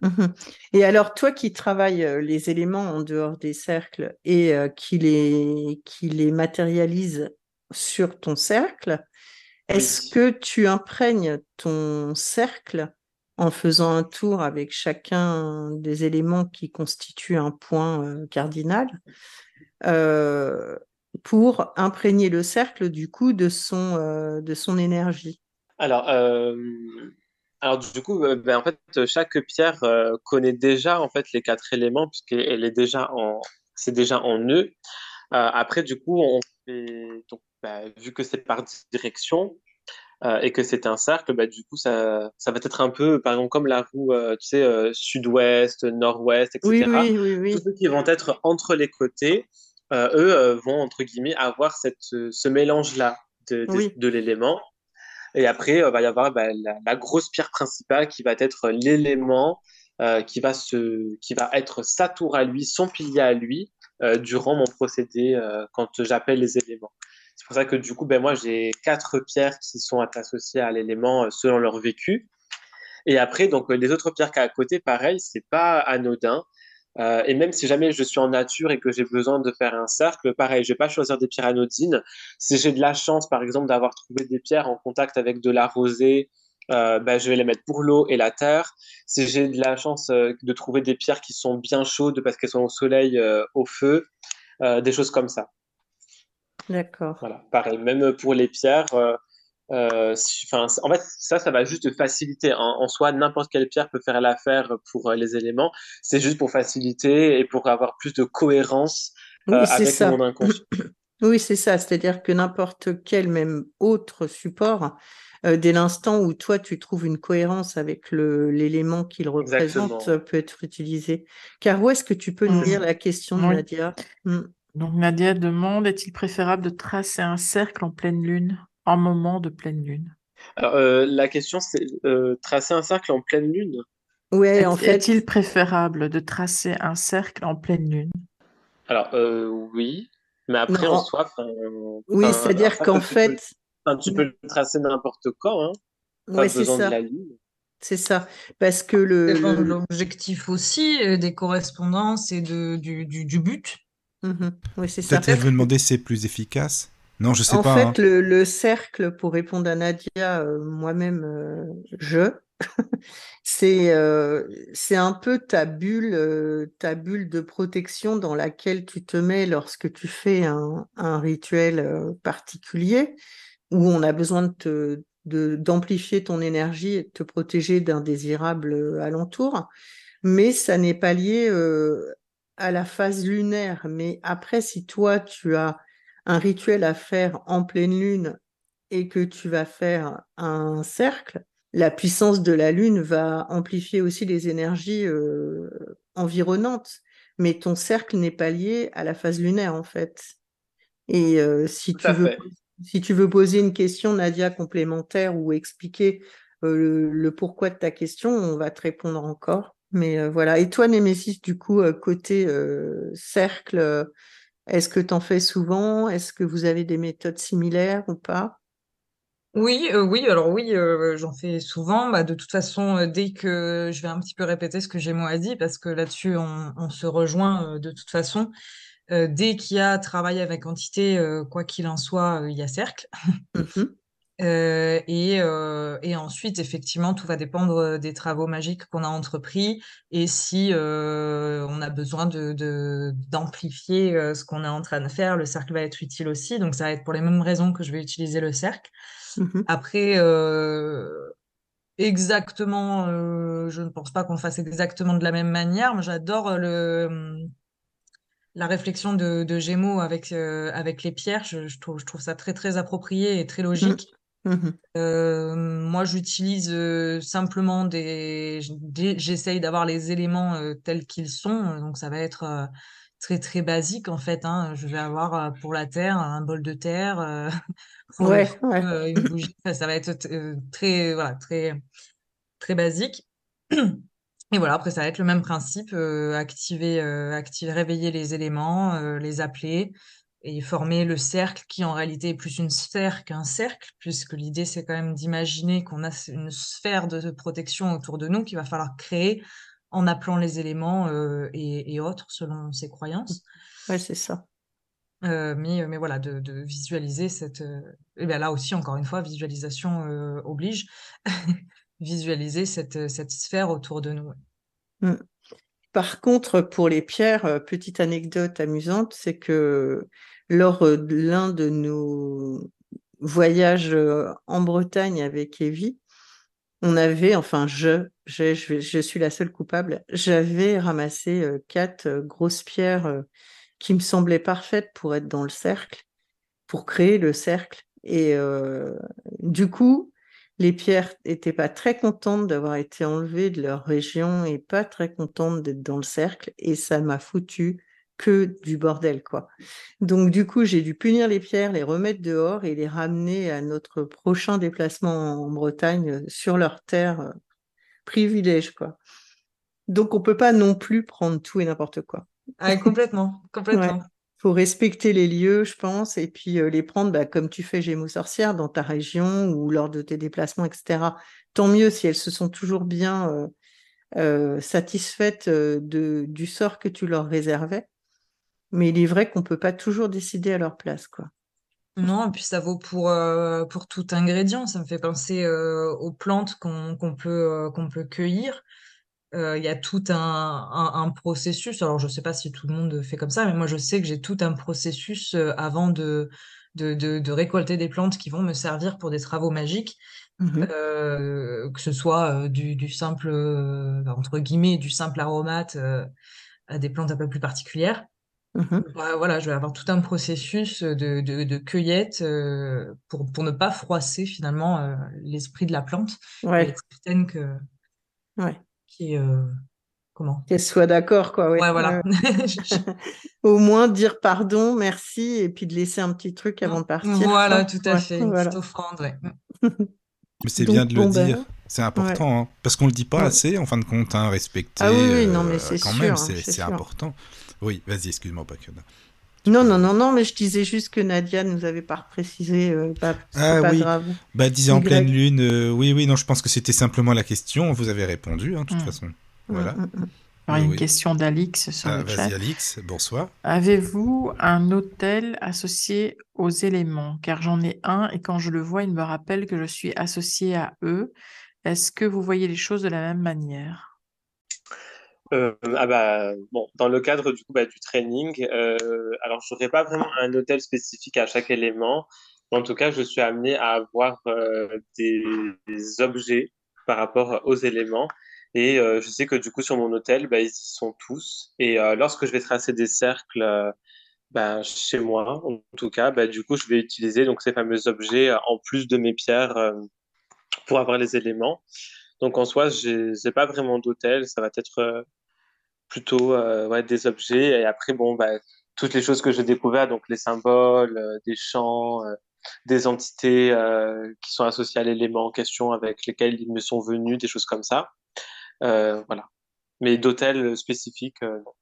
Mmh et alors, toi qui travailles les éléments en dehors des cercles et qui, les, qui les matérialise sur ton cercle, est-ce que tu imprègnes ton cercle en faisant un tour avec chacun des éléments qui constituent un point euh, cardinal euh, pour imprégner le cercle du coup de son, euh, de son énergie.
Alors, alors du coup, ben, en fait, chaque pierre connaît déjà en fait les quatre éléments puisqu'elle est déjà en, c'est déjà en eux. après, du coup, on donc, ben, vu que c'est par direction, euh, et que c'est un cercle, bah, du coup, ça, ça va être un peu, par exemple, comme la roue, euh, tu sais, euh, sud-ouest, nord-ouest, etc.
Oui, oui, oui, oui.
Tous ceux qui vont être entre les côtés, eux vont, entre guillemets, avoir cette, ce mélange-là de, de, de l'élément. Et après, il va y avoir bah, la, la, grosse pierre principale qui va être l'élément qui, va se, qui va être sa tour à lui, son pilier à lui, durant mon procédé quand j'appelle les éléments. C'est pour ça que du coup, ben, moi, j'ai quatre pierres qui sont associées à l'élément euh, selon leur vécu. Et après, donc, euh, les autres pierres qu'il y a à côté, pareil, c'est pas anodin. Euh, et même si jamais je suis en nature et que j'ai besoin de faire un cercle, pareil, je vais pas choisir des pierres anodines. Si j'ai de la chance, par exemple, d'avoir trouvé des pierres en contact avec de la rosée, ben, je vais les mettre pour l'eau et la terre. Si j'ai de la chance de trouver des pierres qui sont bien chaudes parce qu'elles sont au soleil, au feu, des choses comme ça.
D'accord.
Voilà, pareil, même pour les pierres. Euh, euh en fait, ça, ça va juste faciliter. En, soi, n'importe quelle pierre peut faire l'affaire pour euh, les éléments. C'est juste pour faciliter et pour avoir plus de cohérence euh, avec mon inconscient.
Oui, c'est ça. C'est-à-dire que n'importe quel, même autre support, euh, dès l'instant où toi, tu trouves une cohérence avec l'élément qu'il représente,
Exactement.
peut être utilisé. Car où est-ce que tu peux nous
Mm.
lire la question de
Oui.
Nadia?
Donc Nadia demande, est-il préférable de tracer un cercle en pleine lune, en moment de pleine lune?
Alors, euh, la question, c'est euh, tracer un cercle en pleine lune?
Ouais,
Est-
en fait,
Est-il préférable de tracer un cercle en pleine lune?
Alors, euh, oui, mais après,
Non.
en soi,
oui, c'est-à-dire qu'en
peux-
fait,
tu peux le tracer n'importe quand, hein. Pas
ouais,
besoin de
ça.
la lune.
C'est ça. Parce que le,
l'objectif aussi, des correspondances et de, du, du, du but.
Mhm. Oui, c'est ça.
Peut-être demander si c'est plus efficace. Non, je sais
En
pas.
fait,
hein.
le, le cercle, pour répondre à Nadia, euh, moi-même, euh, je, c'est euh, c'est un peu ta bulle, ta bulle de protection dans laquelle tu te mets lorsque tu fais un, un rituel particulier où on a besoin de te, d'amplifier ton énergie et de te protéger d'indésirables alentours. Mais ça n'est pas lié à la phase lunaire. Mais après, si toi, tu as un rituel à faire en pleine lune et que tu vas faire un cercle, la puissance de la lune va amplifier aussi les énergies euh, environnantes. Mais ton cercle n'est pas lié à la phase lunaire, en fait. Et euh, si tu veux, si tu veux poser une question, Nadia, complémentaire ou expliquer euh, le, le pourquoi de ta question, on va te répondre encore. Mais euh, voilà. Et toi, Némésis, du coup, euh, côté euh, cercle, est-ce que tu en fais souvent? Est-ce que vous avez des méthodes similaires ou pas?
Oui, oui, alors oui, j'en fais souvent. Bah, de toute façon, dès que je vais un petit peu répéter ce que j'ai moi dit, parce que là-dessus, on, on se rejoint de toute façon. Dès qu'il y a travail avec entité, quoi qu'il en soit, il y a cercle.
Mhm.
Euh, et, euh, et ensuite, effectivement, tout va dépendre euh, des travaux magiques qu'on a entrepris et si euh, on a besoin de, de- d'amplifier euh, ce qu'on est en train de faire, le cercle va être utile aussi. Donc, ça va être pour les mêmes raisons que je vais utiliser le cercle.
Mhm.
Après, euh, exactement, euh, je ne pense pas qu'on fasse exactement de la même manière. Moi, j'adore le la réflexion de, de Gémeaux avec, euh, avec les pierres, je, je trouve, je trouve ça très, très approprié et très logique.
Mhm.
Euh, moi, j'utilise euh, simplement des, j'essaye d'avoir les éléments euh, tels qu'ils sont. Donc, ça va être très, très basique, en fait. hein. Je vais avoir pour la terre un bol de terre,
Ouais,
une bougie. Enfin, ça va être très, voilà, très, très basique. Et voilà, après, ça va être le même principe, activer, activer, réveiller les éléments, les appeler et former le cercle qui en réalité est plus une sphère qu'un cercle, puisque l'idée c'est quand même d'imaginer qu'on a une sphère de protection autour de nous qu'il va falloir créer en appelant les éléments euh, et, et autres selon ses croyances.
Ouais, c'est ça.
Euh, mais, mais voilà, de, de visualiser cette... euh, et bien là aussi, encore une fois, visualisation euh, oblige, visualiser cette, cette sphère autour de nous.
Mm. Par contre, pour les pierres, euh, petite anecdote amusante, c'est que lors euh, de l'un de nos voyages euh, en Bretagne avec Evie, on avait, enfin je, je, suis la seule coupable, j'avais ramassé quatre grosses pierres qui me semblaient parfaites pour être dans le cercle, pour créer le cercle. Et du coup, les pierres n'étaient pas très contentes d'avoir été enlevées de leur région et pas très contentes d'être dans le cercle. Et ça m'a foutu que du bordel, quoi. Donc, du coup, j'ai dû punir les pierres, les remettre dehors et les ramener à notre prochain déplacement en Bretagne euh, sur leur terre. euh, Privilège, quoi. Donc, on peut pas non plus prendre tout et n'importe quoi.
Ah, complètement, complètement.
Ouais. Faut respecter les lieux, je pense, et puis euh, les prendre bah, comme tu fais Gémeaux Sorcières dans ta région ou lors de tes déplacements, etc. Tant mieux si elles se sont toujours bien euh, euh, satisfaites du sort que tu leur réservais. Mais il est vrai qu'on peut pas toujours décider à leur place, quoi.
Non, et puis ça vaut pour, pour tout ingrédient. Ça me fait penser aux plantes qu'on peut, qu'on peut cueillir. Euh, Il y a tout un, un, un processus. Alors, je sais pas si tout le monde fait comme ça, mais moi, je sais que j'ai tout un processus euh, avant de, de, de, de récolter des plantes qui vont me servir pour des travaux magiques. Euh, que ce soit euh, du, du simple, euh, entre guillemets, du simple aromate euh, à des plantes un peu plus particulières.
Mhm.
Bah, voilà, je vais avoir tout un processus de, de, de cueillette euh, pour, pour ne pas froisser finalement euh, l'esprit de la plante et
Ouais,
certaine que
ouais.
Qui euh, comment?
Qu'elle soit d'accord, quoi, ouais.
Voilà.
Au moins dire pardon, merci, et puis de laisser un petit truc avant de partir,
Voilà,
quoi.
tout à
Ouais,
fait, une
voilà.
petite offrande, ouais.
Mais c'est bien de le
ben,
dire. C'est important, hein, parce qu'on le dit pas
Ouais.
assez, en fin de compte, hein, respecter.
Ah oui, oui, non,
euh,
mais c'est
quand
sûr,
même,
hein,
c'est important. Oui, vas-y, excuse-moi, Pakada.
Non, non, non, non, mais je disais juste que Nadia nous avait pas précisé, euh,
Ah
pas
oui.
grave.
Bah, disait en pleine lune, euh, oui, oui, non, je pense que c'était simplement la question. Vous avez répondu, hein, de toute façon. Voilà.
Alors, il y a une
Oui.
question d'Alix sur
Ah,
le chat.
Vas-y, Alix, bonsoir.
Avez-vous un hôtel associé aux éléments? Car j'en ai un et quand je le vois, il me rappelle que je suis associé à eux. Est-ce que vous voyez les choses de la même manière?
Euh, ah bah bon, dans le cadre du coup bah, du training, euh, alors je n'aurai pas vraiment un hôtel spécifique à chaque élément. En tout cas, je suis amené à avoir euh, des, objets par rapport aux éléments. Et je sais que du coup sur mon hôtel, bah, ils y sont tous. Et lorsque je vais tracer des cercles bah, chez moi, en tout cas, bah, du coup, je vais utiliser donc ces fameux objets en plus de mes pierres pour avoir les éléments. Donc en soi, j'ai j'ai pas vraiment d'hôtel. Ça va être plutôt euh, ouais, des objets. Et après, bon, bah, toutes les choses que j'ai découvertes, donc les symboles, euh, des champs, euh, des entités euh, qui sont associées à l'élément en question avec lesquels ils me sont venus, des choses comme ça. Euh, voilà. Mais d'hôtel spécifique, euh, non.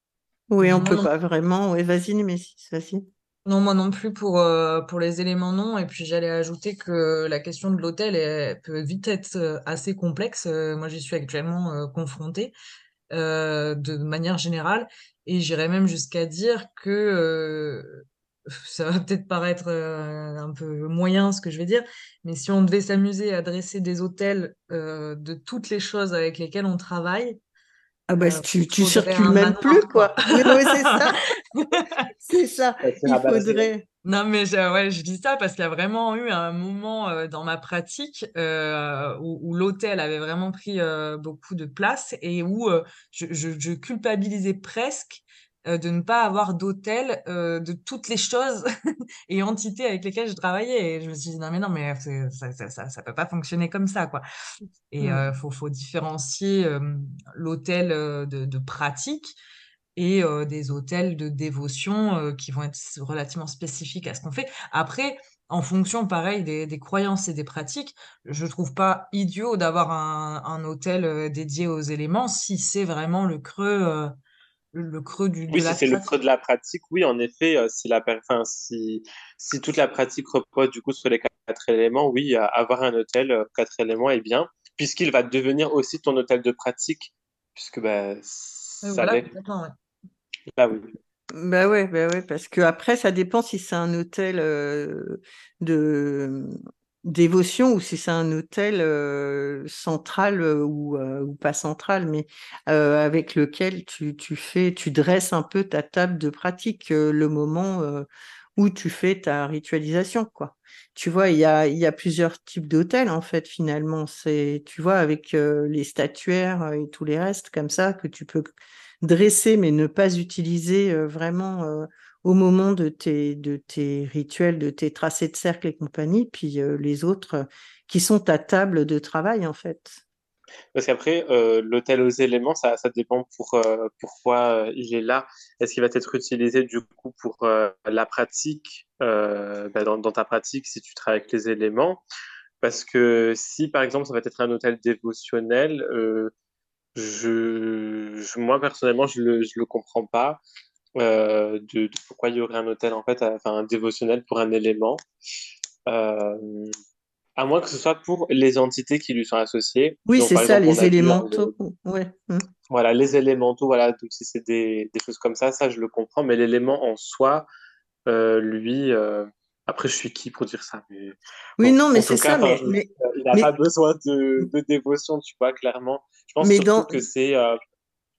Oui, on
Moi
peut
non,
pas vraiment. Oui, vas-y, Némésis, vas-y.
non, moi non plus pour, euh, pour les éléments non. Et puis j'allais ajouter que la question de l'hôtel peut vite être assez complexe. Moi, j'y suis actuellement euh, confrontée euh, de manière générale. Et j'irais même jusqu'à dire que euh, ça va peut-être paraître euh, un peu moyen ce que je vais dire, mais si on devait s'amuser à dresser des hôtels euh, de toutes les choses avec lesquelles on travaille,
Ah bah,
euh,
tu, circules même
manoir,
plus,
quoi.
quoi. Oui, oui, c'est ça, c'est ça. Il faudrait.
Non, mais je, ouais, je dis ça parce qu'il y a vraiment eu un moment euh, dans ma pratique euh, où, où l'hôtel avait vraiment pris euh, beaucoup de place et où je, je, je culpabilisais presque de ne pas avoir d'hôtel de toutes les choses et entités avec lesquelles je travaillais. Et je me suis dit, non, mais non, mais ça, ça, ça, ça peut pas fonctionner comme ça, quoi. Et euh, faut, faut différencier l'hôtel de, de pratique et euh, des hôtels de dévotion euh, qui vont être relativement spécifiques à ce qu'on fait. Après, en fonction, pareil, des, des croyances et des pratiques, je trouve pas idiot d'avoir un, un hôtel euh, dédié aux éléments si c'est vraiment le creux, euh, le, creux du, de
Oui, si
la
c'est le creux de la pratique, oui, en effet, euh, si la, enfin, si, si toute la pratique repose du coup sur les quatre éléments, oui, euh, avoir un hôtel euh, quatre éléments est bien, puisqu'il va devenir aussi ton hôtel de pratique, puisque bah,
Ouais,
ça
voilà.
Là, oui.
Bah ouais, bah ouais, parce que après, ça dépend si c'est un hôtel euh, de dévotion ou si c'est un hôtel euh, central euh, ou, euh, ou pas central, mais euh, avec lequel tu, tu fais, tu dresses un peu ta table de pratique euh, le moment euh, où tu fais ta ritualisation, quoi. Tu vois, il y a, y a plusieurs types d'hôtels, en fait, finalement. C'est, tu vois, avec euh, les statuaires euh, et tous les restes comme ça que tu peux dresser mais ne pas utiliser euh, vraiment euh, au moment de tes, de tes rituels, de tes tracés de cercle et compagnie, puis euh, les autres qui sont ta table de travail en fait.
Parce qu'après, l'hôtel aux éléments, ça, ça dépend pour, pourquoi il est là. Est-ce qu'il va être utilisé du coup pour la pratique, bah, dans, dans ta pratique, si tu travailles avec les éléments? Parce que si, par exemple, ça va être un hôtel dévotionnel, je, je- moi, personnellement, je le, je le comprends pas. euh, de, de pourquoi il y aurait un hôtel, en fait, à- enfin, un dévotionnel pour un élément. Euh, à moins que ce soit pour les entités qui lui sont associées.
Oui, c'est ça,
exemple,
les
hein,
élémentaux.
le-
Ouais. hmm.
voilà, les élémentaux, voilà, donc si c'est des, des choses comme ça, ça, je le comprends. Mais l'élément en soi, euh, lui, euh, après, je suis qui pour dire ça? Mais
Oui,
bon,
non, mais c'est ça, mais, mais,
il n'a
mais,
pas besoin de, de dévotion, tu vois, clairement. Je pense
mais dans,
que c'est euh,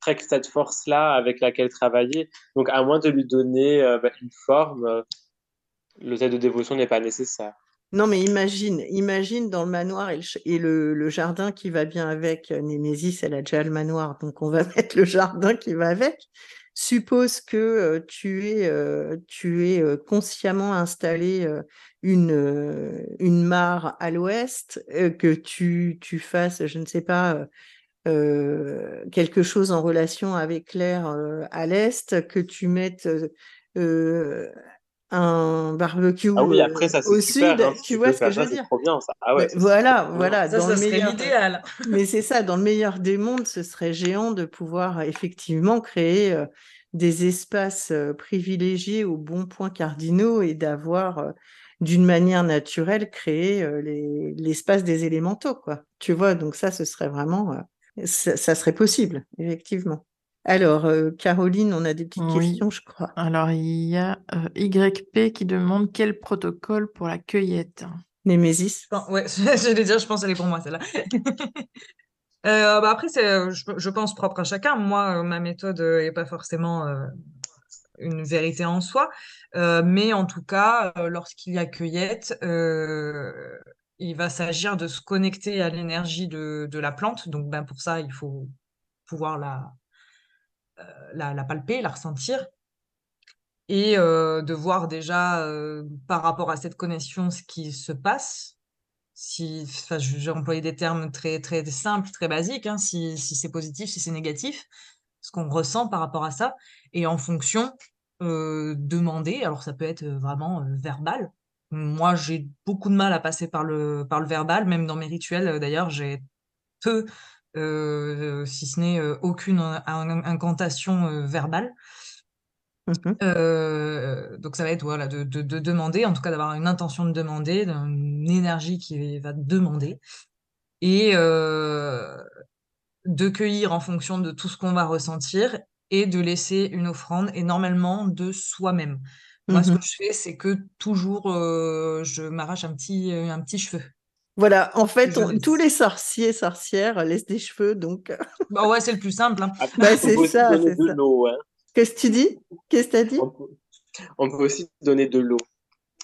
très cette force-là avec laquelle travailler. Donc, à moins de lui donner euh, bah, une forme, euh, le test de dévotion n'est pas nécessaire.
Non, mais imagine, imagine dans le manoir et, le, jardin qui va bien avec. Némésis, elle a déjà le manoir, donc on va mettre le jardin qui va avec. Suppose que euh, tu es, euh, tu es euh, consciemment installé une, une mare à l'ouest, que tu, tu fasses, je ne sais pas, quelque chose en relation avec l'air à l'est, que tu mettes un barbecue
ah oui, après, ça,
au sud,
hein,
tu vois ce que je veux dire?
Trop bien, ça. Ah ouais,
voilà, voilà.
Ça,
dans
ça
le
serait
meilleur...
l'idéal.
Mais c'est ça, dans le meilleur des mondes, ce serait géant de pouvoir effectivement créer euh, des espaces euh, privilégiés aux bons points cardinaux et d'avoir euh, d'une manière naturelle créé l'espace des élémentaux, quoi. Tu vois, donc ça, ce serait vraiment, ça, ça serait possible, effectivement. Alors, euh, Caroline, on a des petites questions, je crois.
Alors, il y a euh, YP qui demande quel protocole pour la cueillette?
Némésis
Ouais, j'allais dire, je pense qu'elle est pour moi, celle-là. Euh, bah après, c'est, je, pense, propre à chacun. Moi, ma méthode n'est pas forcément une vérité en soi, mais en tout cas, lorsqu'il y a cueillette, il va s'agir de se connecter à l'énergie de, de, la plante. Donc, ben, pour ça, il faut pouvoir la, la, palper, la ressentir, et euh, de voir déjà euh, par rapport à cette connexion ce qui se passe. Si, j'ai employé des termes très, très simples, très basiques, hein, si, c'est positif, si c'est négatif, ce qu'on ressent par rapport à ça, et en fonction, euh, demander, alors ça peut être vraiment verbal. Moi, j'ai beaucoup de mal à passer par le, par le verbal, même dans mes rituels, d'ailleurs, j'ai peu si ce n'est euh, aucune incantation euh, verbale. Mmh donc ça va être voilà, de, demander, en tout cas d'avoir une intention de demander, une énergie qui va demander, et de cueillir en fonction de tout ce qu'on va ressentir, et de laisser une offrande énormément de soi-même. Moi, ce mmh que je fais, c'est que toujours, je m'arrache un petit, un petit cheveu.
Voilà, en fait, tous les sorciers, sorcières laissent des cheveux, donc.
bah ouais, c'est le plus simple. Hein.
Bah, c'est ça, c'est ça.
Hein.
Qu'est-ce que tu dis? Qu'est-ce que tu as dit?
On peut, aussi donner de l'eau.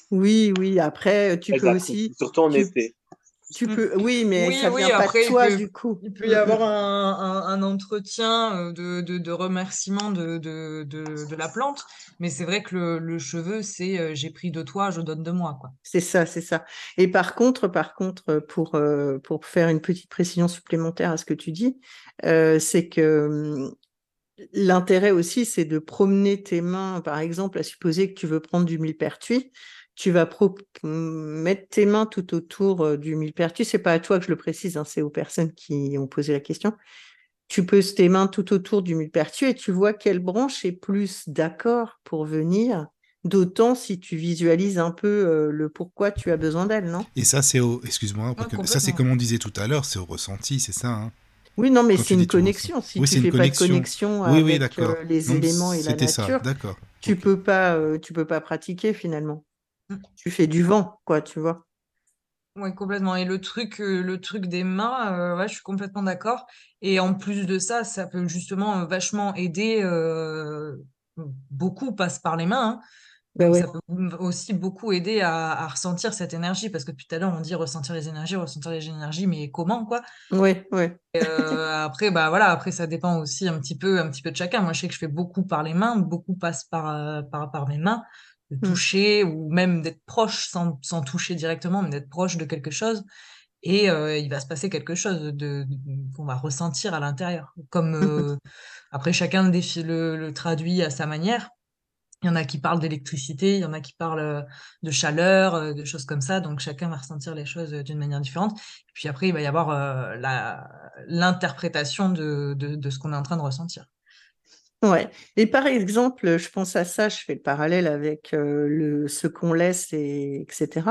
Oui, oui. Après, tu peux aussi.
Surtout en été.
Tu peux, oui, mais ça vient pas de toi du coup.
Il peut y avoir un, entretien euh, de, de, remerciement de, de, la plante, mais c'est vrai que le, cheveu, c'est euh, j'ai pris de toi, je donne de moi, quoi.
C'est ça, c'est ça. Et par contre, par contre, pour euh, pour faire une petite précision supplémentaire à ce que tu dis, c'est que hum, l'intérêt aussi, c'est de promener tes mains, par exemple, à supposer que tu veux prendre du millepertuis tu vas mettre tes mains tout autour euh, du millepertuis. C'est pas à toi que je le précise, hein, c'est aux personnes qui ont posé la question. Tu poses tes mains tout autour du millepertuis et tu vois quelle branche est plus d'accord pour venir. D'autant si tu visualises un peu euh, le pourquoi tu as besoin d'elle, non?
Et ça, c'est au. Excuse-moi, ça, c'est comme on disait tout à l'heure, c'est au ressenti, c'est ça hein?
Oui, non, mais c'est une connexion. Si tu fais pas de connexion avec euh, les éléments et la nature, tu peux pas, tu peux pas pratiquer finalement. Tu fais du vent, quoi, tu vois.
Oui, complètement. Et le truc, euh, le truc des mains, euh, ouais, je suis complètement d'accord. Et en plus de ça, ça peut justement euh, vachement aider. beaucoup passe par les mains. Hein.
Bah
ça peut aussi beaucoup aider à, ressentir cette énergie, parce que depuis tout à l'heure, on dit ressentir les énergies, ressentir les énergies, mais comment, quoi?
Oui, oui.
après, bah voilà, après ça dépend aussi un petit peu, un petit peu de chacun. Moi, je sais que je fais beaucoup par les mains, beaucoup passe par, par, par mes mains de mmh. toucher ou même d'être proche sans, sans, toucher directement, mais d'être proche de quelque chose. Et euh, il va se passer quelque chose de, qu'on va ressentir à l'intérieur. Comme euh, après, chacun le, le, traduit à sa manière. Il y en a qui parlent d'électricité, il y en a qui parlent euh, de chaleur, de choses comme ça. Donc chacun va ressentir les choses d'une manière différente. Et puis après, il va y avoir la, l'interprétation de, de, de ce qu'on est en train de ressentir.
Ouais. Et par exemple, je pense à ça, je fais le parallèle avec euh, le, ce qu'on laisse, et, etc.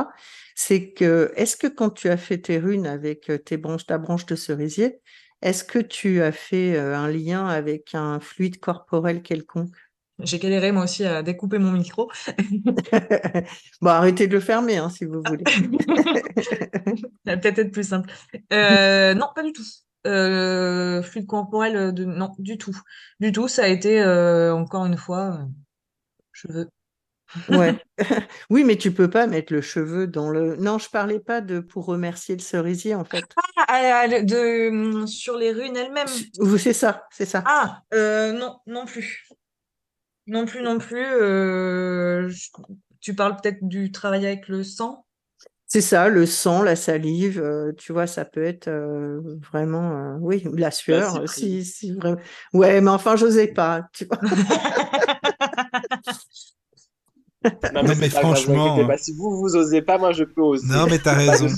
C'est que, est-ce que quand tu as fait tes runes avec euh, tes branches, ta branche de cerisier, est-ce que tu as fait euh, un lien avec un fluide corporel quelconque?
J'ai galéré moi aussi à découper mon micro.
bon, arrêtez de le fermer hein, si vous voulez.
Ça va peut-être être plus simple. non, pas du tout. Euh, fluide corporel, euh, de... non, du tout. Du tout, ça a été, euh, encore une fois, cheveux.
Ouais. Oui, mais tu peux pas mettre le cheveu dans le. Non, je parlais pas de pour remercier le cerisier, en fait.
Ah, ah, ah, de, hum, sur les runes elles-mêmes.
C'est ça, c'est ça.
Ah, euh, non, non plus. Non plus, non plus. euh, je- tu parles peut-être du travail avec le sang?
C'est ça, le sang, la salive, euh, tu vois, ça peut être euh, vraiment, euh, oui, la sueur,
cyprine.
si, si vraiment. Ouais, mais enfin, j'osais pas, tu vois.
Non,
mais
grave,
franchement, hein.
pas. Si vous, vous osez pas, moi, je peux oser.
Non, mais t'as raison.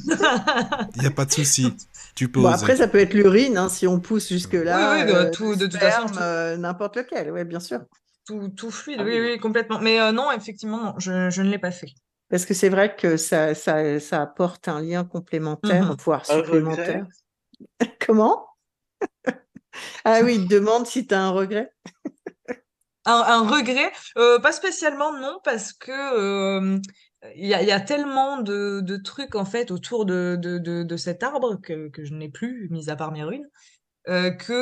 Il n'y a pas de souci. Tu peux
Bon,
oser.
après, ça peut être l'urine, hein, si on pousse jusque-là.
Oui, oui, de
euh,
tout- de toute façon,
euh, n'importe lequel, ouais, bien sûr.
Tout, tout fluide,
Ah
oui,
oui.
oui, complètement. Mais euh, non, effectivement, non, je, je ne l'ai pas fait.
Parce que c'est vrai que ça, ça, ça apporte un lien complémentaire,
Mhm.
voire supplémentaire. Comment? Ah oui, il te demande si tu as un regret.
Un, un regret, euh, pas spécialement, non, parce que euh, il y a, il y a tellement de, de trucs en fait autour de, de, de, de cet arbre que, que je n'ai plus, mis à part mes runes, euh, que,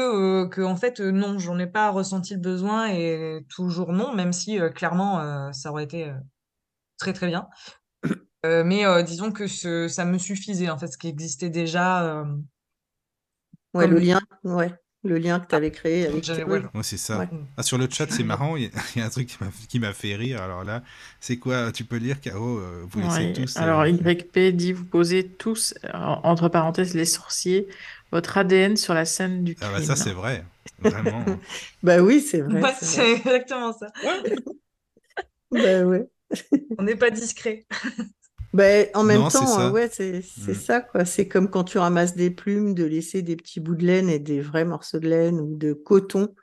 euh, que en fait non, j'en ai pas ressenti le besoin et toujours non, même si euh, clairement euh, ça aurait été euh, très très bien. Euh, mais euh, disons que ce, ça me suffisait en fait, ce qui existait déjà. euh,
Ouais,
Comme-
le lien, ouais, le lien que tu avais créé avec.
ouais.
Ouais, c'est ça.
Ouais.
Ah, sur le chat, c'est marrant. Il y, a- il y a un truc qui m'a- fait rire. Alors là, c'est quoi Tu peux lire, Caro euh, Vous laissez
Ouais,
tous. euh,
Alors, YP dit, vous posez tous, en- entre parenthèses, les sorciers, votre ADN sur la scène du
Ah
crime.
bah ça, c'est vrai. Vraiment.
Bah oui, c'est vrai. C'est
exactement ça.
Bah ouais.
On n'est pas discret.
Ben, en même
Non, c'est
temps,
ça.
ouais, c'est c'est
Mm.
ça, quoi. C'est comme quand tu ramasses des plumes, de laisser des petits bouts de laine et des vrais morceaux de laine ou de coton,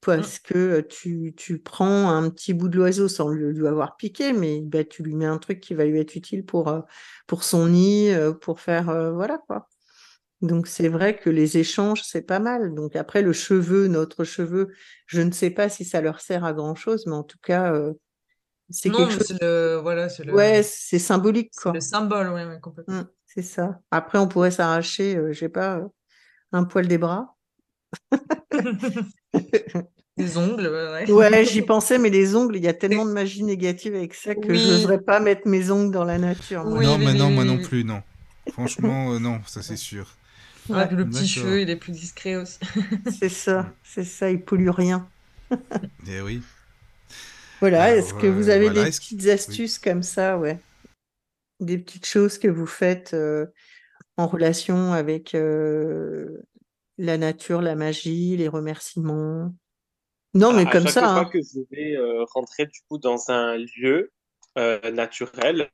parce que euh, tu, tu prends un petit bout de l'oiseau sans le- lui avoir piqué, mais ben, tu lui mets un truc qui va lui être utile pour, euh, pour son nid, euh, pour faire, euh, voilà, quoi. Donc c'est vrai que les échanges, c'est pas mal. Donc après, le cheveu, notre cheveu, je ne sais pas si ça leur sert à grand-chose, mais en tout cas, euh, c'est quelque chose.
le, voilà, c'est le,
Ouais, c'est symbolique, quoi.
le symbole, ouais, ouais, complètement.
Mm, c'est ça. Après, on pourrait s'arracher, euh, je sais pas, euh, un poil des bras.
Des ongles, ouais, ouais.
J'y pensais, mais les ongles, il y a tellement de magie négative avec ça que
Oui.
je n'oserais pas mettre mes ongles dans la nature. moi.
Oui,
non,
oui,
mais
oui,
non,
oui,
moi
oui,
non
oui.
plus, non. Franchement, euh, non, ça c'est sûr.
Ouais, le petit cheveu, il est plus discret aussi.
C'est ça, c'est ça, il pollue rien.
Eh oui.
Voilà, est-ce que
euh,
vous avez
voilà,
des petites astuces comme ça, ouais? Des petites choses que vous faites euh, en relation avec euh, la nature, la magie, les remerciements? Non, mais
à
comme
chaque
ça,
fois
hein.
que je vais euh, rentrer du coup dans un lieu euh, naturel,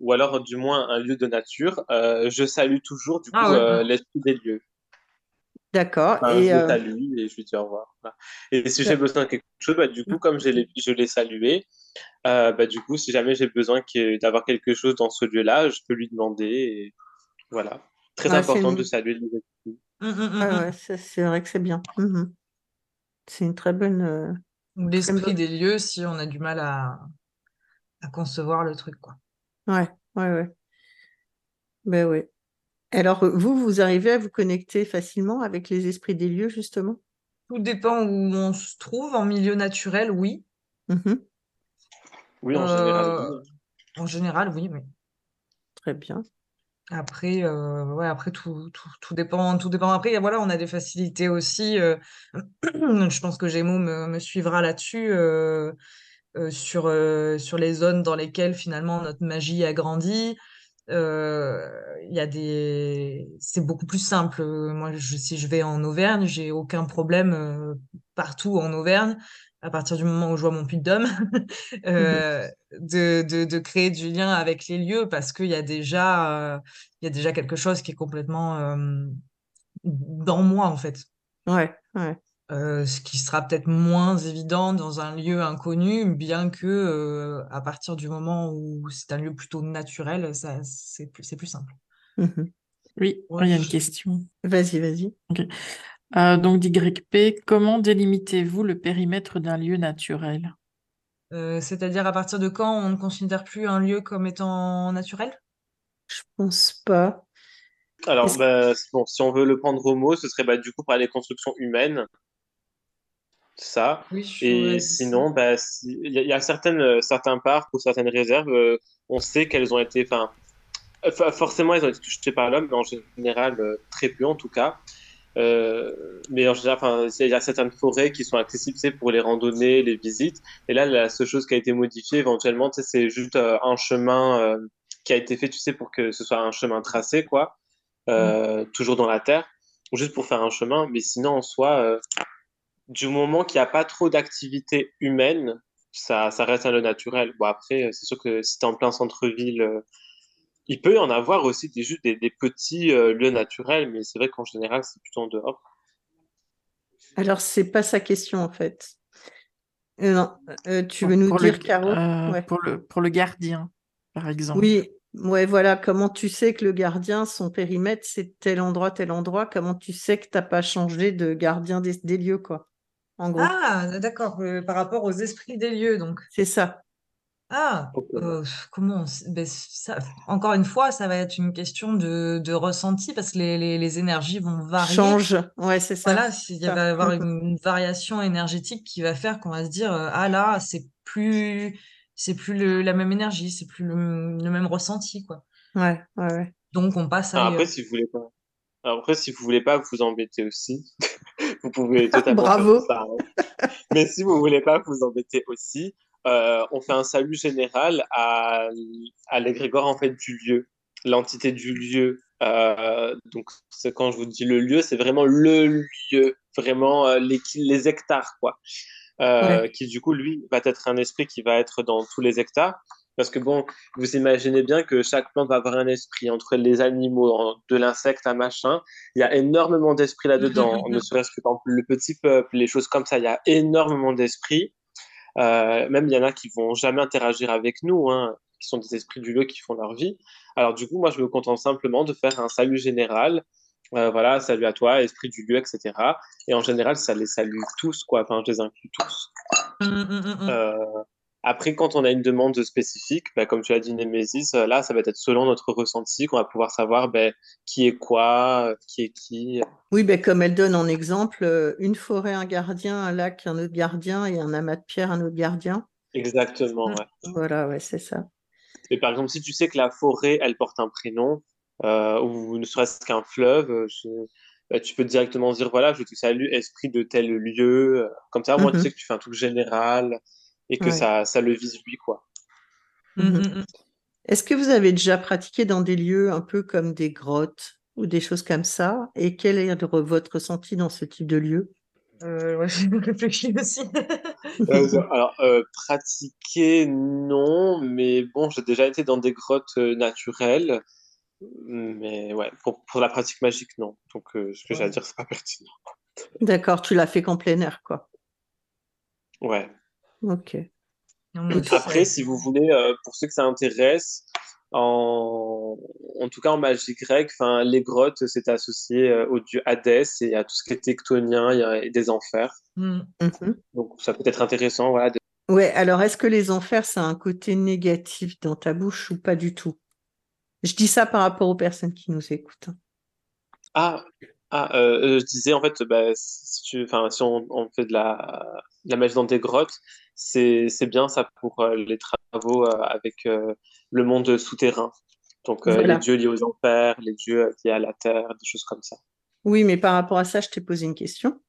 ou alors du moins un lieu de nature, euh, je salue toujours du coup
Ah ouais.
euh, l'esprit des lieux.
D'accord.
Enfin,
Et
je le
euh,
salue et je lui dis au revoir. Voilà. Et si j'ai besoin de quelque chose, bah, du coup, comme je l'ai, je l'ai salué, euh, bah, du coup, si jamais j'ai besoin que- d'avoir quelque chose dans ce lieu-là, je peux lui demander. Et voilà. Très
Ah,
important
une-
de saluer les
Ah
hum.
ouais, ça, c'est vrai que c'est bien. C'est une très bonne. euh,
Ou l'esprit des lieux si on a du mal à, à concevoir le truc, quoi.
Ouais, ouais, ouais. Ben ouais. Alors, euh, vous, vous arrivez à vous connecter facilement avec les esprits des lieux, justement?
Tout dépend où on se trouve, en milieu naturel, oui.
Mhm.
Oui, en
Euh,
général. oui.
En général, oui, mais
Très bien.
après, euh, ouais, après tout, tout, tout dépend, tout dépend. Après, voilà, on a des facilités aussi. euh, je pense que Gémeaux me, me suivra là-dessus. euh, euh, sur, euh, sur les zones dans lesquelles finalement notre magie a grandi. Euh, Il y a des... C'est beaucoup plus simple. Euh, Moi, si je vais en Auvergne, j'ai aucun problème euh, partout en Auvergne, à partir du moment où je vois mon puits d'homme, euh, de, de, créer du lien avec les lieux parce qu'il y a déjà, euh, y a déjà quelque chose qui est complètement dans moi, en fait.
Ouais, ouais.
Euh, ce qui sera peut-être moins évident dans un lieu inconnu, bien que euh, à partir du moment où c'est un lieu plutôt naturel, ça c'est plus, c'est plus simple.
Mhm.
Oui,
Ouais,
il y a une
je-
question.
Vas-y, vas-y.
Euh, donc, d'YP, comment délimitez-vous le périmètre d'un lieu naturel?
Euh, c'est-à-dire à partir de quand on ne considère plus un lieu comme étant naturel?
Je pense pas.
Alors, bah, bon, si on veut le prendre au mot, ce serait bah, du coup par les constructions humaines. Ça.
Oui,
Et sinon, bah, si- il y, a il y a certaines, euh, certains parcs ou certaines réserves, euh, on sait qu'elles ont été, enfin, forcément, elles ont été touchées par l'homme, mais en général, euh, très peu en tout cas. Euh, mais en général, il y a certaines forêts qui sont accessibles, pour les randonnées, les visites. Et là, la seule chose qui a été modifiée éventuellement, c'est juste un chemin qui a été fait, tu sais, pour que ce soit un chemin tracé, quoi, euh, toujours dans la terre, juste pour faire un chemin. Mais sinon, en soi, du moment qu'il n'y a pas trop d'activité humaine, ça, ça reste un lieu naturel. Bon, après, c'est sûr que si tu es en plein centre-ville, euh, il peut y en avoir aussi des, juste des, des petits euh, lieux naturels, mais c'est vrai qu'en général, c'est plutôt en dehors.
Alors, c'est pas sa question, en fait. Euh, non, euh, tu
Pour-
veux nous
pour
dire,
le,
Caro?
euh,
Ouais.
pour le, pour le gardien, par exemple.
Oui, ouais, voilà. Comment tu sais que le gardien, son périmètre, c'est tel endroit, tel endroit? Comment tu sais que t'as pas changé de gardien des, des lieux, quoi? En gros,
Ah, d'accord, euh, par rapport aux esprits des lieux, donc.
c'est ça.
Ah, euh, comment? ben, ça, encore une fois, ça va être une question de, de ressenti parce que les, les, les énergies vont varier.
Change. Ouais, c'est ça.
Voilà,
Ça.
va y avoir
Mhm.
une, une variation énergétique qui va faire qu'on va se dire, euh, ah là, c'est plus, c'est plus le- la même énergie, c'est plus le, le même ressenti, quoi.
Ouais, ouais, ouais.
Donc, on passe
Ah,
ailleurs.
après, si vous voulez pas, alors après, si vous voulez pas vous embêter aussi, vous pouvez totalement
Bravo.
faire ça. hein. Mais si vous voulez pas vous embêter aussi, euh, on fait un salut général à, à l'égrégore en fait du lieu, l'entité du lieu. Euh, donc c'est quand je vous dis le lieu, c'est vraiment le lieu, vraiment euh, les, les hectares quoi. Euh, qui du coup lui va être un esprit qui va être dans tous les hectares. Parce que bon, vous imaginez bien que chaque plante va avoir un esprit entre les animaux, de l'insecte à machin. Il y a énormément d'esprits là-dedans. Ne serait-ce que par exemple, le petit peuple, les choses comme ça, il y a énormément d'esprits. Euh, même il y en a qui vont jamais interagir avec nous, hein, qui sont des esprits du lieu qui font leur vie. Alors du coup, moi, je me contente simplement de faire un salut général. Euh, voilà, salut à toi, esprit du lieu, etc. Et en général, ça les salue tous, quoi. Enfin, je les inclus tous.
Hum, hum, hum.
Euh, après, quand on a une demande spécifique, bah, comme tu as dit, Némésis, euh, là, ça va être selon notre ressenti qu'on va pouvoir savoir ben, qui est quoi, euh, qui est qui.
Oui, ben, comme elle donne en exemple, euh, une forêt, un gardien, un lac, un autre gardien et un amas de pierre, un autre gardien.
Exactement, ouais.
Voilà, ouais, c'est ça.
Et par exemple, si tu sais que la forêt, elle porte un prénom, euh, ou ne serait-ce qu'un fleuve, je- bah, tu peux directement dire, voilà, je te salue, esprit de tel lieu. Comme ça, au moins, tu
Mhm.
sais que tu fais un truc général et que
Ouais.
ça, ça le vise lui, quoi.
Mhm.
hum, hum.
Est-ce que vous avez déjà pratiqué dans des lieux un peu comme des grottes ou des choses comme ça? Et quel est re- votre ressenti dans ce type de lieu?
Euh, ouais, je réfléchis aussi.
Euh, alors, euh, pratiquer, non, mais bon, j'ai déjà été dans des grottes euh, naturelles. Mais ouais, pour, pour la pratique magique, non. Donc, euh, ce que j'ai à dire, c'est pas pertinent.
D'accord, tu l'as fait qu'en plein air, quoi.
Ouais.
Ok.
Après, si vous voulez, euh, pour ceux que ça intéresse, en, en tout cas en magie grecque, enfin, les grottes, c'est associé euh, au dieu Hadès et à tout ce qui est tectonien il y a- et des enfers.
Hum.
Mhm.
Donc, ça peut être intéressant, voilà. de-
Ouais, alors est-ce que les enfers, ça a un côté négatif dans ta bouche ou pas du tout? Je dis ça par rapport aux personnes qui nous écoutent. hein.
Ah, ah euh, je disais, en fait, bah, si, tu, si on, on fait de la, de la magie dans des grottes, c'est, bien ça pour euh, les travaux euh, avec euh, le monde souterrain. Donc,
Voilà.
les dieux liés aux enfers, les dieux liés à la terre, des choses comme ça.
Oui, mais par rapport à ça, je t'ai posé une question.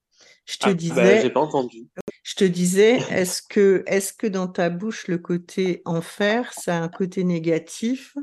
Je te
Ah, bah,
disais,
j'ai pas entendu.
je te disais, est-ce que, dans ta bouche, le côté enfer, ça a un côté négatif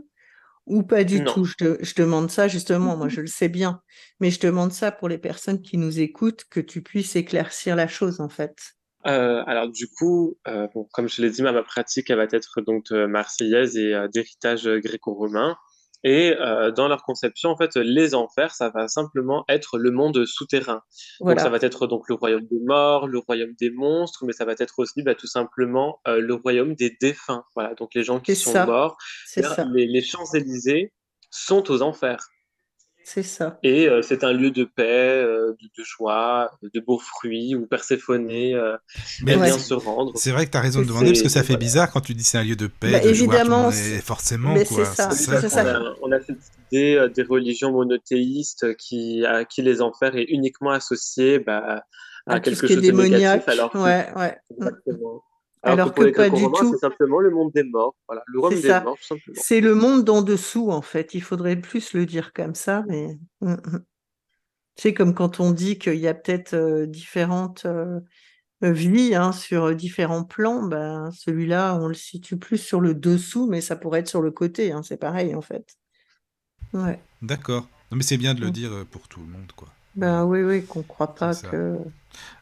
ou pas du
Non.
tout? Je, te- je demande ça justement, moi je le sais bien, mais je demande ça pour les personnes qui nous écoutent, que tu puisses éclaircir la chose en fait.
Euh, alors du coup, euh, bon, comme je l'ai dit, ma, ma pratique elle va être donc de marseillaise et euh, d'héritage gréco-romain. Et euh, dans leur conception, en fait, les enfers, ça va simplement être le monde souterrain. Donc ça va être donc le royaume des morts, le royaume des monstres, mais ça va être aussi bah, tout simplement euh, le royaume des défunts. Voilà, donc les gens qui sont
ça,
morts. Les, les Champs-Élysées sont aux enfers.
C'est ça.
Et euh, c'est un lieu de paix, euh, de, de joie, de beaux fruits où Perséphonée euh,
Mais
aime
Ouais.
bien se rendre.
c'est vrai que tu as raison de demander parce que ça fait
voilà.
bizarre quand tu dis c'est un lieu de paix,
Bah,
de joie,
évidemment,
est forcément
mais
quoi.
c'est ça,
C'est
Oui,
ça.
c'est
parce
ça.
qu'on a, on a cette idée euh, des religions monothéistes qui, à qui les enfers est uniquement associé bah, à, quelque
ce qui est
chose de négatif,
démoniaque.
alors que,
Ouais, ouais. Mm.
exactement.
Alors que pas du tout.
c'est simplement le monde des morts. Voilà, le royaume
C'est
des
ça.
morts.
C'est le monde d'en dessous, en fait. Il faudrait plus le dire comme ça, mais. Mm, mm. C'est comme quand on dit qu'il y a peut-être euh, différentes euh, vies hein, sur euh, différents plans. Ben, celui-là, on le situe plus sur le dessous, mais ça pourrait être sur le côté. hein, C'est pareil, en fait. Ouais.
D'accord. Non, mais c'est bien de le
Mm.
dire euh, pour tout le monde, quoi.
Ben oui, oui, qu'on croit pas
ça.
que.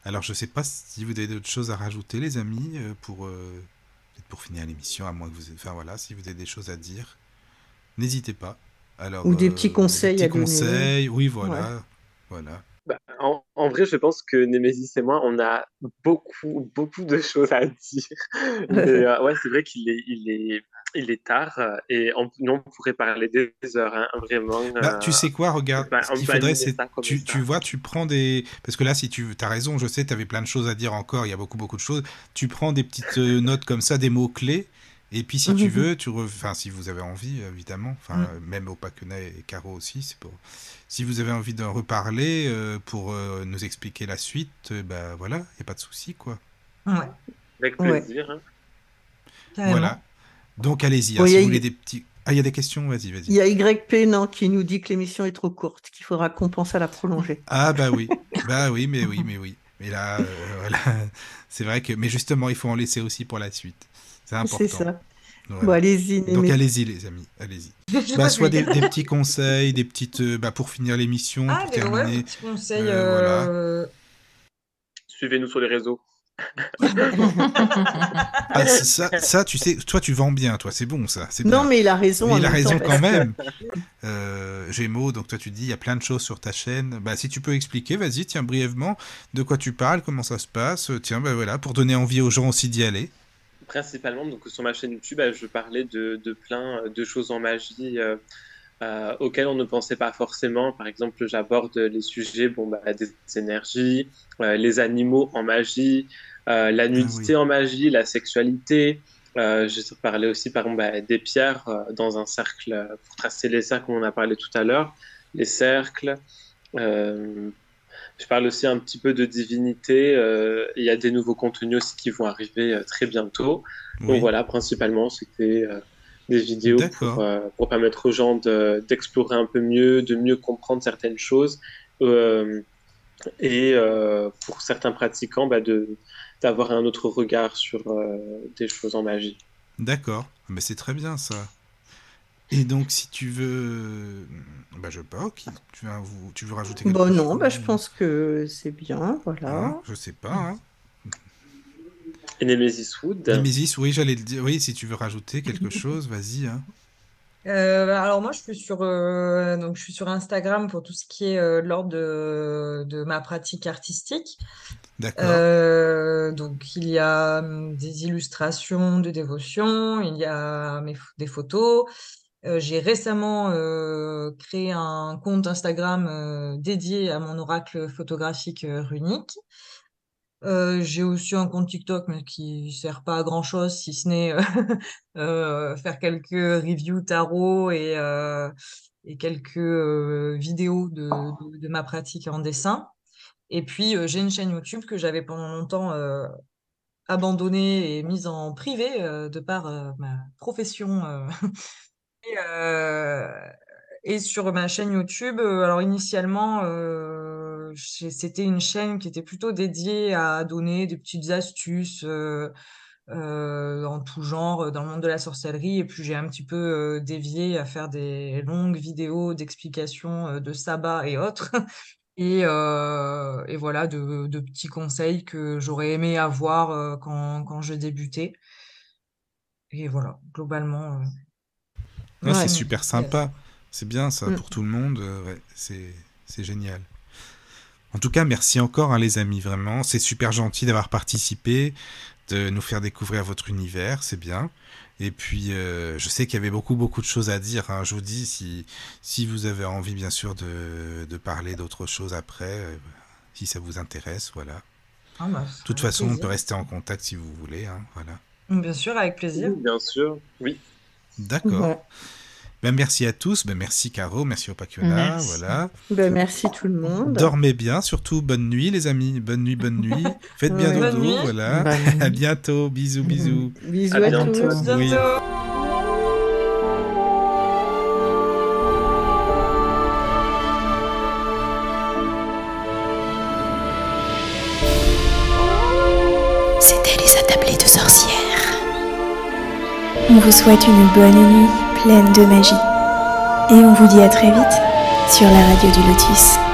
Alors, je sais pas si vous avez d'autres choses à rajouter, les amis, euh, pour, euh, pour finir l'émission, à moins que vous... Enfin, voilà, si vous avez des choses à dire, n'hésitez pas. Alors,
Ou des
euh,
petits conseils
des
à
petits
donner.
conseils, oui, voilà. Voilà.
Bah, en, en vrai, je pense que Némésis et moi, on a beaucoup, beaucoup de choses à dire. Mais euh, ouais, c'est vrai qu'il est, il est, il est tard euh, et on, nous, on pourrait parler des heures, hein, vraiment.
Bah,
euh,
tu sais quoi, regarde,
bah,
ce qu'il faudrait, c'est. Tu, vois, tu prends des. Parce que là, si tu as raison, je sais, tu avais plein de choses à dire encore, il y a beaucoup, beaucoup de choses. Tu prends des petites euh, notes comme ça, des mots-clés. Et puis, si tu veux, tu re- enfin, si vous avez envie, évidemment, enfin, euh, même au Paquenay et Caro aussi, c'est pour. Si vous avez envie d'en reparler euh, pour euh, nous expliquer la suite, euh, bah voilà, il n'y a pas de souci, quoi.
Ouais,
Avec
Ouais.
plaisir. hein.
carrément.
Voilà. Donc, allez-y. hein,
Bon, il
si vous voulez des petits. Ah, il y a des questions, vas-y,
Il
vas-y.
y a YP, non, qui nous dit que l'émission est trop courte, qu'il faudra qu'on pense à la prolonger.
Ah bah oui, bah oui, mais oui, mais oui. Mais là, euh, voilà, c'est vrai que, mais justement, il faut en laisser aussi pour la suite. C'est important.
C'est ça.
Voilà.
Bon, allez-y,
Donc allez-y les amis, allez-y. Bah, soit des, des petits conseils, des petites, euh, bah, pour finir l'émission,
Ah,
pour
des ouais,
terminer.
petits conseils.
Euh, voilà.
Suivez-nous sur les réseaux.
Ah, c'est ça, ça, tu sais, toi tu vends bien, toi, c'est bon ça,
Non,
bien.
mais il a raison.
Mais il a
temps,
raison quand
que-
même. Euh, Gémeaux, donc toi tu dis, il y a plein de choses sur ta chaîne. Bah, si tu peux expliquer, vas-y, tiens, brièvement, de quoi tu parles, comment ça se passe. Euh, Tiens, bah voilà, pour donner envie aux gens aussi d'y aller.
Principalement, donc sur ma chaîne YouTube, euh, je parlais de, de plein de choses en magie euh, euh, auxquelles on ne pensait pas forcément. Par exemple, j'aborde les sujets bon, bah, des énergies, euh, les animaux en magie, euh, la nudité en magie, la sexualité. Euh, je parlais aussi par exemple bah, des pierres euh, dans un cercle, euh, pour tracer les cercles, comme on a parlé tout à l'heure, les cercles. Je parle aussi un petit peu de divinité. Il y a des nouveaux contenus aussi qui vont arriver très bientôt. Donc voilà, principalement, c'était des vidéos pour, euh, pour permettre aux gens de- d'explorer un peu mieux, de mieux comprendre certaines choses. euh, et euh, pour certains pratiquants, bah, de d'avoir un autre regard sur euh, des choses en magie.
D'accord, mais c'est très bien ça. Et donc, si tu veux, bah je sais pas, qui- tu veux, tu veux rajouter quelque
Bon,
chose
non, bah, je pense que c'est bien, voilà.
Hein, je sais pas. Hein.
Et Nemesis Wood,
Nemesis, oui, j'allais le dire. Oui, si tu veux rajouter quelque chose, vas-y. Hein.
Euh, alors moi je suis sur euh, donc je suis sur Instagram pour tout ce qui est euh, l'ordre de, de ma pratique artistique.
D'accord.
Euh, donc il y a hum, des illustrations de dévotion, il y a mes, des photos. J'ai récemment créé un compte Instagram dédié à mon oracle photographique runique. Euh, j'ai aussi un compte TikTok, mais qui sert pas à grand-chose, si ce n'est euh, faire quelques reviews tarot et, euh, et quelques vidéos de, de, ma pratique en dessin. Et puis, j'ai une chaîne YouTube que j'avais pendant longtemps abandonnée et mise en privé de par ma profession. Et, sur ma chaîne YouTube, alors initialement, c'était une chaîne qui était plutôt dédiée à donner des petites astuces euh, euh, en tout genre euh, dans le monde de la sorcellerie. Et puis j'ai un petit peu euh, dévié à faire des longues vidéos d'explications euh, de sabbat et autres. Et, euh, et voilà, de, de petits conseils que j'aurais aimé avoir euh, quand, quand je débutais. Et voilà, globalement. euh,
c'est super sympa. C'est bien ça
Mm.
pour tout le monde. euh, ouais, c'est c'est génial. En tout cas, merci encore, hein, les amis, vraiment. C'est super gentil d'avoir participé, de nous faire découvrir votre univers, c'est bien. Et puis, euh, je sais qu'il y avait beaucoup, beaucoup de choses à dire. hein. Je vous dis, si, si vous avez envie, bien sûr, de, de parler d'autres choses après, euh, si ça vous intéresse, voilà.
ah bah,
De toute façon, on peut rester en contact si vous voulez, hein, voilà.
Bien sûr, avec plaisir.
bien sûr, oui.
D'accord.
Ouais.
Ben, merci à tous. Ben, merci Caro, merci Opakiona.
Merci.
Voilà.
Ben, merci tout le monde.
Dormez bien, surtout bonne nuit les amis. Bonne nuit, bonne nuit. Faites bien
Ouais.
dodo. Voilà.
Bonne.
À bientôt. Bisous, bisous.
Bisous
À
à,
bientôt.
tous.
Bientôt.
Oui.
C'était les attablés de sorcières. On vous souhaite une bonne nuit pleine de magie. Et on vous dit à très vite sur la radio du Lotus.